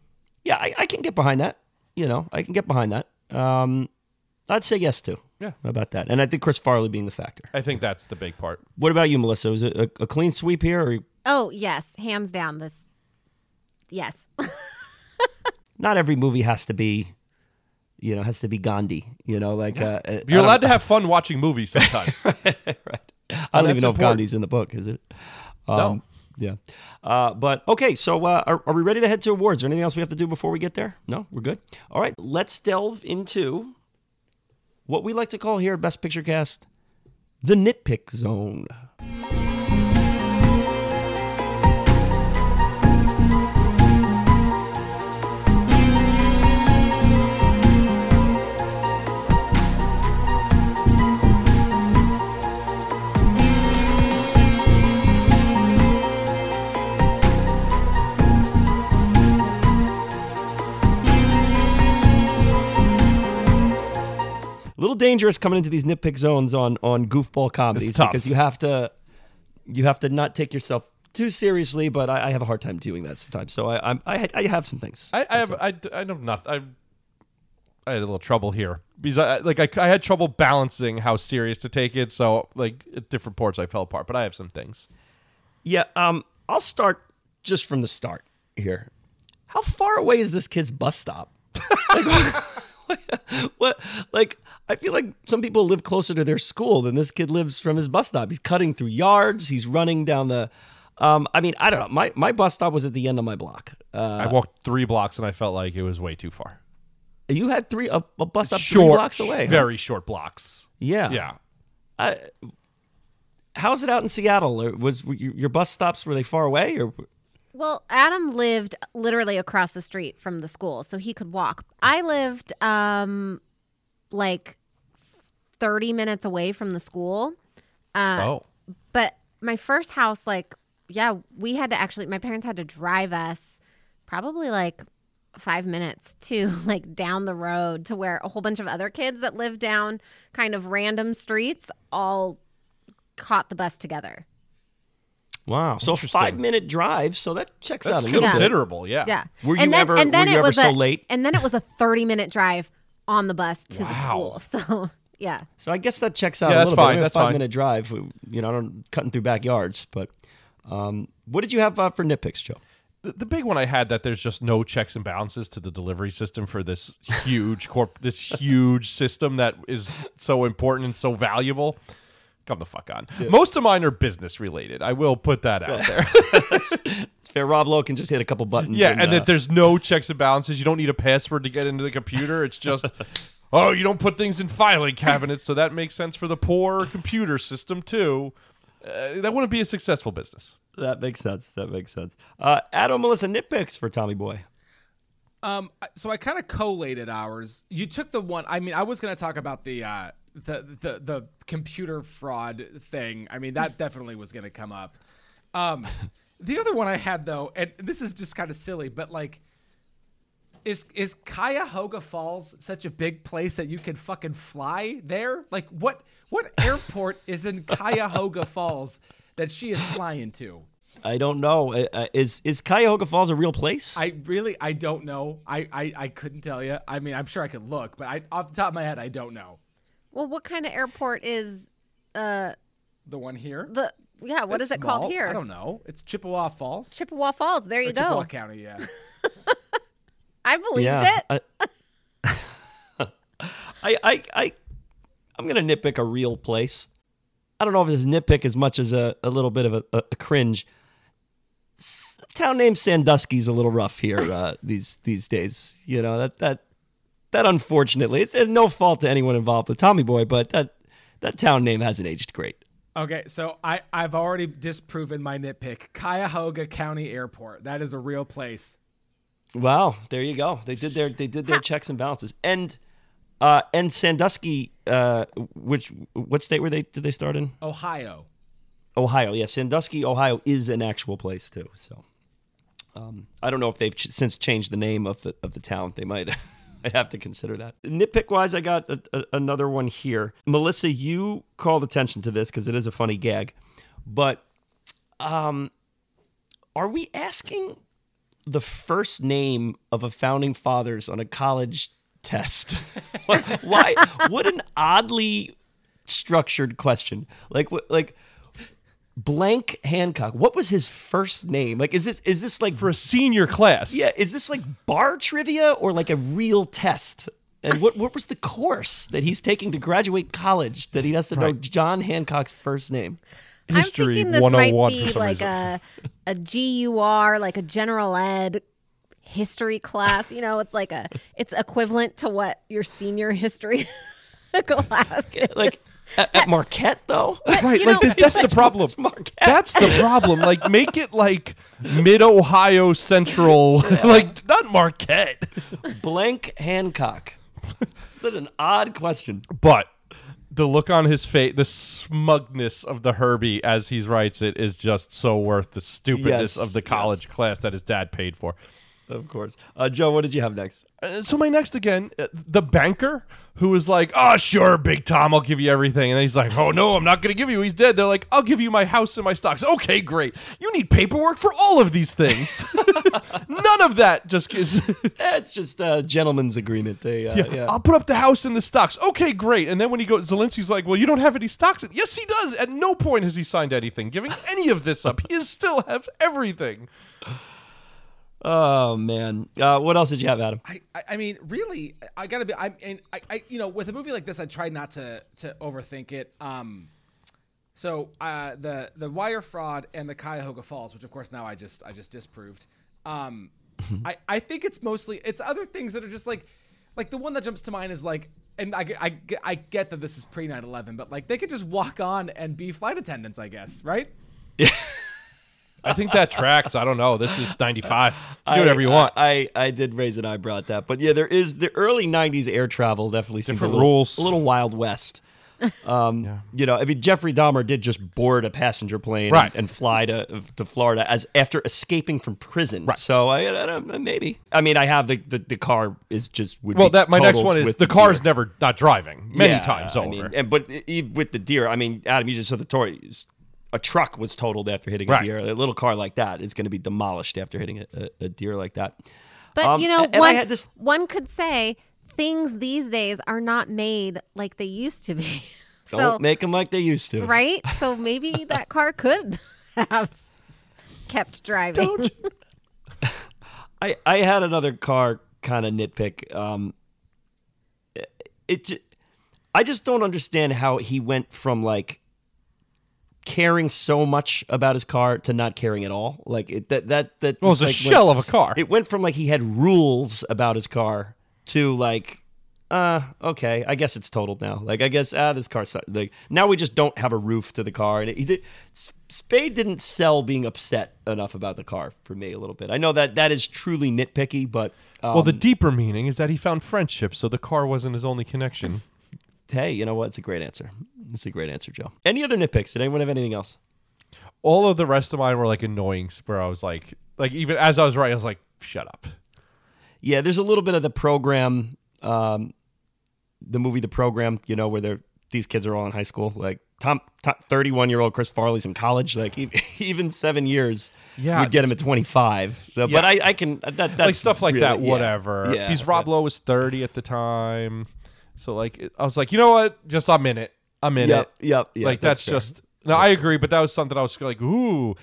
Yeah, I, I can get behind that. You know, I can get behind that. Um, I'd say yes to. Yeah. About that? And I think Chris Farley being the factor. I think that's the big part. What about you, Melissa? Is it a, a clean sweep here, or Oh yes, hands down. This. Yes. [laughs] not every movie has to be, you know, has to be Gandhi. You know, like uh, uh, You're allowed to [laughs] have fun watching movies sometimes. [laughs] right. I don't even know if. Gandhi's in the book. Is it? Um, No. Yeah. Uh, but okay, so uh, are, are we ready to head to awards? Or anything else we have to do before we get there? No, we're good. All right, let's delve into what we like to call here at Best Picture Cast the nitpick zone. Little dangerous coming into these nitpick zones on on goofball comedies because you have to you have to not take yourself too seriously. But I, I have a hard time doing that sometimes. So I I'm, I I have some things. I, I have I, I know nothing. I I had a little trouble here because I like I, I had trouble balancing how serious to take it. So like at different parts I fell apart, but I have some things. Yeah, um, I'll start just from the start here. How far away is this kid's bus stop? [laughs] like, [laughs] what? Like, I feel like some people live closer to their school than this kid lives from his bus stop. He's cutting through yards. He's running down the. Um, I mean, I don't know. My my bus stop was at the end of my block. Uh, I walked three blocks and I felt like it was way too far. you had three a, a bus stop three Short, blocks away. huh? very short blocks. Yeah. Yeah, How's it out in Seattle? Or Was your your bus stops were they far away or? Well, Adam lived literally across the street from the school, so he could walk. I lived um like 30 minutes away from the school. Uh, oh, But my first house like yeah, we had to actually. My parents had to drive us probably like five minutes to [laughs] like down the road to where a whole bunch of other kids that live down kind of random streets all caught the bus together. Wow. So Interesting. five minute drive. So that checks That's out a considerable. Yeah. Yeah. Were and you then, ever- And then were you it ever was so a, late? And then it was a thirty-minute drive on the bus to Wow. the school. [laughs] So yeah. So I guess that checks out Yeah, a that's little fine, bit. that's a five fine. minute drive. You know, I don't cutting through backyards. But um, what did you have uh, for nitpicks, Joe? The, the big one I had that there's just no checks and balances to the delivery system for this huge corp, this huge system that is so important and so valuable. Come the fuck on. Most of mine are business related. I will put that out there. [laughs] It's fair. Rob Lowe can just hit a couple buttons. Yeah, and uh, that there's no checks and balances. You don't need a password to get into the computer. It's just, [laughs] oh, you don't put things in filing cabinets, so that makes sense for the poor computer system too. Uh, that wouldn't be a successful business. that makes sense. That makes sense. Uh, Adam, Melissa, nitpicks for Tommy Boy. Um, so I kind of collated ours. You took the one. I mean, I was going to talk about the uh, the the the computer fraud thing. I mean, that definitely was going to come up. Um, [laughs] the other one I had though, and this is just kind of silly, but like, is is Cuyahoga Falls such a big place that you can fucking fly there? Like, what what [laughs] airport is in Cuyahoga Falls that she is flying to? I don't know. Uh, uh, is is Cuyahoga Falls a real place? I really I don't know. I, I I couldn't tell you. I mean, I'm sure I could look, but I off the top of my head, I don't know. Well, what kind of airport is uh The one here. the yeah? What is It's it called here? I don't know. It's Chippewa Falls. Chippewa Falls. There you Or Chippewa go. County, yeah. [laughs] I believed yeah. it. I, [laughs] I, I, I, I'm gonna nitpick a real place. I don't know if this nitpick as much as a, a little bit of a, a, a cringe. S- a town named Sandusky's a little rough here uh, these these days. You know that that that unfortunately it's no fault to anyone involved with Tommy Boy, but that that town name hasn't aged great. Okay, so I I've already disproven my nitpick. Cuyahoga County Airport. That is a real place. Wow, there you go. They did their they did their checks and balances. And uh and Sandusky, uh which what state were they did they start in? Ohio. Ohio. Yeah, Sandusky, Ohio is an actual place too. So um I don't know if they've ch- since changed the name of the of the town. They might [laughs] [laughs] I have to consider that. Nitpick wise, I got a, a, another one here. Melissa, you called attention to this because it is a funny gag, but um, are we asking the first name of a founding fathers on a college test? [laughs] Why? What an oddly structured question. Like, like blank Hancock. What was his first name? Like, is this is this like For a senior class. yeah, is this like bar trivia or like a real test? And what what was the course that he's taking to graduate college that he has to know John Hancock's first name? History I'm thinking this might 101 be for some like reason. a a GUR, like a general ed history class. You know, it's like a it's equivalent to what your senior history [laughs] class [laughs] is. Like at, at Marquette though? Right, like know- this, that's the problem. That's the problem. Like, make it like Mid Ohio Central, [laughs] like not Marquette. blank Hancock. Such an odd question. But the look on his face, the smugness of the Herbie as he writes it is just so worth the stupidness Yes, of the college class that his dad paid for. Of course. Uh, Joe, what did you have next? Uh, so my next again, uh, the banker who was like, "Oh, sure, Big Tom, I'll give you everything," and then he's like, "Oh no, I'm not going to give you. He's dead." They're like, "I'll give you my house and my stocks." Okay, great. You need paperwork for all of these things. [laughs] None of that just [laughs] is. That's just a gentleman's agreement. They, uh, yeah. I'll put up the house and the stocks. Okay, great. And then when he goes, Zalinsky's like, "Well, you don't have any stocks." Yes, he does. At no point has he signed anything, giving any of this up. He still have everything. Oh man. Uh, what else did you have, Adam? I, I I mean, really, I gotta be. I and I, I, you know, with a movie like this, I try not to to overthink it. Um, so uh, the the wire fraud and the Cuyahoga Falls, which of course now I just I just disproved. Um, [laughs] I I think it's mostly it's other things that are just like like the one that jumps to mind is like. And I, I, I get that this is pre 9 11, but like they could just walk on and be flight attendants, I guess, right? [laughs] I think that tracks. I don't know. This is '95. Do I- whatever you want. I, I, I did raise an eyebrow at that, but yeah, there is the early '90s air travel definitely seemed Different a little, rules. a little wild west. [laughs] Um, Yeah. You know, I mean, Jeffrey Dahmer did just board a passenger plane Right. and, and fly to to Florida as after escaping from prison. Right. So I, I don't, maybe. I mean, I have the, the, the car is just would Well, that my next one is the car's deer. never not driving many Yeah, times I over. mean, and but with the deer, I mean, Adam, you just said the story. A truck was totaled after hitting a deer. A little car like that is going to be demolished after hitting a, a, a deer like that. But Um, you know, and I one, had this- one could say things these days are not made like they used to be. [laughs] Don't so make them like they used to. right? [laughs] So maybe that car could have kept driving. [laughs] I, I had another car kind of nitpick. Um, it, it j- I just don't understand how he went from like caring so much about his car to not caring at all. Like it, that that that well, a like, went- shell of a car. It went from like he had rules about his car to like, uh, okay, I guess it's totaled now. Like I guess ah, this car sucks. Like now we just don't have a roof to the car, and he did. Spade didn't sell being upset enough about the car for me a little bit. I know that that is truly nitpicky, but um, well, the deeper meaning is that he found friendship, so the car wasn't his only connection. hey, you know what? It's a great answer. It's a great answer, Joe. Any other nitpicks? Did anyone have anything else? All of the rest of mine were like annoying, where I was like, like even as I was writing, I was like, shut up. Yeah, there's a little bit of the program, um, the movie, the program. You know, where they're these kids are all in high school. Like Tom, 31 year old Chris Farley's in college. Like [laughs] even seven years, Yeah, would get him at 25. So, Yeah. But I, I can that that's like stuff like that, really- yeah. whatever. Yeah, Because Rob Lowe was 30 at the time. So, like, I was like, you know what? Just I'm in it. I'm in Yep, it. yep, yep, like, that's, that's just. No, I agree, but that was something I was like, ooh.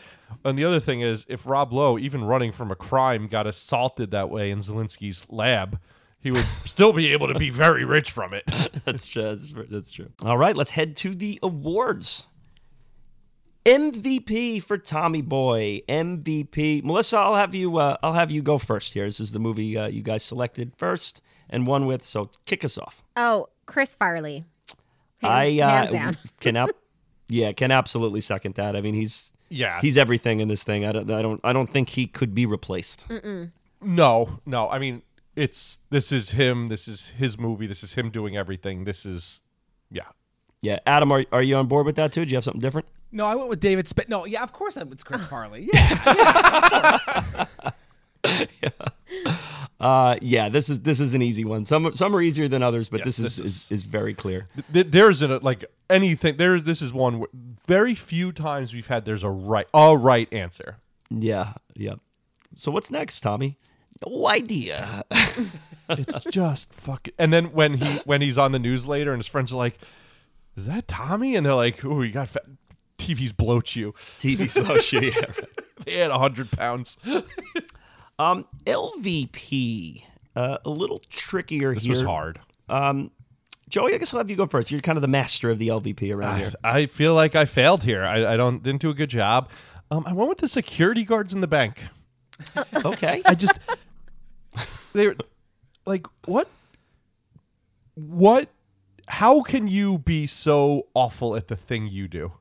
And the other thing is, if Rob Lowe, even running from a crime, got assaulted that way in Zalinsky's lab, he would [laughs] still be able to be very rich from it. [laughs] that's true. That's, that's true. All right, let's head to the awards. MVP for Tommy Boy. MVP. Melissa, I'll have you. Uh, I'll have you go first here. This is the movie uh, you guys selected first and won with. So kick us off. Oh, Chris Farley. Hands, I uh, hands down. can ab- yeah can absolutely second that. I mean he's Yeah. he's everything in this thing. I don't I don't I don't think he could be replaced. No, no. I mean, it's this is him. This is his movie. This is him doing everything. This is, yeah. Yeah, Adam, are are you on board with that too? Do you have something different? No, I went with David Spade. No, yeah, of course I it's Chris [laughs] Farley. Yeah, [laughs] Uh, yeah, this is this is an easy one. Some some are easier than others, but Yes, this, is, this is is very clear. Th- there's a like anything there this is one where very few times we've had there's a right a right answer Yeah, yeah. So what's next, Tommy? No idea. [laughs] it's just fucking and then when he when he's on the news later and his friends are like is that tommy and they're like oh you got fat tv's bloat you TV social, yeah. right. [laughs] they had 100 pounds Um, LVP, uh, a little trickier this here. was hard Um, Joey, I guess I'll have you go first. You're kind of the master of the LVP around here. I, I feel like i failed here i, I don't didn't do a good job um, i went with the security guards in the bank [laughs] Okay. I just they were like what what how can you be so awful at the thing you do?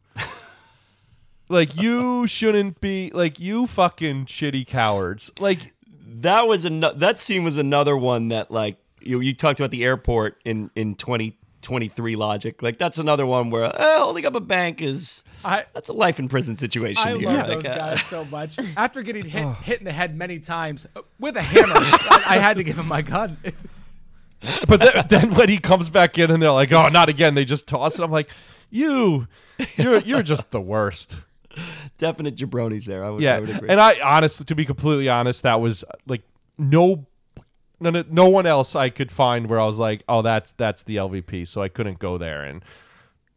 Like you shouldn't be like you fucking shitty cowards. Like that was an- that scene was another one that like you you talked about the airport in in 2023 logic. Like that's another one where uh, holding up a bank is I that's a life in prison situation. I here. love Like, those uh, guys so [laughs] much. After getting hit hit in the head many times uh, with a hammer, [laughs] I, I had to give him my gun. [laughs] but then, then when he comes back in and they're like, "Oh, not again." They just toss it. I'm like, "You you're you're just the worst." [laughs] definite jabronis there. I would, I Yeah, would agree. and I honestly, to be completely honest, that was like no, no, no one else I could find where I was like, oh, that's that's the LVP. So I couldn't go there, and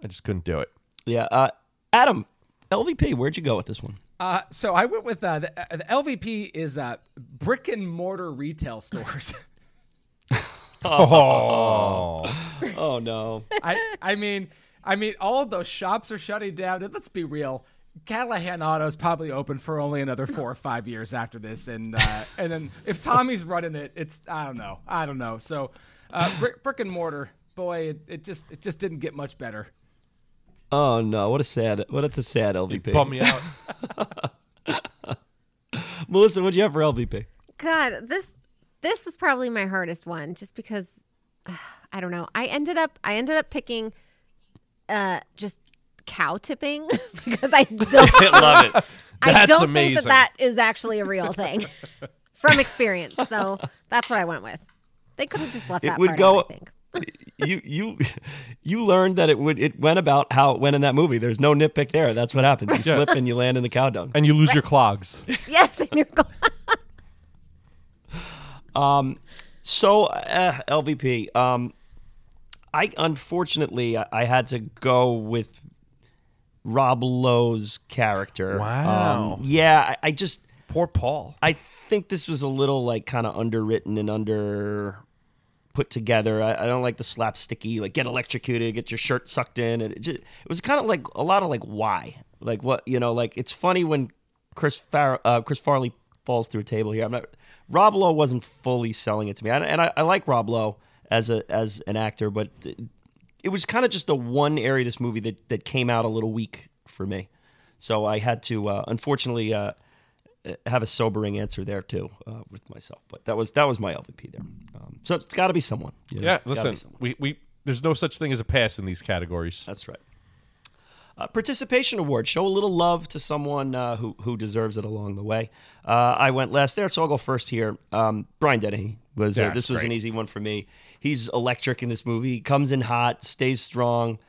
I just couldn't do it. yeah, uh, Adam, LVP, where'd you go with this one? Uh, so I went with uh, the, uh, the LVP is uh, brick and mortar retail stores. [laughs] Oh, [laughs] Oh no, I I mean I mean all of those shops are shutting down. And let's be real. Callahan Auto is probably open for only another four or five years after this, and uh, and then if Tommy's running it, it's I don't know, I don't know. So, uh, brick, brick and mortar, boy, it, it just it just didn't get much better. oh no, what a sad, what it's a sad LVP. bum me out. [laughs] Melissa, what'd you have for LVP? God, this this was probably my hardest one, just because [sighs] I don't know. I ended up I ended up picking uh, just cow tipping [laughs] because I [laughs] don't. I love it. [laughs] I That's don't think amazing. that that is actually a real thing from experience. So that's what I went with. They could have just left It that would part go- out, I think. you you you learned that it would it went about how it went in that movie. There's no nitpick there. That's what happens. You slip and you land in the cow dung. and you lose your clogs. Yes, and you're glad. So uh, LVP, um, I unfortunately I, I had to go with Rob Lowe's character. Wow. Um, yeah, I, I just Poor Paul. I think this was a little like kind of underwritten and under put together. I, I don't like the slapsticky like get electrocuted, get your shirt sucked in, it just it was kind of like a lot of like why, like what you know, like it's funny when Chris Far- uh, Chris Farley falls through a table here. I'm not Rob Lowe wasn't fully selling it to me, and, and I, I like Rob Lowe as a as an actor, but it was kind of just the one area of this movie that that came out a little weak for me. So I had to uh, unfortunately uh, have a sobering answer there too uh, with myself. But that was that was my LVP there. Um, so it's got to be someone. you know? Yeah, listen, someone. we, we there's no such thing as a pass in these categories. That's right. Uh, participation award. Show a little love to someone uh, who who deserves it along the way. Uh, I went last there, so I'll go first here. Um, Brian Dennehy was uh, Yeah, this was an easy one for me. He's electric in this movie. He comes in hot, stays strong,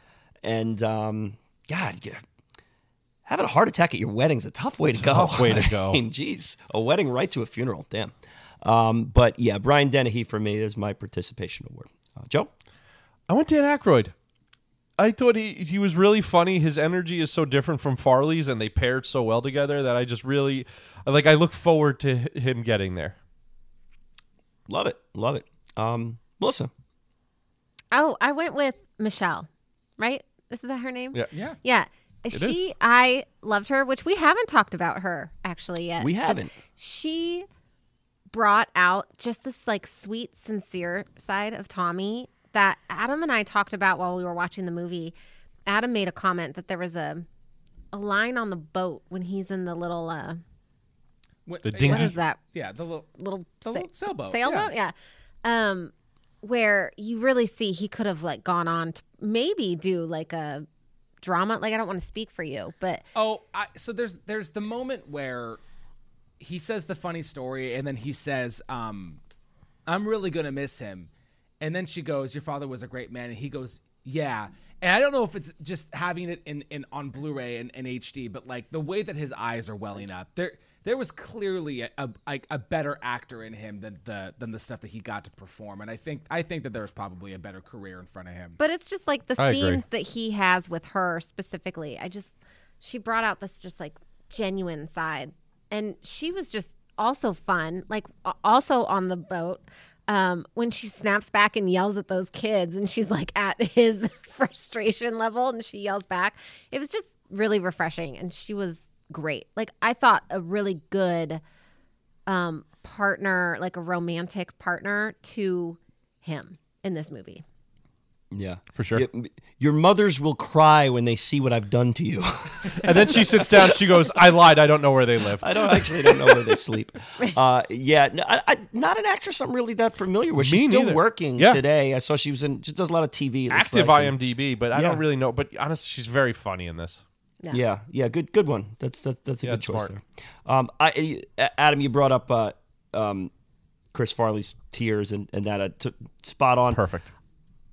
and um, God, yeah, having a heart attack at your wedding's a tough way to go. Tough way to [laughs] go. I mean, geez, a wedding right to a funeral. Damn. Um, but yeah, Brian Dennehy for me is my participation award. Uh, Joe. I went Dan Aykroyd. I thought he he was really funny. His energy is so different from Farley's, and they paired so well together that I just really like. I look forward to him getting there. Love it. Love it. Um, Melissa. Oh, I went with Michelle, right? Is that her name? Yeah. Yeah. Yeah. she, is. I loved her, which we haven't talked about her actually yet. We haven't. She brought out just this like sweet, sincere side of Tommy that Adam and I talked about while we were watching the movie. Adam made a comment that there was a a line on the boat when he's in the little uh What, The what dinghy? is that Yeah, the little. little, The little sailboat, sailboat yeah. um where you really see he could have like gone on to maybe do like a drama. Like i don't want to speak for you but Oh, I, so there's there's the moment where he says the funny story, and then he says, um, "I'm really gonna miss him," and then she goes, "Your father was a great man," and he goes, "Yeah." And I don't know if it's just having it in, in on Blu-ray and, and HD, but like the way that his eyes are welling up, there there was clearly a, a a better actor in him than the than the stuff that he got to perform, and I think I think that there's probably a better career in front of him. but it's just like the I agree. scenes that he has with her specifically i just she brought out this just like genuine side and she was just also fun like also on the boat um, when she snaps back and yells at those kids and she's like at [laughs] his frustration level and she yells back it was just really refreshing and she was great like i thought a really good um, partner like a romantic partner to him in this movie Yeah, For sure. Y- Your mothers will cry when they see what I've done to you. [laughs] And then she sits down. She goes, "I lied. I don't know where they live." I don't actually don't know where they sleep. [laughs] Uh, yeah, no, I, I, not an actress I'm really that familiar with. Me She's still neither. working Yeah. today. I saw she was in. She does a lot of TV. it looks Active like, and- IMDb, but I Yeah. don't really know. But honestly, she's very funny in this. Yeah. Yeah, yeah, good, good one. That's that's that's a Yeah, good choice smart. there. Um, I, Adam, you brought up uh, um, Chris Farley's tears and and that uh, t- spot on. Perfect.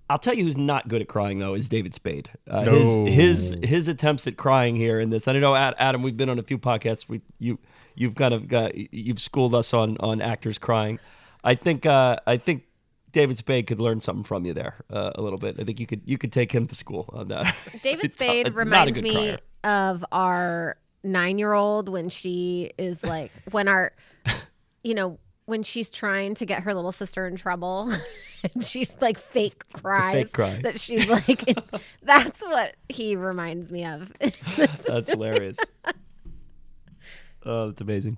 I'll tell you who's not good at crying though is David Spade. Uh, No. His his his attempts at crying here in this. I don't know Adam. We've been on a few podcasts. We you you've kind of got you've schooled us on on actors crying. I think uh, I think David Spade could learn something from you there uh, a little bit. I think you could you could take him to school on that. David [laughs] Spade a reminds me crier. Of our nine year old when she is like, when our, you know, when she's trying to get her little sister in trouble [laughs] and she's like fake cries. fake cry. That she's like, [laughs] that's what he reminds me of. [laughs] That's hilarious. Oh, that's amazing.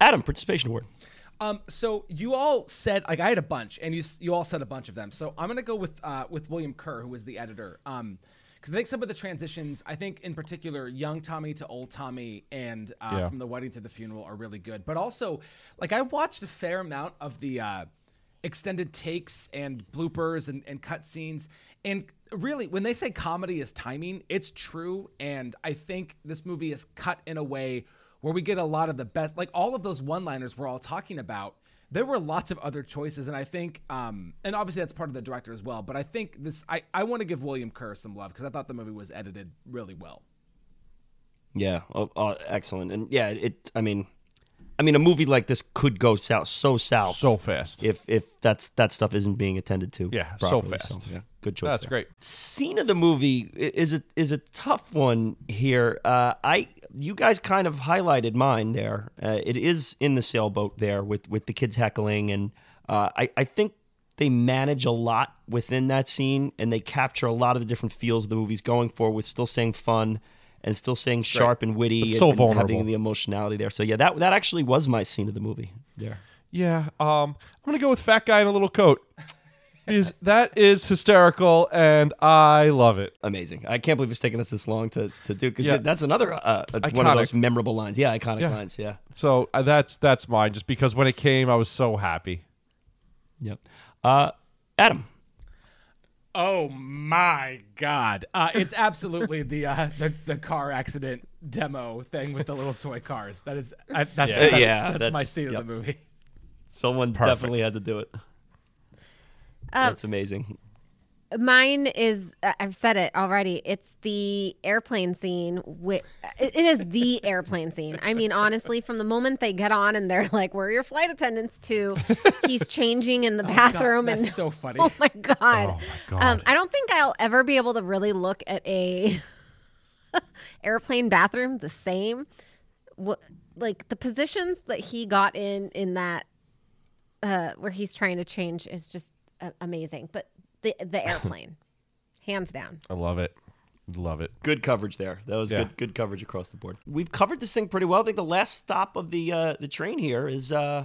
Adam, participation award. Um, so you all said like I had a bunch, and you you all said a bunch of them. So I'm gonna go with uh, with William Kerr, who was the editor. Um, because I think some of the transitions, I think in particular, young Tommy to old Tommy, and uh, Yeah. from the wedding to the funeral are really good. But also, like I watched a fair amount of the uh, extended takes and bloopers and, and cut scenes. And really, when they say comedy is timing, it's true. And I think this movie is cut in a way where we get a lot of the best, like all of those one liners we're all talking about. There were lots of other choices, and I think, um, and obviously that's part of the director as well. But I think this, I, I want to give William Kerr some love because I thought the movie was edited really well. Yeah, oh, oh, excellent. And yeah, it. I mean, I mean, a movie like this could go south so south So fast. if if that's that stuff isn't being attended to. Yeah, so properly. fast. yeah, good choice. That's there. great. Scene of the movie is a is a tough one here. Uh, I you guys kind of highlighted mine there. Uh, it is in the sailboat there with with the kids heckling, and uh, I I think they manage a lot within that scene, and they capture a lot of the different feels the movie's going for, with still staying fun. And still saying sharp and witty, But and, so and vulnerable. having the emotionality there. So yeah, that that actually was my scene of the movie. Yeah. Yeah, um, I'm gonna go with fat guy in a little coat. Is that is hysterical and I love it. amazing. I can't believe it's taken us this long to to do. 'cause Yeah. that's another uh, uh, one of those memorable lines. Yeah, iconic Yeah. lines. Yeah. So uh, that's that's mine. Just because when it came, I was so happy. Yep. Uh, Adam. Oh my god! Uh, it's absolutely the, uh, the the car accident demo thing with the little toy cars. That is I, that's Yeah. that's, Yeah, that's, my that's- scene yep. of the movie. Someone Perfect. definitely had to do it. Uh, That's amazing. Mine is, uh, I've said it already. It's the airplane scene. With, it it is the [laughs] airplane scene. I mean, honestly, from the moment they get on and they're like, "Where are your flight attendants?" to [laughs] he's changing in the bathroom that's and so funny. [laughs] Oh my god! Oh my God. Um, I don't think I'll ever be able to really look at a airplane bathroom the same. What like the positions that he got in in that uh, where he's trying to change is just uh, amazing. But the the airplane, [laughs] hands down. I love it. Love it. Good coverage there. That was Yeah. good. Good coverage across the board. We've covered this thing pretty well. I think the last stop of the uh, the train here is uh,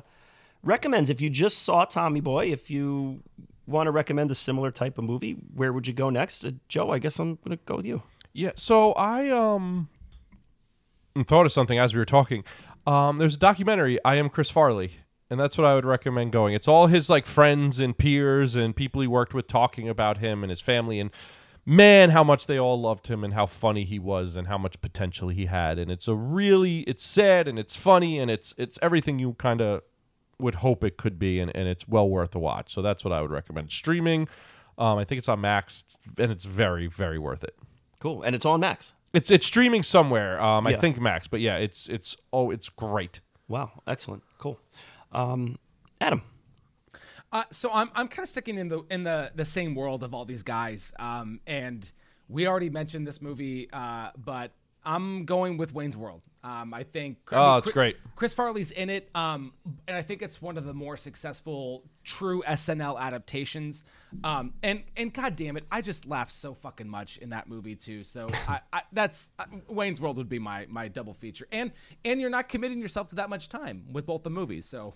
recommends. If you just saw Tommy Boy, if you want to recommend a similar type of movie, where would you go next? Uh, Joe, I guess I'm gonna go with you. Yeah. So I um thought of something as we were talking. Um, there's a documentary. I am Chris Farley, and that's what I would recommend going. It's all his like friends and peers and people he worked with talking about him and his family and man how much they all loved him and how funny he was and how much potential he had and it's a really it's sad and it's funny and it's it's everything you kind of would hope it could be and, and it's well worth a watch so that's what i would recommend streaming um, i think it's on max and it's very very worth it Cool. And it's on Max. it's it's streaming somewhere. Um, I Yeah. think Max, but yeah, it's it's oh, it's great. Wow. Excellent. Cool. Um, Adam. Uh, so I'm I'm kind of sticking in the in the the same world of all these guys. Um, and we already mentioned this movie, uh, but I'm going with Wayne's World. Um, I think. I Oh, mean, it's Chris- great. Chris Farley's in it, um, and I think it's one of the more successful true SNL adaptations. Um, and and god damn it, I just laughed so fucking much in that movie too. So [laughs] I, I, that's uh, Wayne's World would be my my double feature. And and you're not committing yourself to that much time with both the movies. So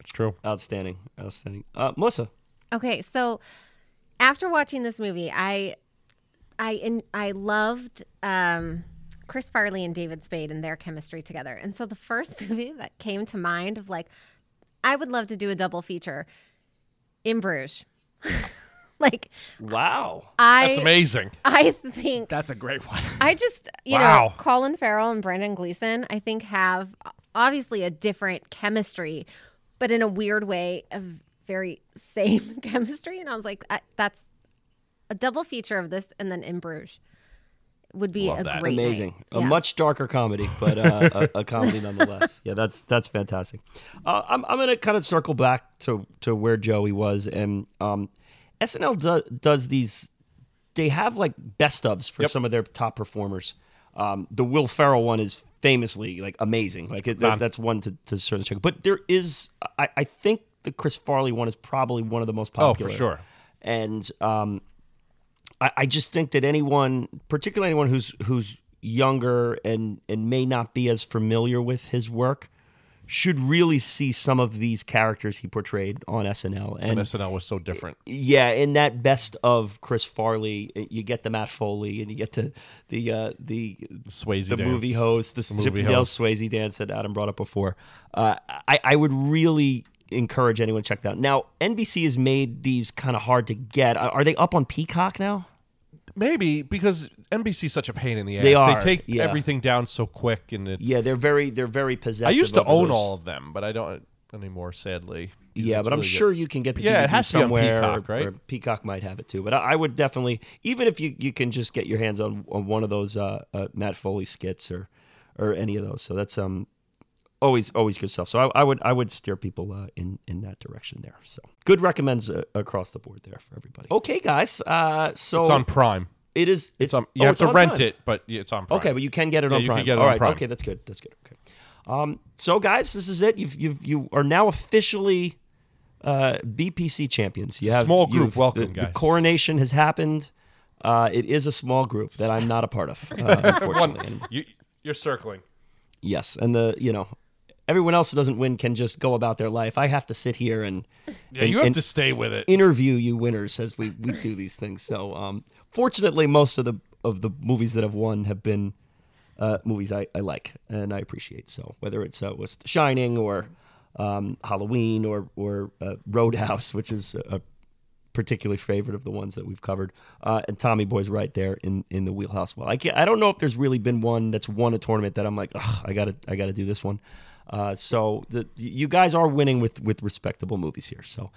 It's true. Outstanding. Outstanding. Uh, Melissa. Okay, so after watching this movie, I I in, I loved um, Chris Farley and David Spade and their chemistry together. And so the first [laughs] movie that came to mind of like I would love to do a double feature in Bruges. [laughs] like Wow. I That's amazing. I think that's a great one. [laughs] I just, you know, Colin Farrell and Brendan Gleeson, I think have obviously a different chemistry, but in a weird way, a very same [laughs] chemistry. And I was like, I, that's a double feature of this and then in Bruges would be Love a that. great night. Amazing. A Yeah. much darker comedy, but uh, a, a comedy [laughs] nonetheless. Yeah, that's that's fantastic. Uh, I'm I'm gonna kind of circle back to to where Joey was, and um, SNL do, does these. They have like best ofs for Yep. some of their top performers. Um, the Will Ferrell one is famously like amazing. Like it, Man. that's one to to certainly check. But there is, I, I think the Chris Farley one is probably one of the most popular. Oh, for sure. And um, I, I just think that anyone, particularly anyone who's who's younger and and may not be as familiar with his work, should really see some of these characters he portrayed on SNL. And And SNL was so different. yeah, in that best of Chris Farley, you get the Matt Foley and you get the the uh, the Swayze the dance. movie host, the, The movie host. Swayze dance that Adam brought up before. Uh, I I would really encourage anyone to check that out. Now, NBC has made these kind of hard to get. Are they up on Peacock now? Maybe because NBC's such a pain in the ass. They are, They take yeah. everything down so quick, and it's. Yeah, they're very they're very possessive. I used to own those. all of them, but I don't anymore. Sadly. Yeah, but I'm really good. sure you can get the Yeah, it DVD has to be on somewhere. Peacock, right? or Peacock might have it too. But I, I would definitely, even if you, you can just get your hands on, on one of those uh, uh, Matt Foley skits or or any of those. So that's um always always good stuff. So I, I would I would steer people uh, in in that direction there. So good recommends uh, across the board there for everybody. Okay, guys. Uh, so It's on Prime. It is it's, It's on. You oh, have it's to rent Prime. it, but it's on Prime. Okay, but you can get it Yeah, on you can Prime. get it All on right, Prime. okay, that's good. That's good. Okay. Um, so guys, this is it. You've you've you are now officially uh, BPC champions. You have small group. Welcome, the, the coronation has happened. Uh, it is a small group that I'm not a part of, uh, [laughs] unfortunately. And You, you're circling. yes, and the you know everyone else who doesn't win can just go about their life. I have to sit here and Yeah, and- you have to stay with it. interview you winners as we, we do these things. So um, fortunately, most of the of the movies that have won have been uh, movies I, I like and I appreciate. So whether it's uh, was The Shining or um, Halloween or or uh, Roadhouse, which is a particularly favorite of the ones that we've covered, uh, and Tommy Boy's right there in, in the wheelhouse. Well, I can't, I don't know if there's really been one that's won a tournament that I'm like, I gotta I gotta do this one. Uh, so the, you guys are winning with with respectable movies here. So.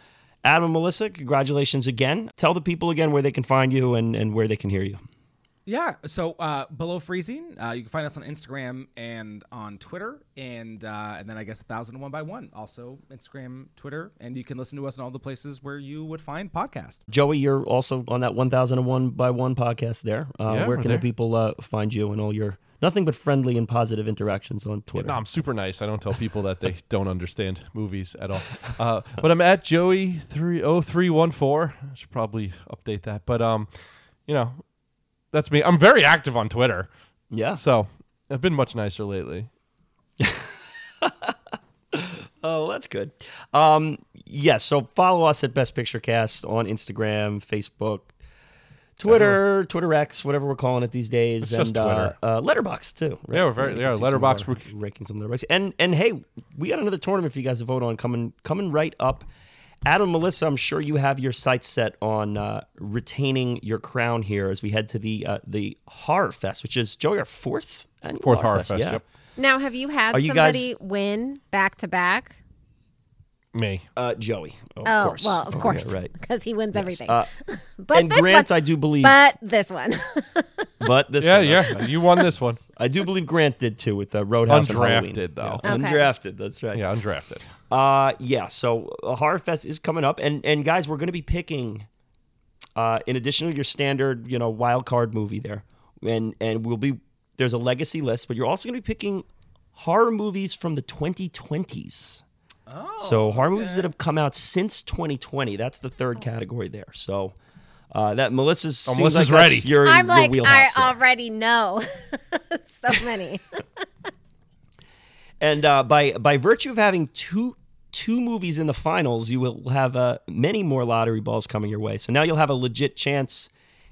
Adam and Melissa, congratulations again. Tell the people again where they can find you and, and where they can hear you. Yeah. So uh, below freezing, uh, you can find us on Instagram and on Twitter, and uh, and then I guess a thousand and one by one, also Instagram, Twitter, and you can listen to us in all the places where you would find podcasts. Joey, you're also on that 1001 by 1 podcast there. Uh, Yeah, where can there. the people uh, find you and all your nothing but friendly and positive interactions on Twitter? No, I'm super nice. I don't tell people that they [laughs] don't understand movies at all. Uh, but I'm at Joey three oh three one four. I should probably update that. But um, you know, that's me. I'm very active on Twitter, yeah. so I've been much nicer lately. [laughs] Oh, that's good. Um, yes, so follow us at Best Picture Cast on Instagram, Facebook, Twitter, Twitter X, whatever we're calling it these days, It's and just Twitter. Uh, uh, Letterbox too. right? Yeah, we're very- You yeah, can see some of Letterboxd, our we- rankings on Letterbox. And and hey, we got another tournament for you guys to vote on coming coming right up. Adam, Melissa, I'm sure you have your sights set on uh, retaining your crown here as we head to the uh, the Horror Fest, which is Joey our fourth annual Fourth Horror Fest, Yeah. yep. Now, have you had Are you guys- somebody win back to back? Me. Uh, Joey, of Oh, course. well, of Oh, course, yeah, right. [laughs] because he wins everything. Uh, [laughs] but and this Grant, one, I do believe, but this one. [laughs] but this Yeah, one, that's yeah. You won this one. I do believe Grant did too with the Roadhouse. and Halloween. Undrafted, though. Yeah, Okay. Undrafted. That's right. Yeah, undrafted. Uh, yeah. So uh, Horror Fest is coming up, and and guys, we're going to be picking, uh, in addition to your standard, you know, wild card movie there, and and we'll be there's a legacy list, but you're also going to be picking horror movies from the 2020s. Oh, So horror movies that have come out since 2020. That's the third category there. So. Uh, that Melissa's, Oh, Melissa's like ready. Your, I'm your like, I there. already know [laughs] so many. [laughs] And uh, by by virtue of having two two movies in the finals, you will have uh, many more lottery balls coming your way. So now you'll have a legit chance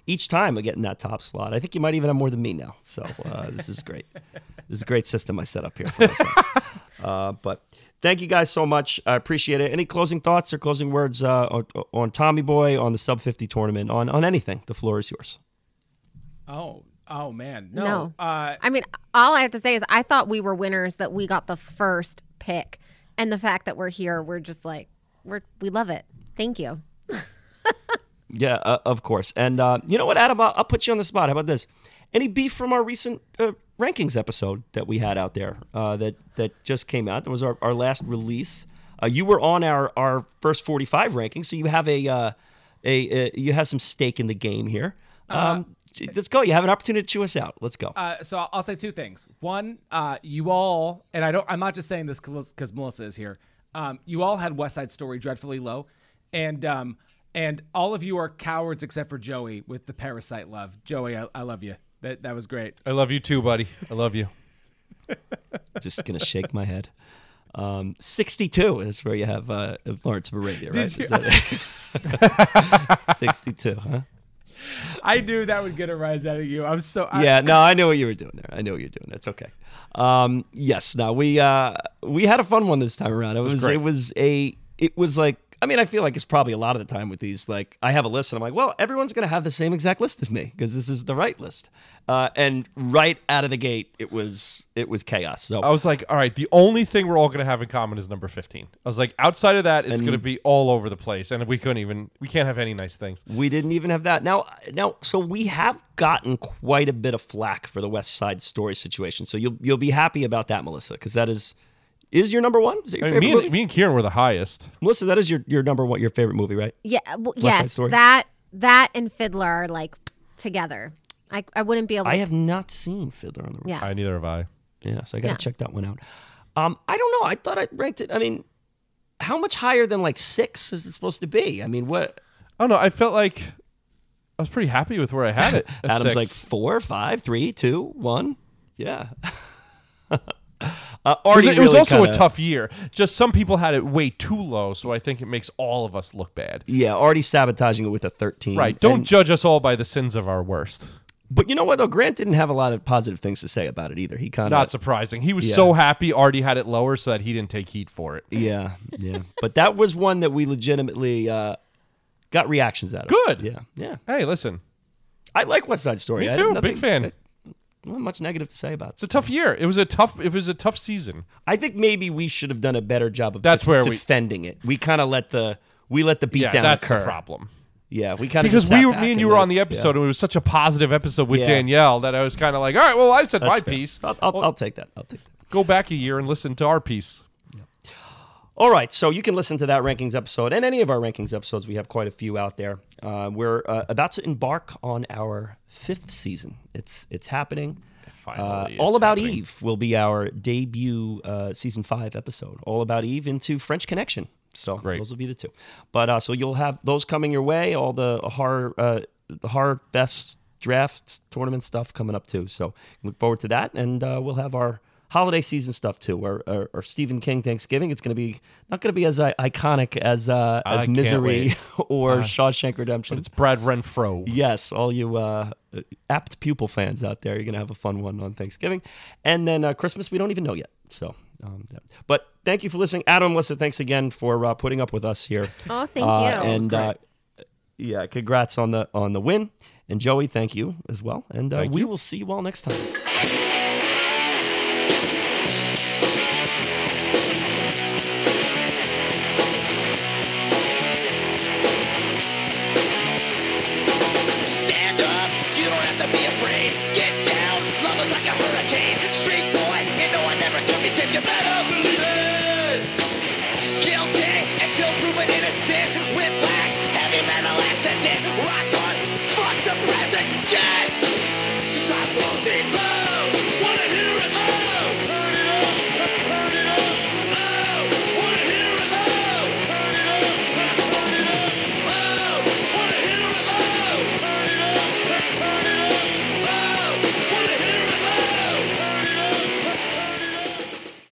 each time of getting that top slot. I think you might even have more than me now. So uh, this is great. This is a great system I set up here for myself. [laughs] uh, but thank you guys so much. I appreciate it. Any closing thoughts or closing words uh, on, on Tommy Boy, on the sub fifty tournament, on on anything? The floor is yours. Oh, oh man, no. No. Uh, I mean, all I have to say is I thought we were winners that we got the first pick, and the fact that we're here, we're just like, we're we love it. Thank you. [laughs] Yeah, uh, of course. And uh, you know what, Adam? I'll, I'll put you on the spot. How about this? Any beef from our recent uh, rankings episode that we had out there uh, that that just came out? That was our, our last release. Uh, you were on our, our first forty five ranking, so you have a, uh, a uh, you have some stake in the game here. Um, let's go. You have an opportunity to chew us out. Let's go. Uh, so I'll- I'll say two things. One, uh, you all, and I don't, I'm not just saying this because Melissa is here. Um, you all had West Side Story dreadfully low, and um, and all of you are cowards except for Joey with the Parasite love. Joey, I, I love you. That that was great. I love you too, buddy. I love you. [laughs] just gonna shake my head. Um, 62 is where you have uh, Lawrence of Arabia, right? Did you- Is that it? [laughs] 62, huh? I knew that would get a rise out of you. I'm so I, yeah, no, I know what you were doing there. I know what you're doing. That's okay. Um, yes, Now we uh, we had a fun one this time around. It was great. it was a it was like I mean, I feel like it's probably a lot of the time with these. Like, I have a list, and I'm like, well, everyone's going to have the same exact list as me because this is the right list. Uh, and right out of the gate, it was it was chaos. So I was like, all right, the only thing we're all going to have in common is number 15. I was like, outside of that, it's going to be all over the place. And we couldn't even, we can't have any nice things. we didn't even have that. Now, now, so we have gotten quite a bit of flack for the West Side Story situation. So you'll you'll be happy about that, Melissa, because that is is your number one. Is it your I favorite mean, me, movie? and, me and Kieran were the highest. Melissa, that is your your number one, your favorite movie, right? Yeah. Well, yes. Story? That that and Fiddler are like together. I I wouldn't be able. I to, have not seen Fiddler on the Roof. Yeah. I neither have I. Yeah, so I got to Yeah. check that one out. Um, I don't know. I thought I ranked it. I mean, how much higher than like six is it supposed to be? I mean, what? I don't know. I felt like I was pretty happy with where I had it. [laughs] at Adam's six. like four, five, three, two, one. Yeah. [laughs] uh, It was, it was also kinda- a tough year. Just some people had it way too low, so I think it makes all of us look bad. Yeah, already sabotaging it with a thirteen. Right. Don't And- judge us all by the sins of our worst. but you know what though? Grant didn't have a lot of positive things to say about it either. He kind of Not surprising. He was Yeah. so happy Artie had it lower so that he didn't take heat for it. Yeah, yeah. but that was one that we legitimately uh, got reactions out of. Good. Yeah, yeah. Hey, listen. I like West Side Story. Me I too. have Big nothing- fan. Not much negative to say about it. It's a tough year. It was a tough it was a tough season. I think maybe we should have done a better job of That's def- where we- defending it. We kind of let the we let the beat Yeah, down that's occur. the problem. Yeah, we kind of Because we, me and you were on the episode, and it was such a positive episode with Yeah. Danielle that I was kind of like, all right, well, I said my fair. piece. I'll, I'll, Well, I'll take that. I'll take that. go back a year and listen to our piece. All right, so you can listen to that rankings episode and any of our rankings episodes. We have quite a few out there. Uh, we're uh, about to embark on our fifth season. It's it's happening. Uh, Finally, All About happening. Eve will be our debut uh, season five episode. All About Eve into French Connection. So Great. those will be the two. But uh, so you'll have those coming your way. All the horror, uh, the horror fest draft tournament stuff coming up too. So look forward to that, and uh, we'll have our holiday season stuff too. or, our, our Stephen King Thanksgiving. It's going to be not going to be as uh, iconic as uh, as can't Misery wait. [laughs] or Shawshank Redemption. It's Brad Renfro. Yes, all you uh, apt pupil fans out there, you're gonna have a fun one on Thanksgiving, and then uh, Christmas we don't even know yet. So, um, yeah. but thank you for listening, Adam. Melissa, thanks again for uh, putting up with us here. Oh, thank Uh, you. And uh, yeah, congrats on the on the win. And Joey, thank you as well. And uh, we you. will see you all next time.